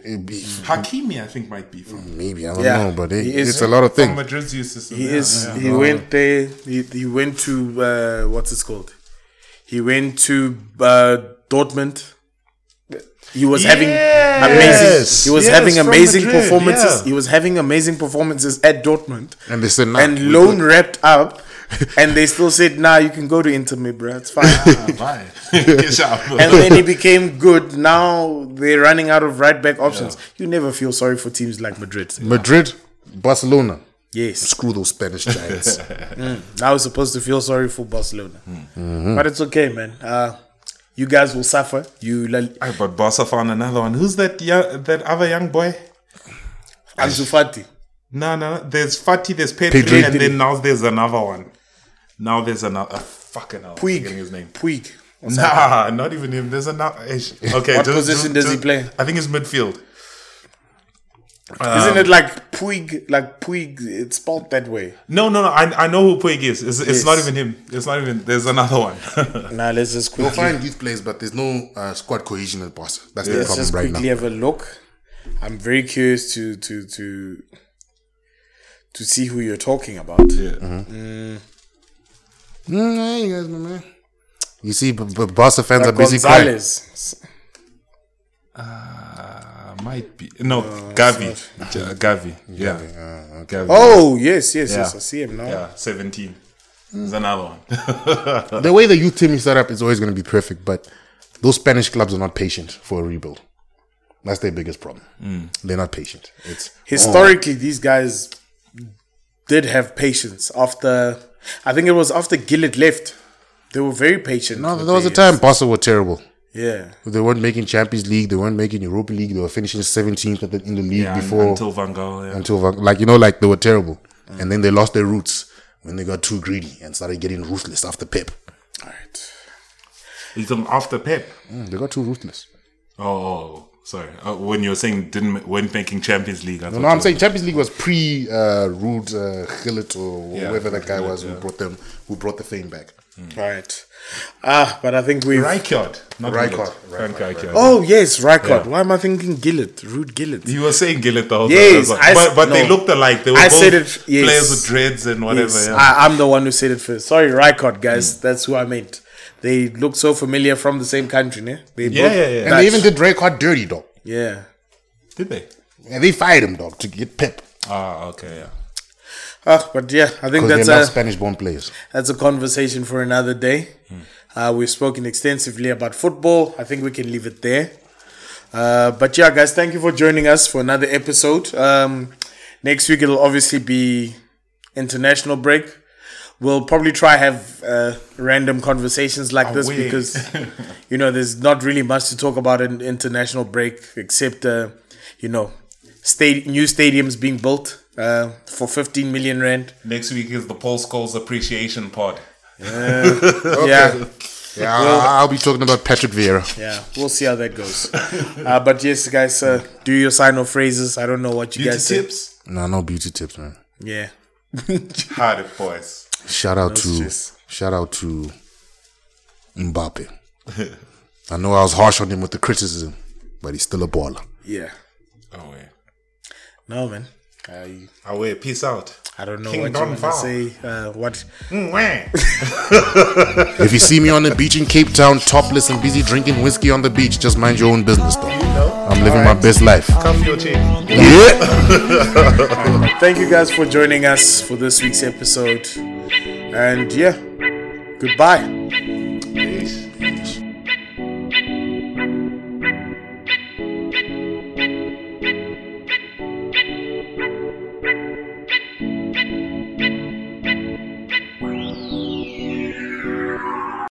S2: Hakimi, I think, might be from,
S3: Maybe I don't
S1: Yeah,
S3: know, but they,
S1: he is-
S3: it's a lot of things.
S2: Madrid's youth system.
S1: He is.
S2: yeah.
S1: He went there. He, he went to uh, what's it called? He went to uh, Dortmund. He was having amazing.
S2: Yes,
S1: He was
S2: yes,
S1: having amazing
S2: Madrid,
S1: performances.
S2: yeah.
S1: He was having amazing performances at Dortmund,
S3: And they said, nah,
S1: and
S3: we
S1: loan wrapped up, and they still said, "Nah, you can go to Inter, me, bro. It's fine."
S2: Ah, bye.
S1: And then he became good. Now they're running out of right back options. You never feel sorry for teams like Madrid.
S3: Madrid, Barcelona.
S1: Yes.
S3: Screw those Spanish giants.
S1: I was supposed to feel sorry for Barcelona, but it's okay, man. Uh, you guys will suffer. You La-
S2: Aye, but Barca found another one. Who's that young, that other young boy?
S1: Ansu Fati.
S2: No, no, no. There's Fati, there's Pedri,
S3: Pedri.
S2: and then now there's another one. Now there's another. Uh, fucking hell. I'm
S1: Puig.
S2: forgetting his name.
S1: Puig.
S2: Nah, not even him. There's another. Okay,
S1: What
S2: just-
S1: position
S2: just-
S1: does he play?
S2: I think it's midfield.
S1: Isn't it like Puig? Like Puig, it's spelled that way.
S2: No, no, no. I, I know who Puig is. It's, it's
S1: Yes.
S2: not even him. It's not even. There's another one.
S1: Now let's just
S3: We'll find youth players, but there's no uh, squad cohesion at Barca. That's the
S1: let's
S3: problem
S1: just
S3: right
S1: quickly
S3: now.
S1: have a look. I'm very curious to to to to see who you're talking about.
S2: yeah.
S3: Mm, hey, you guys, my man. You see, but, but Barca fans are busy crying.
S1: Gonzalez.
S2: Uh, might be. No, uh, Gavi. J- Gavi. Yeah. Uh, Gavi.
S1: Oh yes, yes, yes. I see him now.
S2: Yeah, 17. There's another one.
S3: The way the youth team is set up is always going to be perfect, but those Spanish clubs are not patient for a rebuild. That's their biggest problem. Mm. They're not patient. It's
S1: Historically, these guys did have patience. After, I think it was after Gullit left, they were very patient.
S3: no, there was a time Barca were terrible.
S1: Yeah.
S3: They weren't making Champions League. They weren't making Europa League. They were finishing 17th at the, in the league
S2: Yeah,
S3: before
S2: until Van Gaal. Yeah.
S3: until Van- like you know like they were terrible, and then they lost their roots when they got too greedy and started getting ruthless after Pep.
S1: All right.
S2: You talking after Pep?
S3: Mm, they got too ruthless.
S2: Oh, oh sorry. Uh, when you were saying didn't ma- weren't making Champions League, I
S3: No, I'm saying Champions League was pre uh, Ruud uh, Gullit or
S2: Yeah,
S3: whoever that guy
S2: Gullit,
S3: was who brought them who brought the fame back.
S1: All right. Ah, but I think we've.
S2: Rijkaard, not
S3: Rijkaard,
S2: Gullit.
S3: Rijkaard,
S2: Rijkaard.
S1: Oh yes, Rijkaard.
S2: Yeah.
S1: Why am I thinking Gullit? Ruud Gullit.
S2: You were saying Gullit the whole
S1: Yes,
S2: time.
S1: I s-
S2: but but they looked alike. They were
S1: I
S2: both
S1: said it- yes.
S2: players with dreads and whatever.
S1: Yes,
S2: yeah.
S1: I, I'm the one who said it first. Sorry, Rijkaard, guys. That's who I meant. They look so familiar from the same country, ne? They
S2: Yeah,
S1: both
S2: yeah, yeah.
S3: And they even did Rijkaard dirty, dog.
S1: Yeah.
S2: Did they?
S3: And they fired him, dog, to get Pep
S2: Ah, okay, yeah.
S1: Ah, but yeah, I think that's a
S3: Spanish-born players.
S1: that's a conversation for another day. Uh, we've spoken extensively about football. I think we can leave it there. Uh, but yeah, guys, thank you for joining us for another episode. Um, next week it'll obviously be international break. We'll probably try have uh, random conversations like this because you know there's not really much to talk about in international break except uh, you know state new stadiums being built uh, for 15 million rand.
S2: Next week is the Paul Scholes appreciation pod.
S1: Yeah.
S3: Yeah, I'll, I'll be talking about Patrick Vieira.
S1: Yeah, we'll see how that goes. uh, but yes, guys, uh, do your sign off phrases. I don't know what you
S2: Beauty
S1: guys say.
S2: tips.
S3: No, no beauty tips, man.
S1: Yeah.
S2: Hard it, boys.
S3: Shout out to
S1: stress.
S3: shout out to Mbappe. I know I was harsh on him with the criticism, but he's still a baller.
S1: Yeah.
S2: Oh, yeah.
S1: No, man. I,
S2: Away. Peace out.
S1: I don't know
S2: King
S1: what
S2: Don
S1: you want to say. Uh, what?
S3: If you see me on the beach in Cape Town, topless and busy drinking whiskey on the beach, just mind your own business, though. I'm living my best life.
S2: Come your chick.
S3: Yeah.
S1: Thank you guys for joining us for this week's episode. And yeah, goodbye.